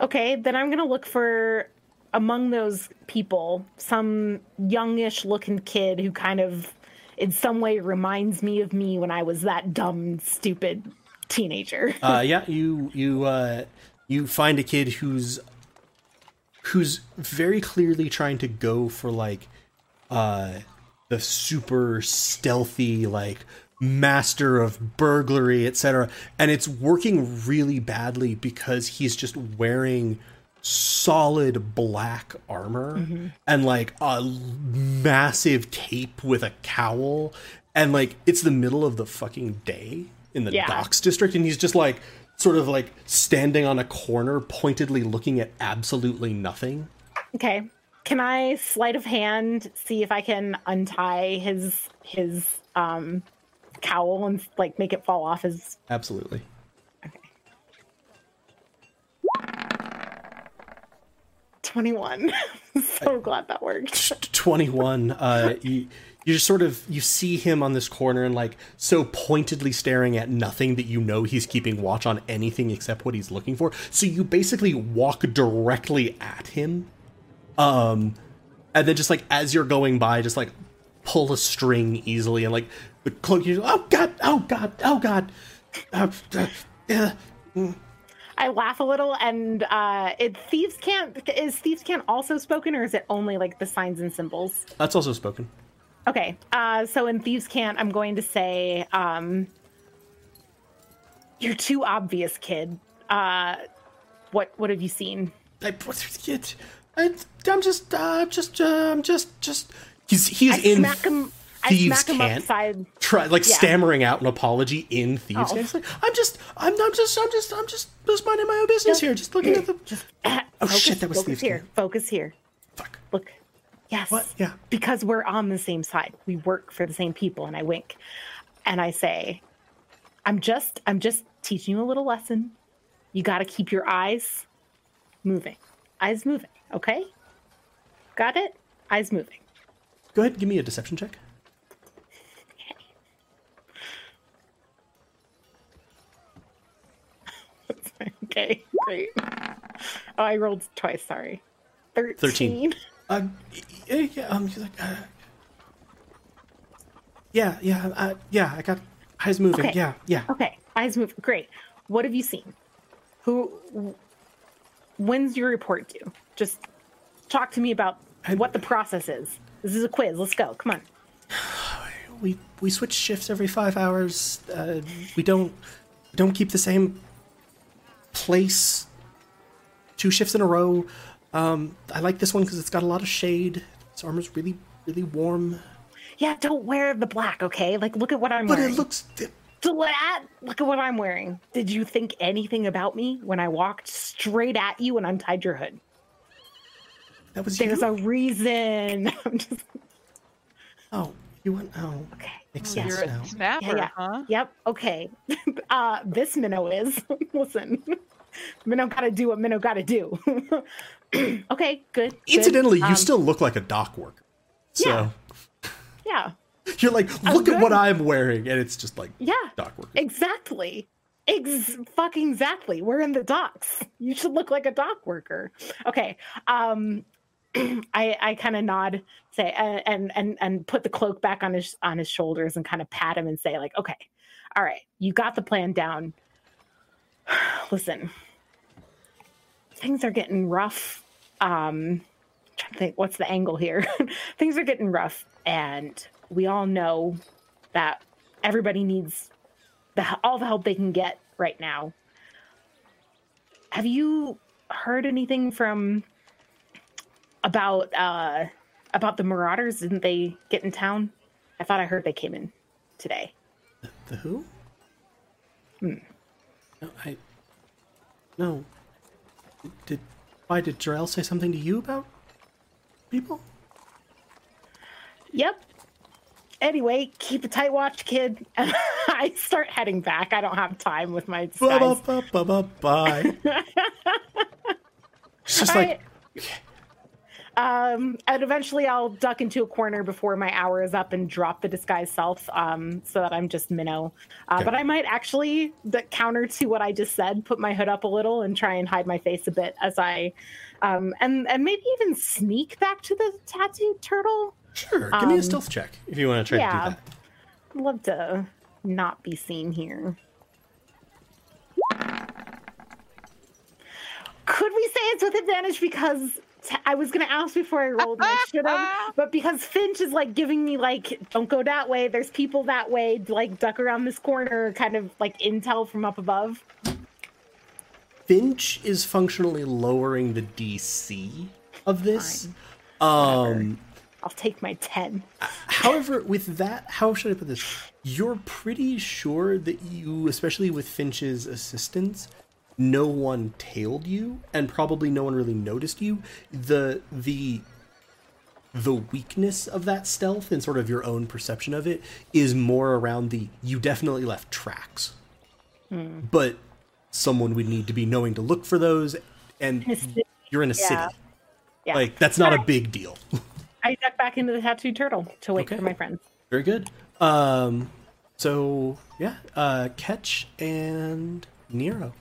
Okay, then I'm gonna look for among those people some youngish looking kid who kind of, in some way, reminds me of me when I was that dumb, stupid teenager. uh, yeah, you you uh, you find a kid who's who's very clearly trying to go for like uh, the super stealthy like master of burglary, etc. And it's working really badly because he's just wearing solid black armor and like a massive cape with a cowl and like it's the middle of the fucking day in the Yeah. docks district and he's just like sort of like standing on a corner pointedly looking at absolutely nothing Okay. Can I sleight of hand see if I can untie his his um cowl and like make it fall off his absolutely okay. 21. so glad that worked. 21 uh you you just sort of you see him on this corner and like so pointedly staring at nothing that you know he's keeping watch on anything except what he's looking for so you basically walk directly at him um and then just like as you're going by just like pull a string easily, and like the cloak. You oh god, oh god, oh god. Uh, uh, uh, mm. I laugh a little, and uh, it thieves' cant is thieves' cant also spoken, or is it only like the signs and symbols? That's also spoken. Okay, uh, so in thieves' cant, I'm going to say, um, "You're too obvious, kid." Uh, what what have you seen? I, it, I, I'm just, uh, just, uh, I'm just, just. He's he's I in smack him. Thieves' cant. try like Yeah. stammering out an apology in thieves. Oh. Can't. Like, I'm just, I'm, I'm just, I'm just, I'm just, just minding my own business here. Just looking at the. Oh Oh, shit, that was focus thieves' here. can't. Focus here. Fuck. Look. Yes. What? Yeah. Because we're on the same side. We work for the same people. And I wink, and I say, "I'm just, I'm just teaching you a little lesson. You got to keep your eyes moving. Eyes moving. Okay. Got it. Eyes moving. Go ahead, give me a deception check. Okay. Great. Oh, I rolled twice. Sorry. Thirteen. 13. Uh, yeah, yeah, um, he's like, uh, yeah, yeah, uh, yeah. I got eyes moving. Okay. Yeah, yeah. Okay, eyes move. Great. What have you seen? Who? When's your report due? Just talk to me about I- what the process is. This is a quiz. Let's go. Come on. We we switch shifts every five hours. Uh, we don't we don't keep the same place two shifts in a row. Um, I like this one because it's got a lot of shade. This armor's really really warm, Yeah, don't wear the black, okay? Like, look at what I'm but wearing. But it looks. Look at, look at what I'm wearing. Did you think anything about me when I walked straight at you and untied your hood? That was There's you. a reason. I'm just Oh, you went. Oh, okay. makes Yeah. sense You're now. a snapper, yeah. huh? Yep. Okay. uh, this minnow is. Listen, minnow got to do what minnow got to do. okay. Good. good. Incidentally, you Um, still look like a dock worker. So Yeah. Yeah. you're like, look at what. I'm wearing, and it's just like Yeah. dock worker. Exactly. Ex- fucking exactly. We're in the docks. You should look like a dock worker. Okay. Um I I kind of nod, say and, and and and put the cloak back on his on his shoulders and kind of pat him and say like, "Okay. All right. You got the plan down. Listen. Things are getting rough. Um trying to think what's the angle here. Things are getting rough and we all know that everybody needs the all the help they can get right now. Have you heard anything from about uh about the Marauders? Didn't they get in town? I thought I heard they came in today. The who? Hmm. No, I. No. Did why did Jarell say something to you about people? Yep. Anyway, keep a tight watch, kid. And I start heading back. I don't have time with my disguise. bye. It's just All like Um, and eventually I'll duck into a corner before my hour is up and drop the disguise self, um, so that I'm just minnow. Uh, Okay. But I might actually, the counter to what I just said, put my hood up a little and try and hide my face a bit as I, um, and and maybe even sneak back to the tattooed turtle. sure. Give me a um, stealth check if you want to try yeah. to do that. I'd love to not be seen here. Could we say it's with advantage because t- I was going to ask before I rolled and I should have, but because Finch is like giving me like, don't go that way. There's people that way. Like duck around this corner, kind of like intel from up above. Finch is functionally lowering the DC of this. Um, I'll take my ten. however, with that, how should I put this? You're pretty sure that you, especially with Finch's assistance, no one tailed you, and probably no one really noticed you. The the the weakness of that stealth and sort of your own perception of it is more around the you definitely left tracks. But someone would need to be knowing to look for those and you're in a Yeah. city. Yeah. Like that's not a big deal. I duck back into the tattooed turtle to wait Okay. for my friends. Very good. Um so yeah, uh Ketch and Nero.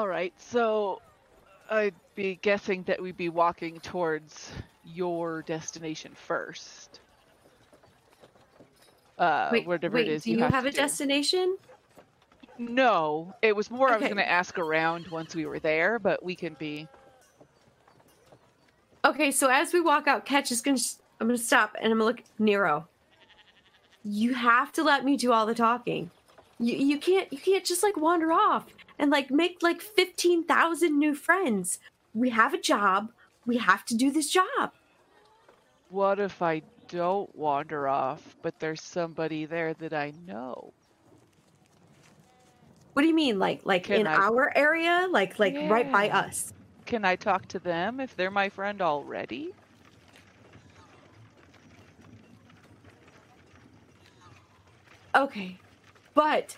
All right, so I'd be guessing that we'd be walking towards your destination first. Uh, wait, whatever wait, it is do you, have, have to a do. destination? No, it was more I was going to ask around once we were there, but we can be. Okay, so as we walk out, Ketch is gonna. I'm gonna stop and I'm gonna look Nero. You have to let me do all the talking. You you can't you can't just like wander off and like make like fifteen thousand new friends. We have a job. We have to do this job. What if I don't wander off, but there's somebody there that I know? What do you mean, like like Can in I- our area, like like right by us? Can I talk to them if they're my friend already? Okay, but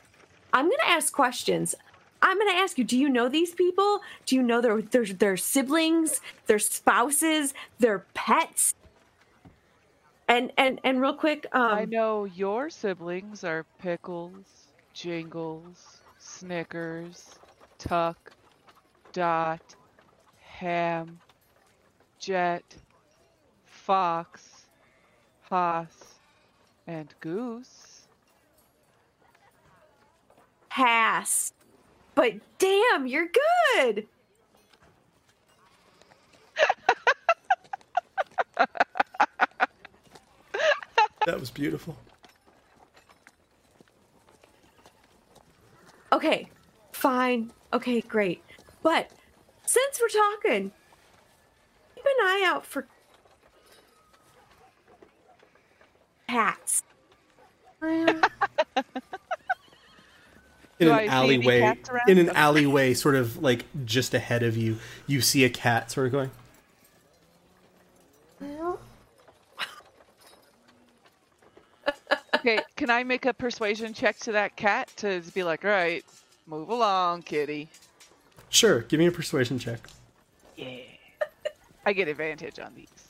I'm gonna ask questions. I'm gonna ask you: Do you know these people? Do you know their their their siblings, their spouses, their pets? And and and real quick, um, I know your siblings are Pickles, Jingles, Snickers, Tuck, Dot, Ham, Jet, Fox, Hoss, and Goose. pass. But damn, you're good. That was beautiful. Okay, fine. Okay, great. But since we're talking, keep an eye out for cats. in an I see any alleyway in an alleyway sort of like just ahead of you you see a cat sort of going Okay, can I make a persuasion check to that cat to be like, all right, move along, kitty? sure give me a persuasion check Yeah. I get advantage on these.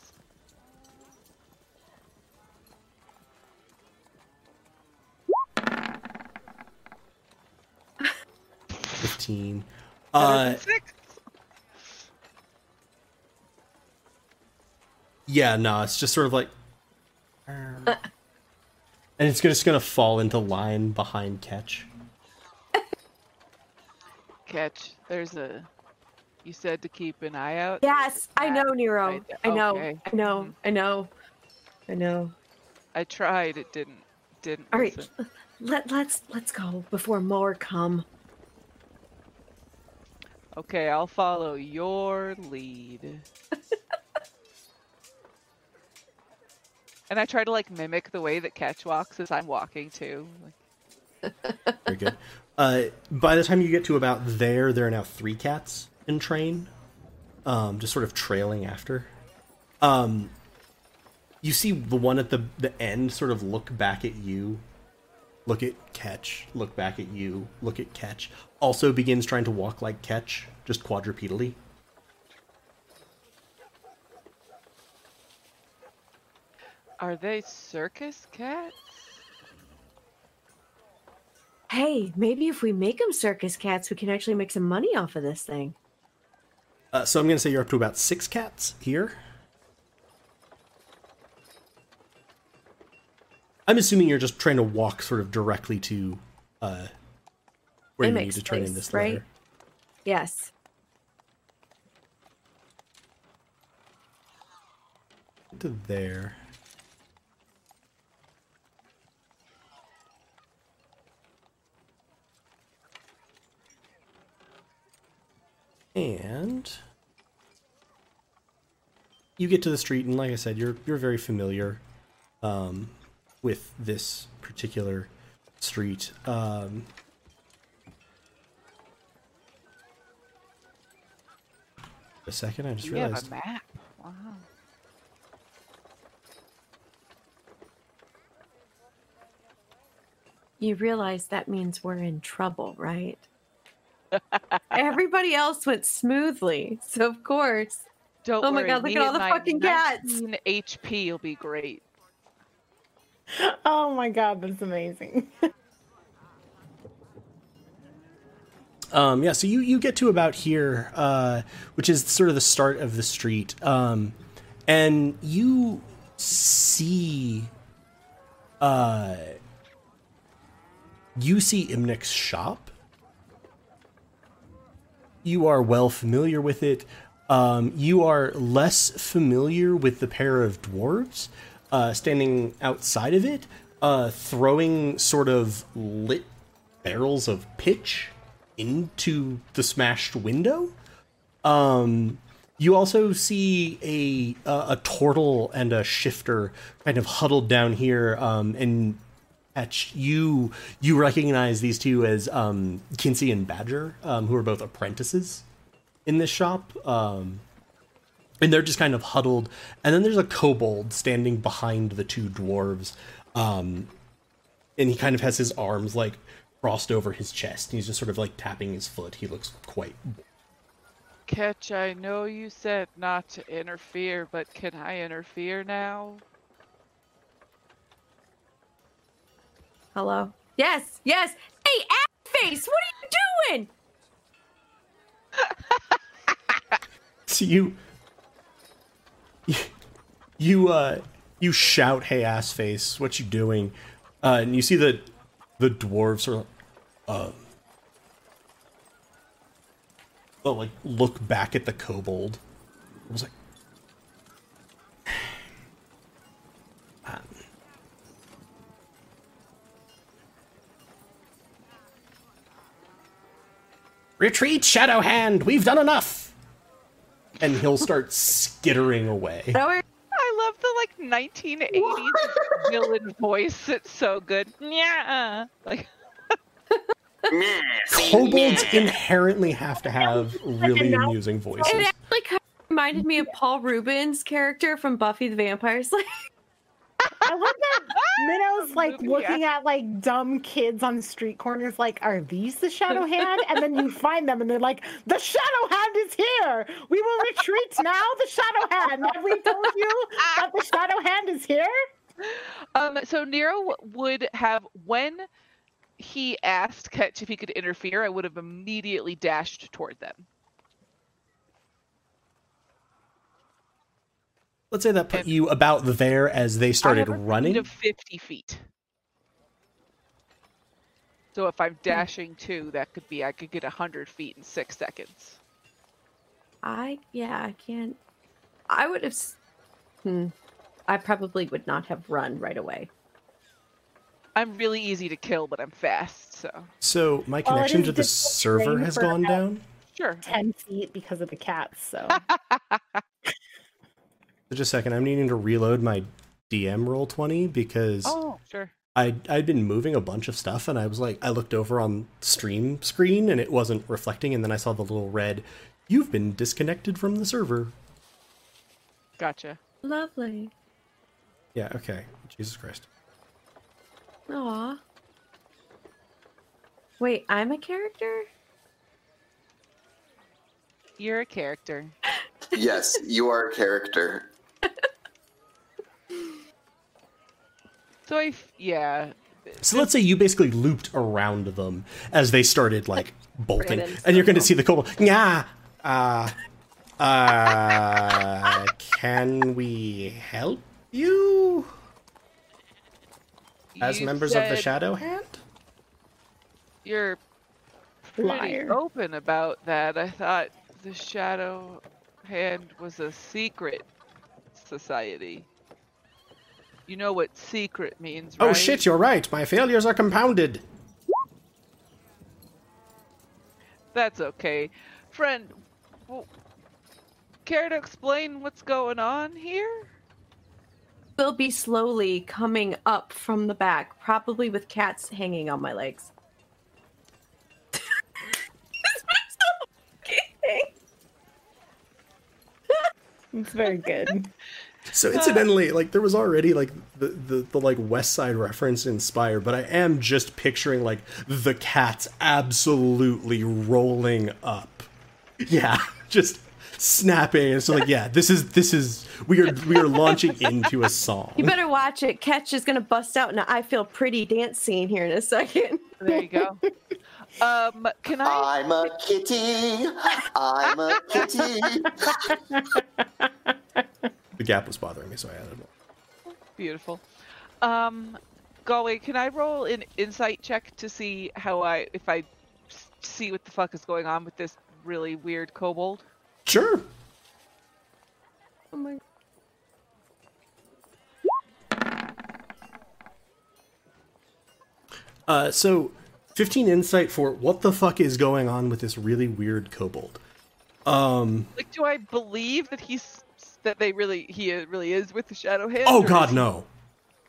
15 uh six. yeah no it's just sort of like and it's just gonna fall into line behind Ketch Ketch. There's a. You said to keep an eye out. Yes, I know, Nero. right. I know. Okay. I know. Mhm. I know. I know. I tried. It didn't. Didn't. All right, listen. let let's let's go before more come. Okay, I'll follow your lead. and I try to like mimic the way that Ketch walks as I'm walking too. Very good uh by the time you get to about there there are now three cats in train um just sort of trailing after um you see the one at the the end sort of look back at you look at Ketch look back at you look at Ketch also begins trying to walk like Ketch just quadrupedally are they circus cats? Hey, maybe if we make them circus cats, we can actually make some money off of this thing. uh, so i'm gonna say you're up to about six cats here i'm assuming you're just trying to walk sort of directly to uh where you need to turn in place, this right? Yes. to there. And you get to the street, and like I said, you're you're very familiar um, with this particular street. Um, a second, I just You realized. have a map. Wow. You realize that means we're in trouble, right? Everybody else went smoothly, so of course. Don't Oh my God, look me at all the fucking cats. 19 HP will be great. Oh my god, that's amazing. Um, yeah, so you, you get to about here, uh, which is sort of the start of the street, um, and you see, uh, you see Imnik's shop. You are well familiar with it. Um, you are less familiar with the pair of dwarves uh, standing outside of it, uh, throwing sort of lit barrels of pitch into the smashed window. Um, you also see a a, turtle and a shifter kind of huddled down here, um, and at you you recognize these two as um, Kinsey and Badger, um, who are both apprentices in this shop. Um, and they're just kind of huddled. And then there's a kobold standing behind the two dwarves, um, and he kind of has his arms like crossed over his chest. He's just sort of like tapping his foot. He looks quite. Ketch, I know you said not to interfere, but can I interfere now? Hello. Yes, yes. Hey, ass face, what are you doing? So you, you, uh, you shout, "Hey, ass face, what you doing?" Uh, and you see the the dwarves are, uh, they'll like look back at the kobold. I was like, um, Retreat, Shadow Hand. We've done enough. And he'll start skittering away. I love the like 1980s villain voice. It's so good. Yeah. Like Kobolds inherently have to have really amusing voices. it actually kind of reminded me of Paul Reubens' character from Buffy the Vampire Slayer. I love that Minnow's like looking at like dumb kids on street corners, like, are these the Shadow Hand? And then you find them and they're like, the Shadow Hand is here. We will retreat now. The Shadow Hand. Have we told you that the Shadow Hand is here? Um, so Nero would have when he asked Ketch if he could interfere, I would have immediately dashed toward them. Let's say that put you about there as they started I have a speed running. of 50 feet. So if I'm dashing too, that could be I could get 100 feet in six seconds. I yeah, I can't. I would have. Hmm. I probably would not have run right away. I'm really easy to kill, but I'm fast, so So my connection is to the server has gone down. sure. 10 feet because of the cats. So So just a second, I'm needing to reload my DM Roll20 because Oh, sure. I I'd been moving a bunch of stuff and I was like I looked over on stream screen and it wasn't reflecting and then I saw the little red you've been disconnected from the server. Gotcha. Lovely. Yeah, okay. Jesus Christ. Aw. Wait, I'm a character? You're a character. yes, you are a character. So I, f- yeah. So let's say you basically looped around them as they started like bolting, Ran and you're going to see the kobold. Yeah. Uh, uh, can we help you as You members of the Shadow Hand? You're pretty Liar. open about that. I thought the Shadow Hand was a secret society. You know what secret means, oh, right? Oh shit, you're right. My failures are compounded. That's okay. Friend, w- care to explain what's going on here? Will be slowly coming up from the back, probably with cats hanging on my legs. it's very good. So incidentally, like there was already like the, the the like West Side reference inspired, but I am just picturing like the cats absolutely rolling up. Yeah, just snapping. And so like, yeah, this is this is we are we are launching into a song. You better watch it. Ketch is gonna bust out in a I feel pretty dance scene here in a second. There you go. Um, can I? I'm a kitty. I'm a kitty. The gap was bothering me, so I added more. Beautiful. Um, Galway, can I roll an insight check to see how I, if I see what the fuck is going on with this really weird kobold? Sure. Oh my. Uh, so, 15 insight for what the fuck is going on with this really weird kobold. Um. Like, do I believe that he's that they really he uh, really is with the shadow hand? Oh God, he- no,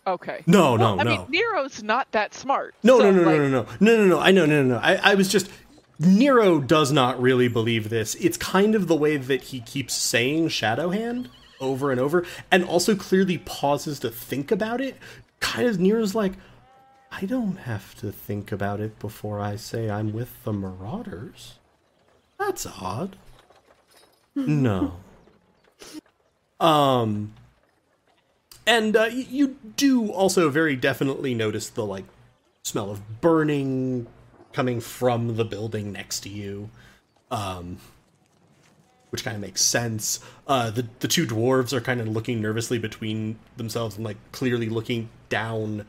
Okay. no, Well, no, I no, mean, Nero's not that smart. no, so, no, no, like, no, no, no, no, no, no. I know, no, no, no. I, I was just. Nero does not really believe this. It's kind of the way that he keeps saying Shadow Hand over and over, and also clearly pauses to think about it. Kind of Nero's like, I don't have to think about it before I say I'm with the Marauders. That's odd. no. Um. And uh, you do also very definitely notice the like smell of burning coming from the building next to you, um, which kind of makes sense. Uh, the the two dwarves are kind of looking nervously between themselves and like clearly looking down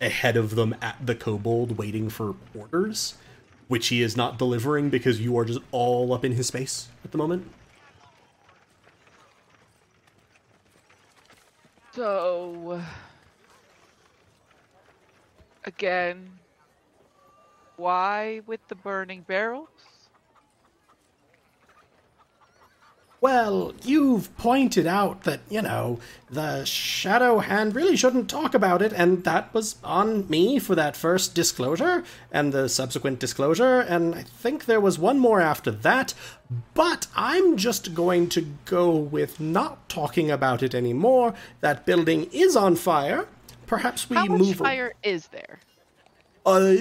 ahead of them at the kobold, waiting for orders, which he is not delivering because you are just all up in his space at the moment. So again, why with the burning barrels? Well, you've pointed out that, you know, the Shadow Hand really shouldn't talk about it, and that was on me for that first disclosure and the subsequent disclosure, and I think there was one more after that. But I'm just going to go with not talking about it anymore. That building is on fire. Perhaps we move. How much move fire is there? Uh,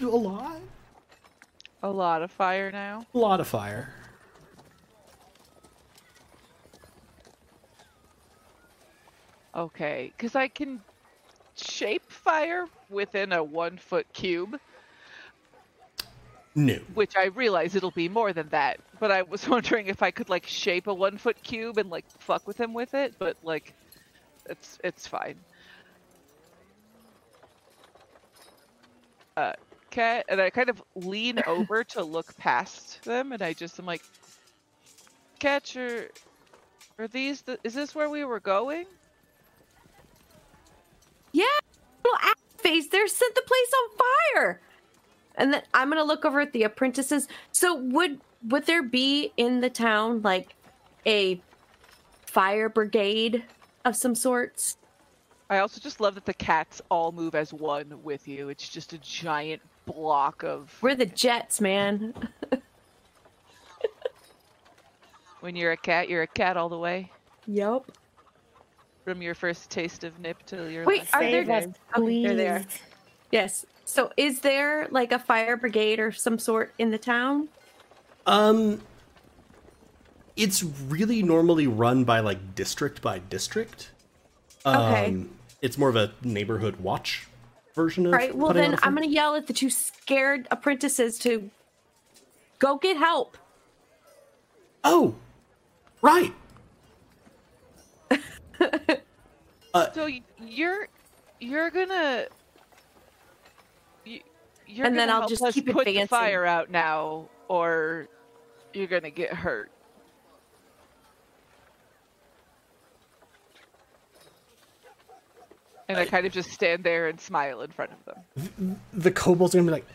a lot. A lot of fire now. A lot of fire. Okay, because I can shape fire within a one foot cube, No. which I realize it'll be more than that. But I was wondering if I could like shape a one foot cube and like fuck with him with it. But like, it's it's fine. Uh, cat, and I kind of lean over to look past them, and I just am like, catcher. Are these the? Is this where we were going? Yeah, little ass face there set the place on fire. And then I'm gonna look over at the apprentices. So would would there be in the town like a fire brigade of some sorts? I also just love that the cats all move as one with you. It's just a giant block of. We're the Jets, man. When you're a cat, you're a cat all the way. Yep. From your first taste of nip till your Wait, last are there Save us, just okay, there they are. please. Yes. So is there like a fire brigade or some sort in the town? Um, it's really normally run by like district by district. Um, Okay. It's more of a neighborhood watch version of. It. All right. Well, then on a I'm gonna yell at the two scared apprentices to go get help. Oh, right. Uh, so you're you're gonna. y- You're And then gonna I'll just keep put the fire out now, or you're gonna get hurt. And I kind of just stand there and smile in front of them. The kobold's are gonna be like,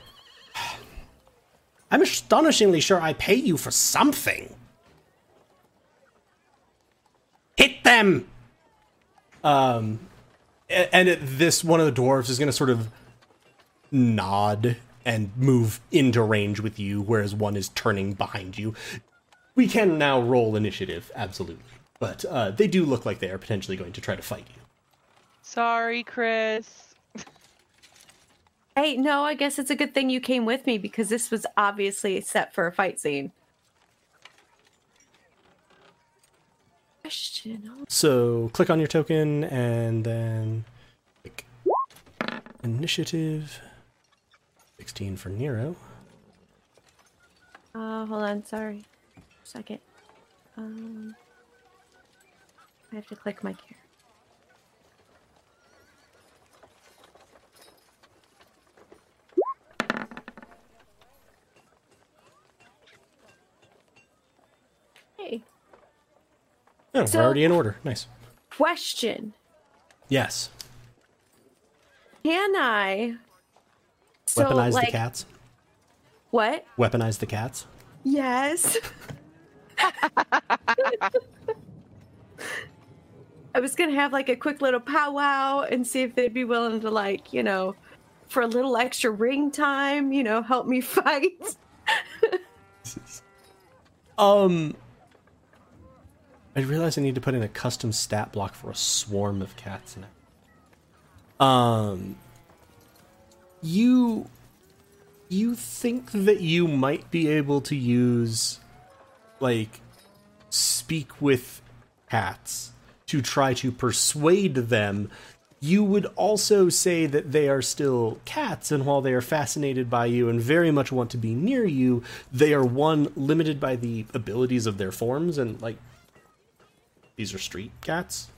I'm astonishingly sure I pay you for something. Hit them. Um, and at this, one of the dwarves is gonna sort of nod and move into range with you, whereas one is turning behind you. We can now roll initiative, absolutely, but uh, they do look like they are potentially going to try to fight you. Sorry, Chris. Hey, no, I guess it's a good thing you came with me because this was obviously set for a fight scene. Question. So click on your token and then click initiative. 16 for Nero. Uh, hold on. Sorry. Second. Um, I have to click my care. Hey, Oh, So- we're already in order. Nice. question. Yes. Can I? So, Weaponize like, the cats. What? Weaponize the cats. Yes. I was gonna have like a quick little powwow and see if they'd be willing to like, you know, for a little extra ring time, you know, help me fight. Um, I realize I need to put in a custom stat block for a swarm of cats now. Um, you you think that you might be able to use like speak with cats to try to persuade them you would also say that they are still cats, and while they are fascinated by you and very much want to be near you, they are one limited by the abilities of their forms, and like these are street cats,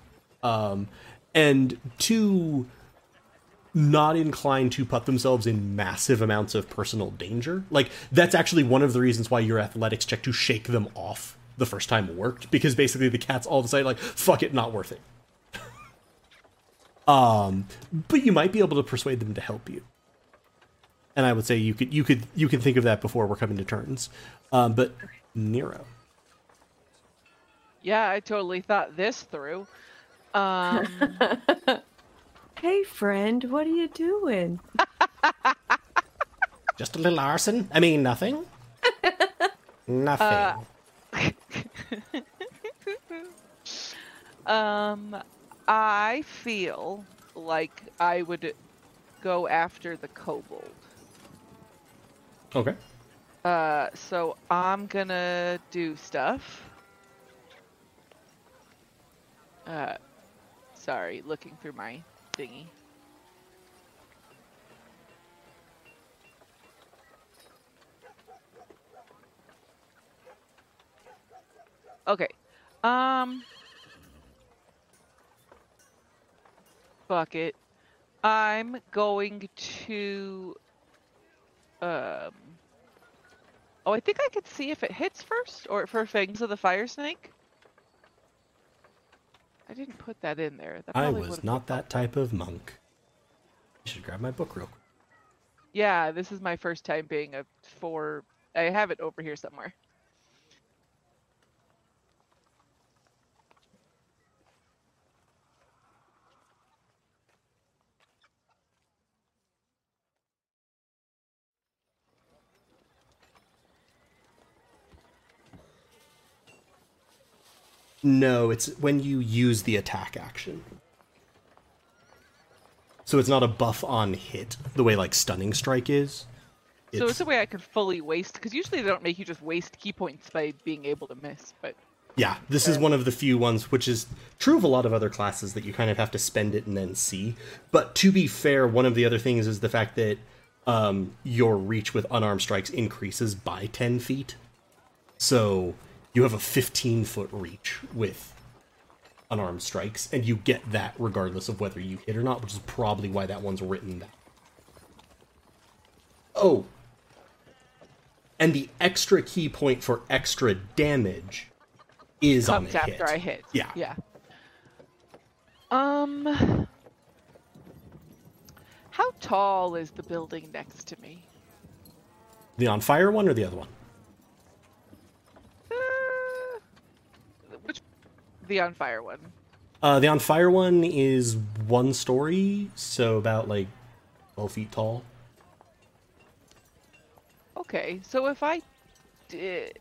um, and two not inclined to put themselves in massive amounts of personal danger. Like that's actually one of the reasons why your athletics check to shake them off the first time worked because basically the cats all decide like fuck it, not worth it. Um, but you might be able to persuade them to help you. And I would say you could you could you can think of that before we're coming to turns. Um, but Nero. Yeah, I totally thought this through. Um, Hey, friend, what are you doing? Just a little arson? I mean nothing. nothing. um, I feel like I would go after the kobold. okay. Uh, so I'm gonna do stuff. Uh, sorry, looking through my thingy. Okay. Um. Fuck it. I'm going to. Um. Oh, I think I could see if it hits first, or for Fangs of the Fire Snake. I didn't put that in there. That I was not that type of monk. I should grab my book real quick. Yeah, this is my first time being a four. I have it over here somewhere. No, it's when you use the attack action. So it's not a buff on hit the way like stunning strike is. So it's a way I could fully waste, because usually they don't make you just waste ki points by being able to miss. But Yeah, this is one of the few ones which is true of a lot of other classes that you kind of have to spend it and then see. But to be fair, one of the other things is the fact that um, your reach with unarmed strikes increases by 10 feet. So you have a 15 foot reach with unarmed strikes, and you get that regardless of whether you hit or not, which is probably why that one's written that. Oh. And the extra ki point for extra damage is on comes the after hit. I hit. Yeah. Yeah. Um. How tall is the building next to me? The on fire one or the other one? Uh, which? The on fire one. Uh, the on fire one is one story, so about like 12 feet tall. Okay, so if I did,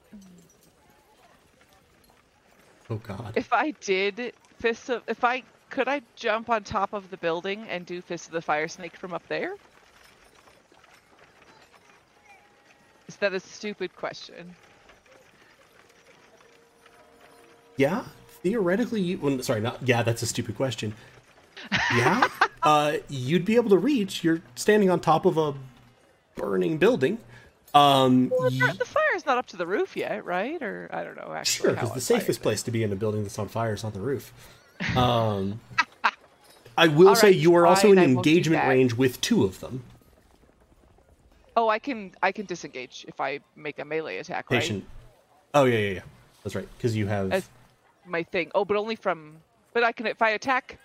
Oh god. if I did fist of, if I could I jump on top of the building and do fist of the fire snake from up there? Is that a stupid question? Yeah, theoretically, you, well, sorry, not yeah. That's a stupid question. Yeah, uh, you'd be able to reach. You're standing on top of a burning building. Um, Well, y- the fire's not up to the roof yet, right? Or I don't know. Actually, Sure, because the safest place to be in a building that's on fire is on the roof. Um, I will say you are also in fine, I won't do engagement range with two of them. Oh, I can I can disengage if I make a melee attack, right? Patient. Oh yeah, yeah, yeah. That's right. Because you have. As my thing. Oh, but only from. But I can if I attack.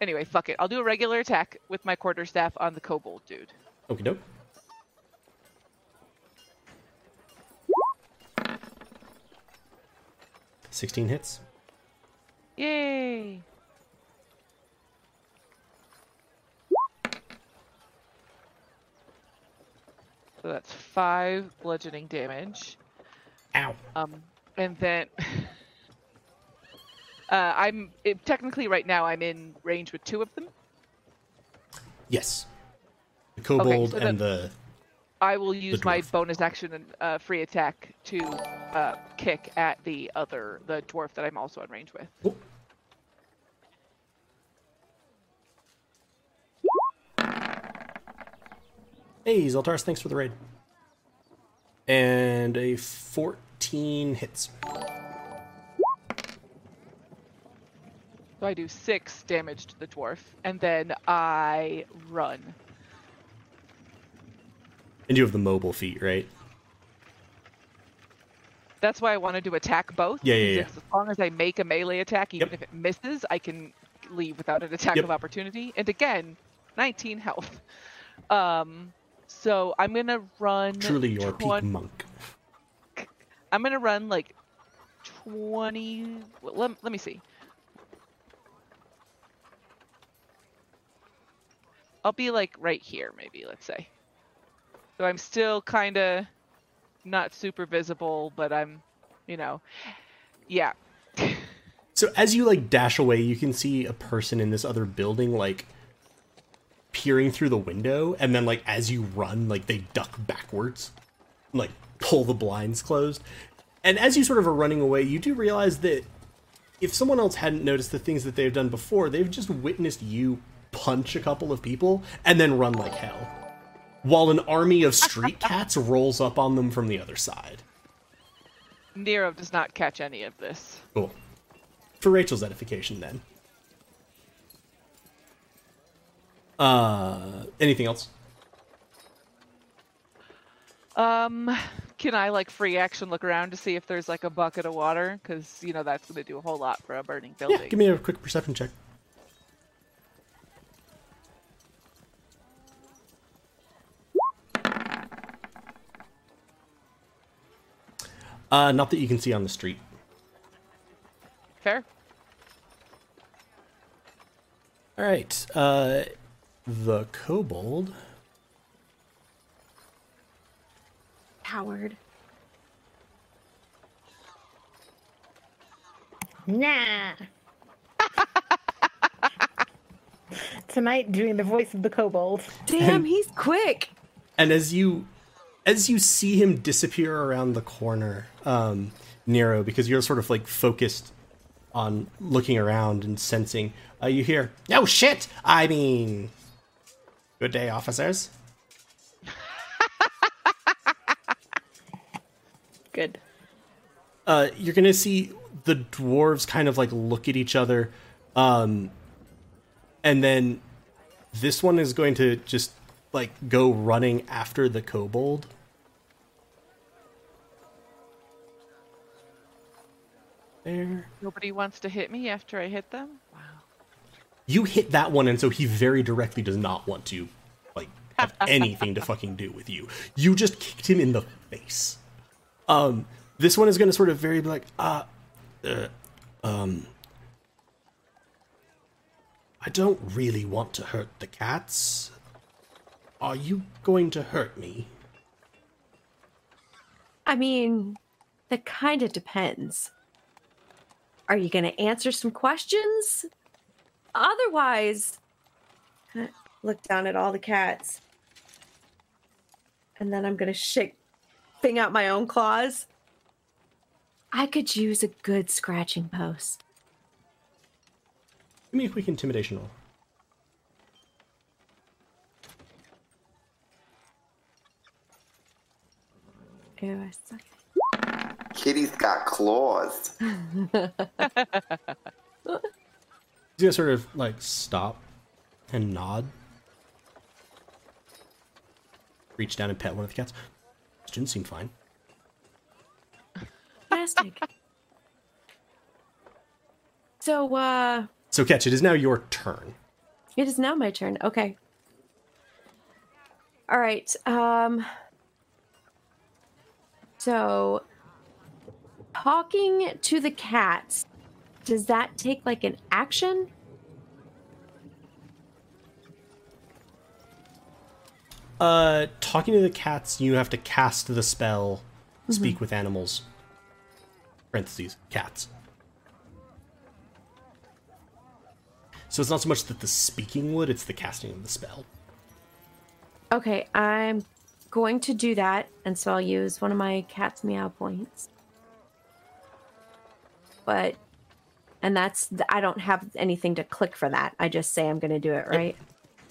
Anyway, fuck it. I'll do a regular attack with my quarterstaff on the kobold dude. Okay, doke. Sixteen hits. Yay! So that's five bludgeoning damage. Ow. Um, and then uh, I'm it, technically right now I'm in range with two of them. Yes. The kobold so and the. I will use my bonus action and uh, free attack to uh, kick at the other the dwarf that I'm also in range with. Oh. Hey, Zeltars, thanks for the raid. And a 14 hits. So I do six damage to the dwarf, and then I run. And you have the mobile feat, right? That's why I wanted to attack both. Yeah, yeah, because As long as I make a melee attack, even Yep. if it misses, I can leave without an attack Yep. of opportunity. And again, 19 health. Um, so I'm gonna run. Truly your peak monk. I'm gonna run like 20. well, Let, let me see. I'll be like right here, maybe. Let's say. So I'm still kind of not super visible, but I'm, you know, yeah. So as you like dash away, you can see a person in this other building like peering through the window, and then like as you run, like they duck backwards, like pull the blinds closed. And as you sort of are running away, you do realize that if someone else hadn't noticed the things that they've done before, they've just witnessed you punch a couple of people and then run like hell. While an army of street cats rolls up on them from the other side. Nero does not catch any of this. Cool. For Rachel's edification, then. Uh, anything else? Um, can I like free action look around to see if there's like a bucket of water? Because you know that's gonna do a whole lot for a burning building. Yeah, give me a quick perception check. Uh, not that you can see on the street. Fair. All right. Uh, the kobold. Howard. Nah. Tonight, doing the voice of the kobold. Damn, he's quick. and as you as you see him disappear around the corner um nero because you're sort of like focused on looking around and sensing uh, you hear no shit i mean good day officers Good. uh you're gonna see the dwarves kind of like look at each other um and then this one is going to just like go running after the kobold there Nobody wants to hit me after I hit them. Wow. you hit that one and so he very directly does not want to like have anything to fucking do with you you just kicked him in the face um this one is going to sort of very like uh, uh um i don't really want to hurt the cats are you going to hurt me I mean, that kind of depends. Are you going to answer some questions? Otherwise, look down at all the cats. And then I'm going to shake, thing out my own claws. I could use a good scratching post. give me a quick intimidation roll Ew, I suck. Kitty's got claws. He's gonna sort of like stop and nod. Reach down and pet one of the cats. Students seem fine. Fantastic. so, uh, So, Ketch, it is now your turn. it is now my turn. Okay. All right. Um. So, talking to the cats, does that take like an action? Uh, talking to the cats, you have to cast the spell, speak with animals. Parentheses, cats. So it's not so much that the speaking would, it's the casting of the spell. Okay, I'm going to do that, and so I'll use one of my cat's meow points. But, and that's I don't have anything to click for that. I just say I'm going to do it, right?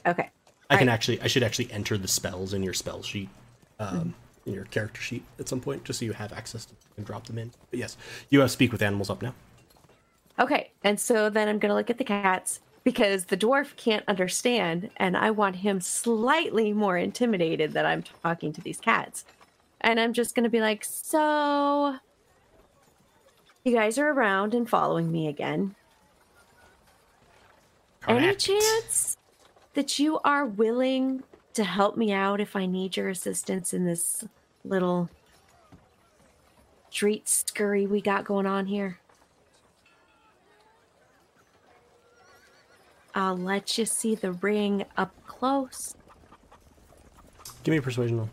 Okay. I can Right. actually, I should actually enter the spells in your spell sheet, um, Mm-hmm. in your character sheet at some point, just so you have access to and drop them in. But yes, you have speak with animals up now. Okay, and so then I'm going to look at the cats because the dwarf can't understand, and I want him slightly more intimidated that I'm talking to these cats. And I'm just going to be like, so. You guys are around and following me again. Any chance that you are willing to help me out if I need your assistance in this little street scurry we got going on here? I'll let you see the ring up close. Give me a persuasion roll.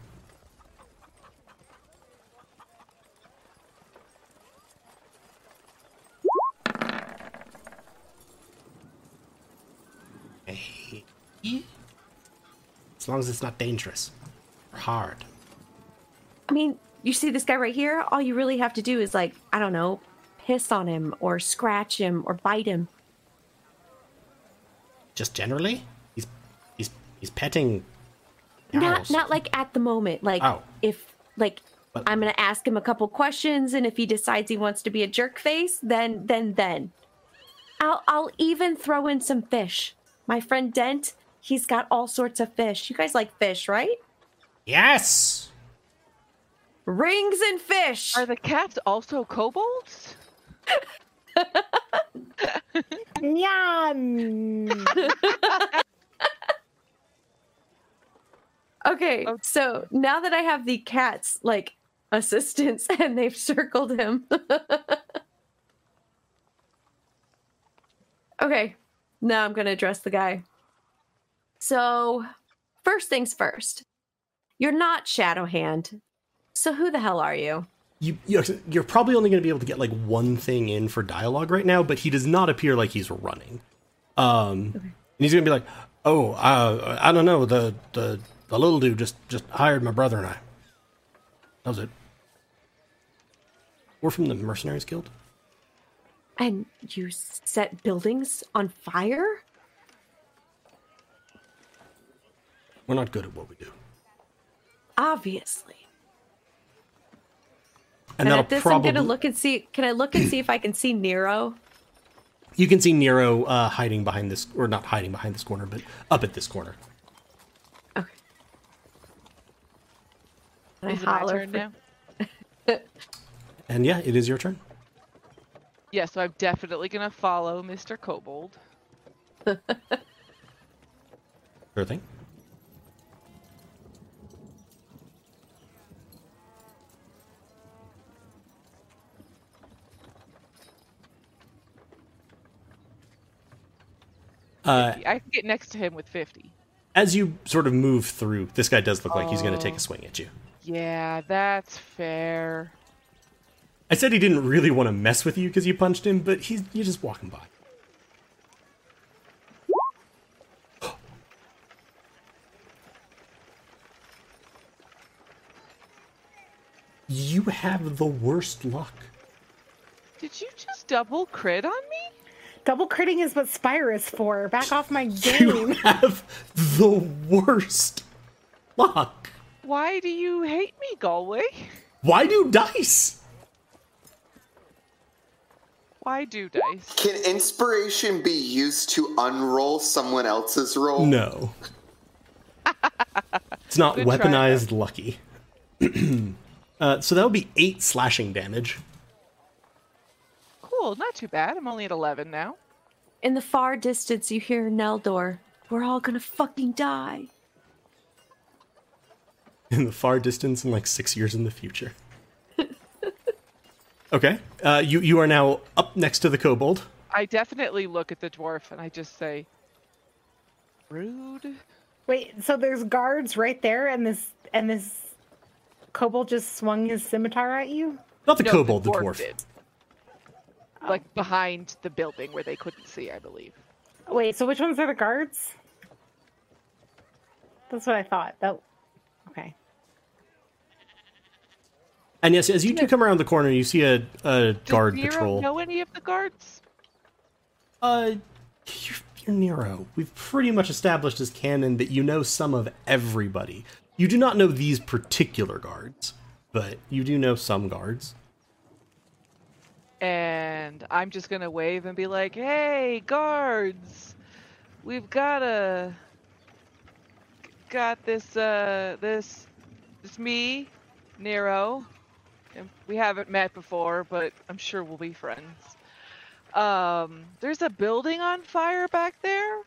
Hey. As long as it's not dangerous or hard. I mean, you see this guy right here? All you really have to do is, like, I don't know, piss on him or scratch him or bite him. Just generally, he's he's he's petting. Not not like at the moment. Like Oh. if like But- I'm gonna ask him a couple questions, and if he decides he wants to be a jerk face, then then then I'll I'll even throw in some fish. My friend Dent, he's got all sorts of fish. You guys like fish, right? Yes. Rings and fish. Are the cats also kobolds? Yum. Okay, Oh. so now that I have the cats like assistants and they've circled him. okay, now I'm gonna address the guy. So, first things first, you're not Shadowhand. So who the hell are you? You, you you're probably only going to be able to get like one thing in for dialogue right now, but he does not appear like he's running. Um, and he's going to be like, "Oh, uh, I don't know. The the the little dude just just hired my brother and I. That was it. We're from the Mercenaries Guild. And you set buildings on fire? We're not good at what we do, Obviously. and, And, at this, probably I'm gonna look and see. Can I look and see if I can see Nero? you can see Nero uh, hiding behind this, or not hiding behind this corner, but up at this corner. Okay. And I Is it my holler turn for- now? And yeah, it is your turn. Yeah, so I'm definitely gonna follow Mr. Kobold. Sure thing. Uh, I can get next to him with 50. as you sort of move through, this guy does look like he's going to take Oh. a swing at you. Yeah, that's fair. I said he didn't really want to mess with you because you punched him, but he's you're just walking by. You have the worst luck. Did you just double crit on me? Double critting is what Spire is for. Back off my game. You game. have the worst luck. Why do you hate me, Galway? Why do dice? Why do dice? Can inspiration be used to unroll someone else's roll? No. it's not Good try, weaponized lucky. uh, so that would be eight slashing damage. Cool, not too bad. I'm only at 11 now. In the far distance, you hear Neldor. We're all gonna fucking die. in the far distance in like six years in the future. okay, uh, you you are now up next to the kobold. I definitely look at the dwarf and I just say, rude. Wait, so there's guards right there, and this and this kobold just swung his scimitar at you. Not the No, kobold, the dwarf. Did. Like behind the building where they couldn't see, I believe. Wait, so which ones are the guards? That's what I thought. That okay. And yes, as you do come around the corner, you see a, a Does guard Nero patrol. know any of the guards? Uh, you're, you're Nero. We've pretty much established as canon that you know some of everybody. You do not know these particular guards, but you do know some guards. And I'm just gonna wave and be like, "Hey, guards, we've got a got this uh this it's me, Nero, and we haven't met before, but I'm sure we'll be friends. Um, there's a building on fire back there,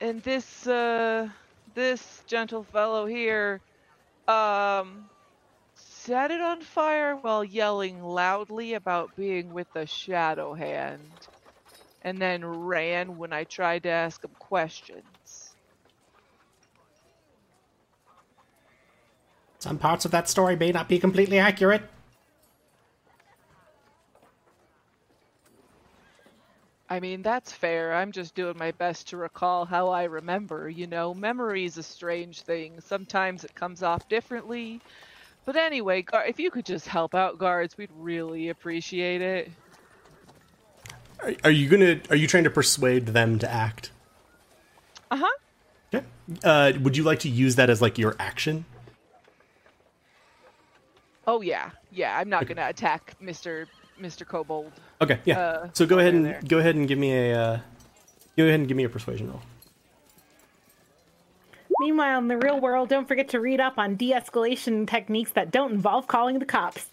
and this uh this gentle fellow here, um." Set it on fire while yelling loudly about being with the Shadow Hand, and then ran when I tried to ask him questions. Some parts of that story may not be completely accurate. I mean, that's fair. I'm just doing my best to recall how I remember. You know, memory's a strange thing. Sometimes it comes off differently. But anyway, if you could just help out guards, we'd really appreciate it. Are, are you gonna? Are you trying to persuade them to act? Uh huh. Yeah. Uh, would you like to use that as like your action? Oh yeah, yeah. I'm not gonna attack Mister Mister Kobold. Okay. Yeah. Uh, so go ahead and there. go ahead and give me a. Uh, go ahead and give me a persuasion roll. Meanwhile, in the real world, don't forget to read up on de-escalation techniques that don't involve calling the cops.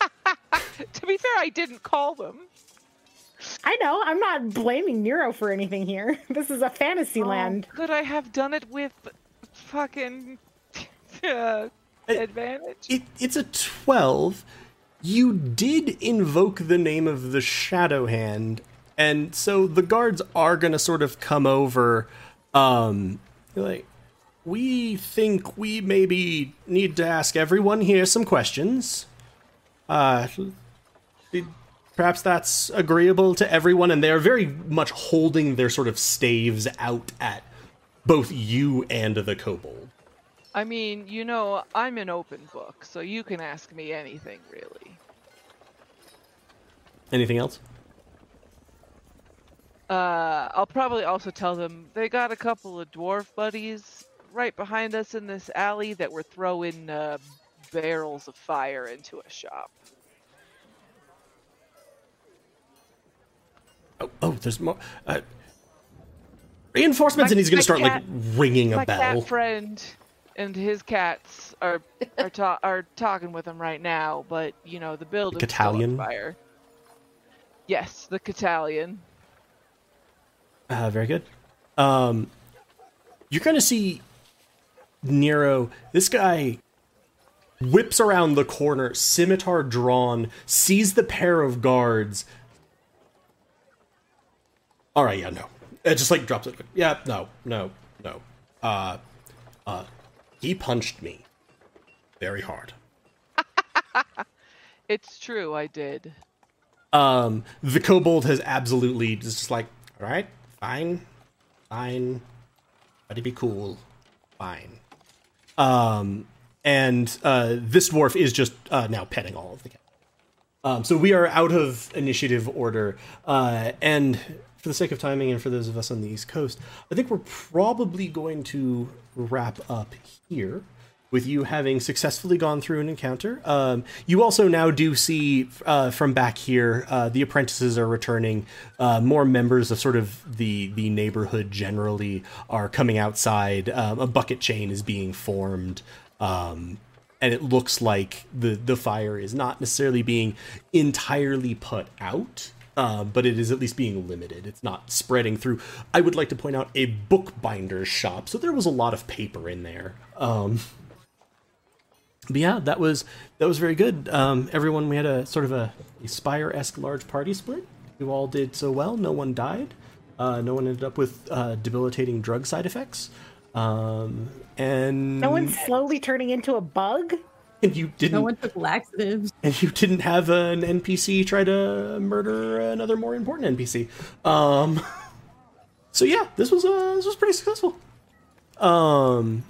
to be fair, I didn't call them. I know. I'm not blaming Nero for anything here. This is a fantasy land. Oh, could I have done it with fucking uh, advantage? It, it's a twelve. You did invoke the name of the Shadow Hand, and so the guards are gonna sort of come over. Um, like, we think we maybe need to ask everyone here some questions. Uh, perhaps that's agreeable to everyone, and they are very much holding their sort of staves out at both you and the kobold. I mean, you know, I'm an open book, so you can ask me anything, really. Anything else? Uh, I'll probably also tell them they got a couple of dwarf buddies right behind us in this alley that were throwing uh, barrels of fire into a shop. Oh, oh, there's more. Uh, reinforcements, My- and he's going to start cat- like ringing a My bell. cat friend and his cats are are, ta- are talking with him right now, but you know the building's still on fire. Yes, the Catalian. Uh, very good. Um, you're going to see Nero. This guy whips around the corner, scimitar drawn, sees the pair of guards. All right, yeah, no. It just like drops it. Yeah, no, no, no. Uh, uh, he punched me very hard. It's true, I did. Um, the kobold has absolutely just like, all right, fine, fine, try to be cool, fine. Um, and uh, this dwarf is just uh, now petting all of the cats. Um, so we are out of initiative order, uh, and for the sake of timing, and for those of us on the East Coast, I think we're probably going to wrap up here with you having successfully gone through an encounter. Um, you also now do see uh, from back here uh, the apprentices are returning. Uh, more members of sort of the the neighborhood generally are coming outside. Um, a bucket chain is being formed. Um, and it looks like the the fire is not necessarily being entirely put out uh, but it is at least being limited. It's not spreading through. I would like to point out a bookbinder's shop, so there was a lot of paper in there. Um, but yeah, that was that was very good. Um, everyone, we had a sort of a, a Spire-esque large party split. You all did so well. No one died. Uh, no one ended up with uh, debilitating drug side effects. Um, and No one's slowly turning into a bug. and you didn't No one took laxatives. and you didn't have an NPC try to murder another more important NPC. Um, so yeah, this was uh, this was pretty successful. Um,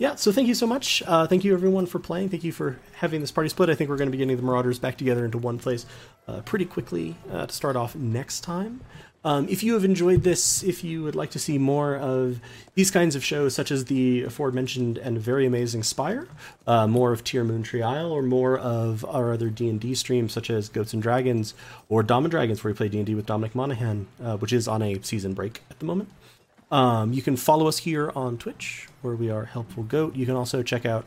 yeah, so thank you so much. Uh, thank you everyone for playing. Thank you for having this party split. I think we're going to be getting the Marauders back together into one place uh, pretty quickly uh, to start off next time. Um, if you have enjoyed this, if you would like to see more of these kinds of shows, such as the aforementioned and very amazing Spire, uh, more of Tyr Moontree Isle, or more of our other D and D streams, such as Goats and Dragons or Dom and Dragons, where we play D and D with Dominic Monaghan, uh, which is on a season break at the moment. Um, you can follow us here on Twitch, where we are Helpful Goat. You can also check out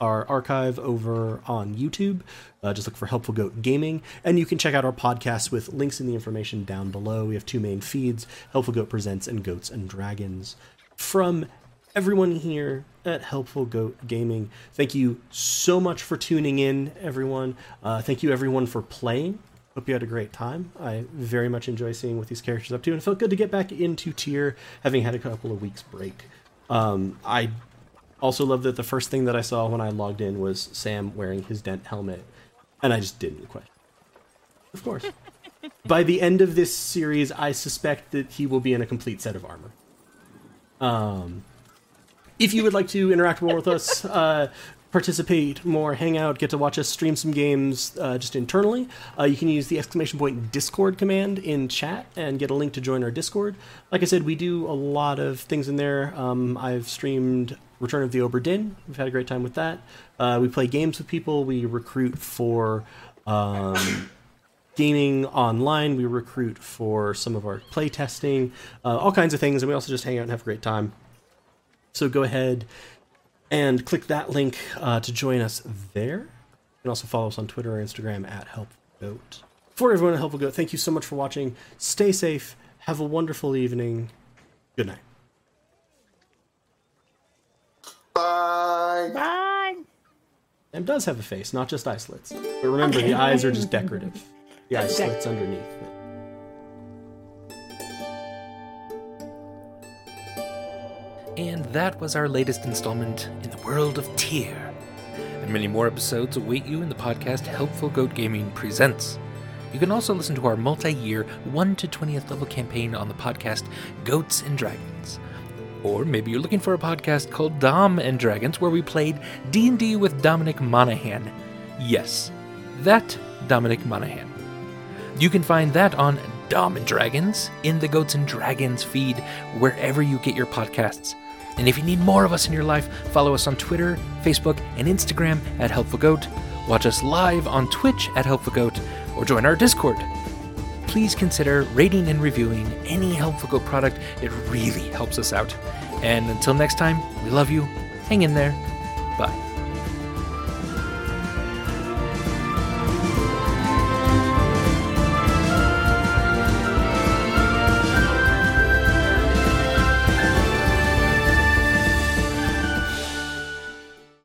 our archive over on YouTube. Uh, just look for Helpful Goat Gaming. And you can check out our podcast with links in the information down below. We have two main feeds Helpful Goat Presents and Goats and Dragons. From everyone here at Helpful Goat Gaming, thank you so much for tuning in, everyone. Uh, thank you, everyone, for playing. Hope you had a great time. I very much enjoy seeing what these characters up to, and it felt good to get back into Tyr, having had a couple of weeks break. Um, I also love that the first thing that I saw when I logged in was Sam wearing his dent helmet, and I just didn't question. Of course. By the end of this series, I suspect that he will be in a complete set of armor. Um, if you would like to interact more with us, uh, participate more, hang out, get to watch us stream some games uh, just internally, uh, you can use the exclamation point Discord command in chat and get a link to join our Discord. Like I said, we do a lot of things in there. Um, I've streamed Return of the Obra Dinn. We've had a great time with that. Uh, we play games with people. We recruit for. Um, gaming online. We recruit for some of our play testing, uh, all kinds of things, and we also just hang out and have a great time. So go ahead and click that link uh, to join us there. You can also follow us on Twitter or Instagram at HelpfulGoat. For everyone at Helpful Goat, thank you so much for watching. Stay safe. Have a wonderful evening. Good night. Bye. Bye. And does have a face, not just eye slits. But remember, the eyes are just decorative. The eye slits underneath. And that was our latest installment in the world of Tyr. And many more episodes await you in the podcast Helpful Goat Gaming Presents. You can also listen to our multi-year 1 to 20th level campaign on the podcast Goats and Dragons. Or maybe you're looking for a podcast called Dom and Dragons where we played D&D with Dominic Monaghan. Yes, that Dominic Monaghan. You can find that on Dom and Dragons in the Goats and Dragons feed wherever you get your podcasts. And if you need more of us in your life, follow us on Twitter, Facebook, and Instagram at Helpful Goat. Watch us live on Twitch at Helpful Goat, or join our Discord. Please consider rating and reviewing any Helpful Goat product. It really helps us out. And until next time, we love you. Hang in there.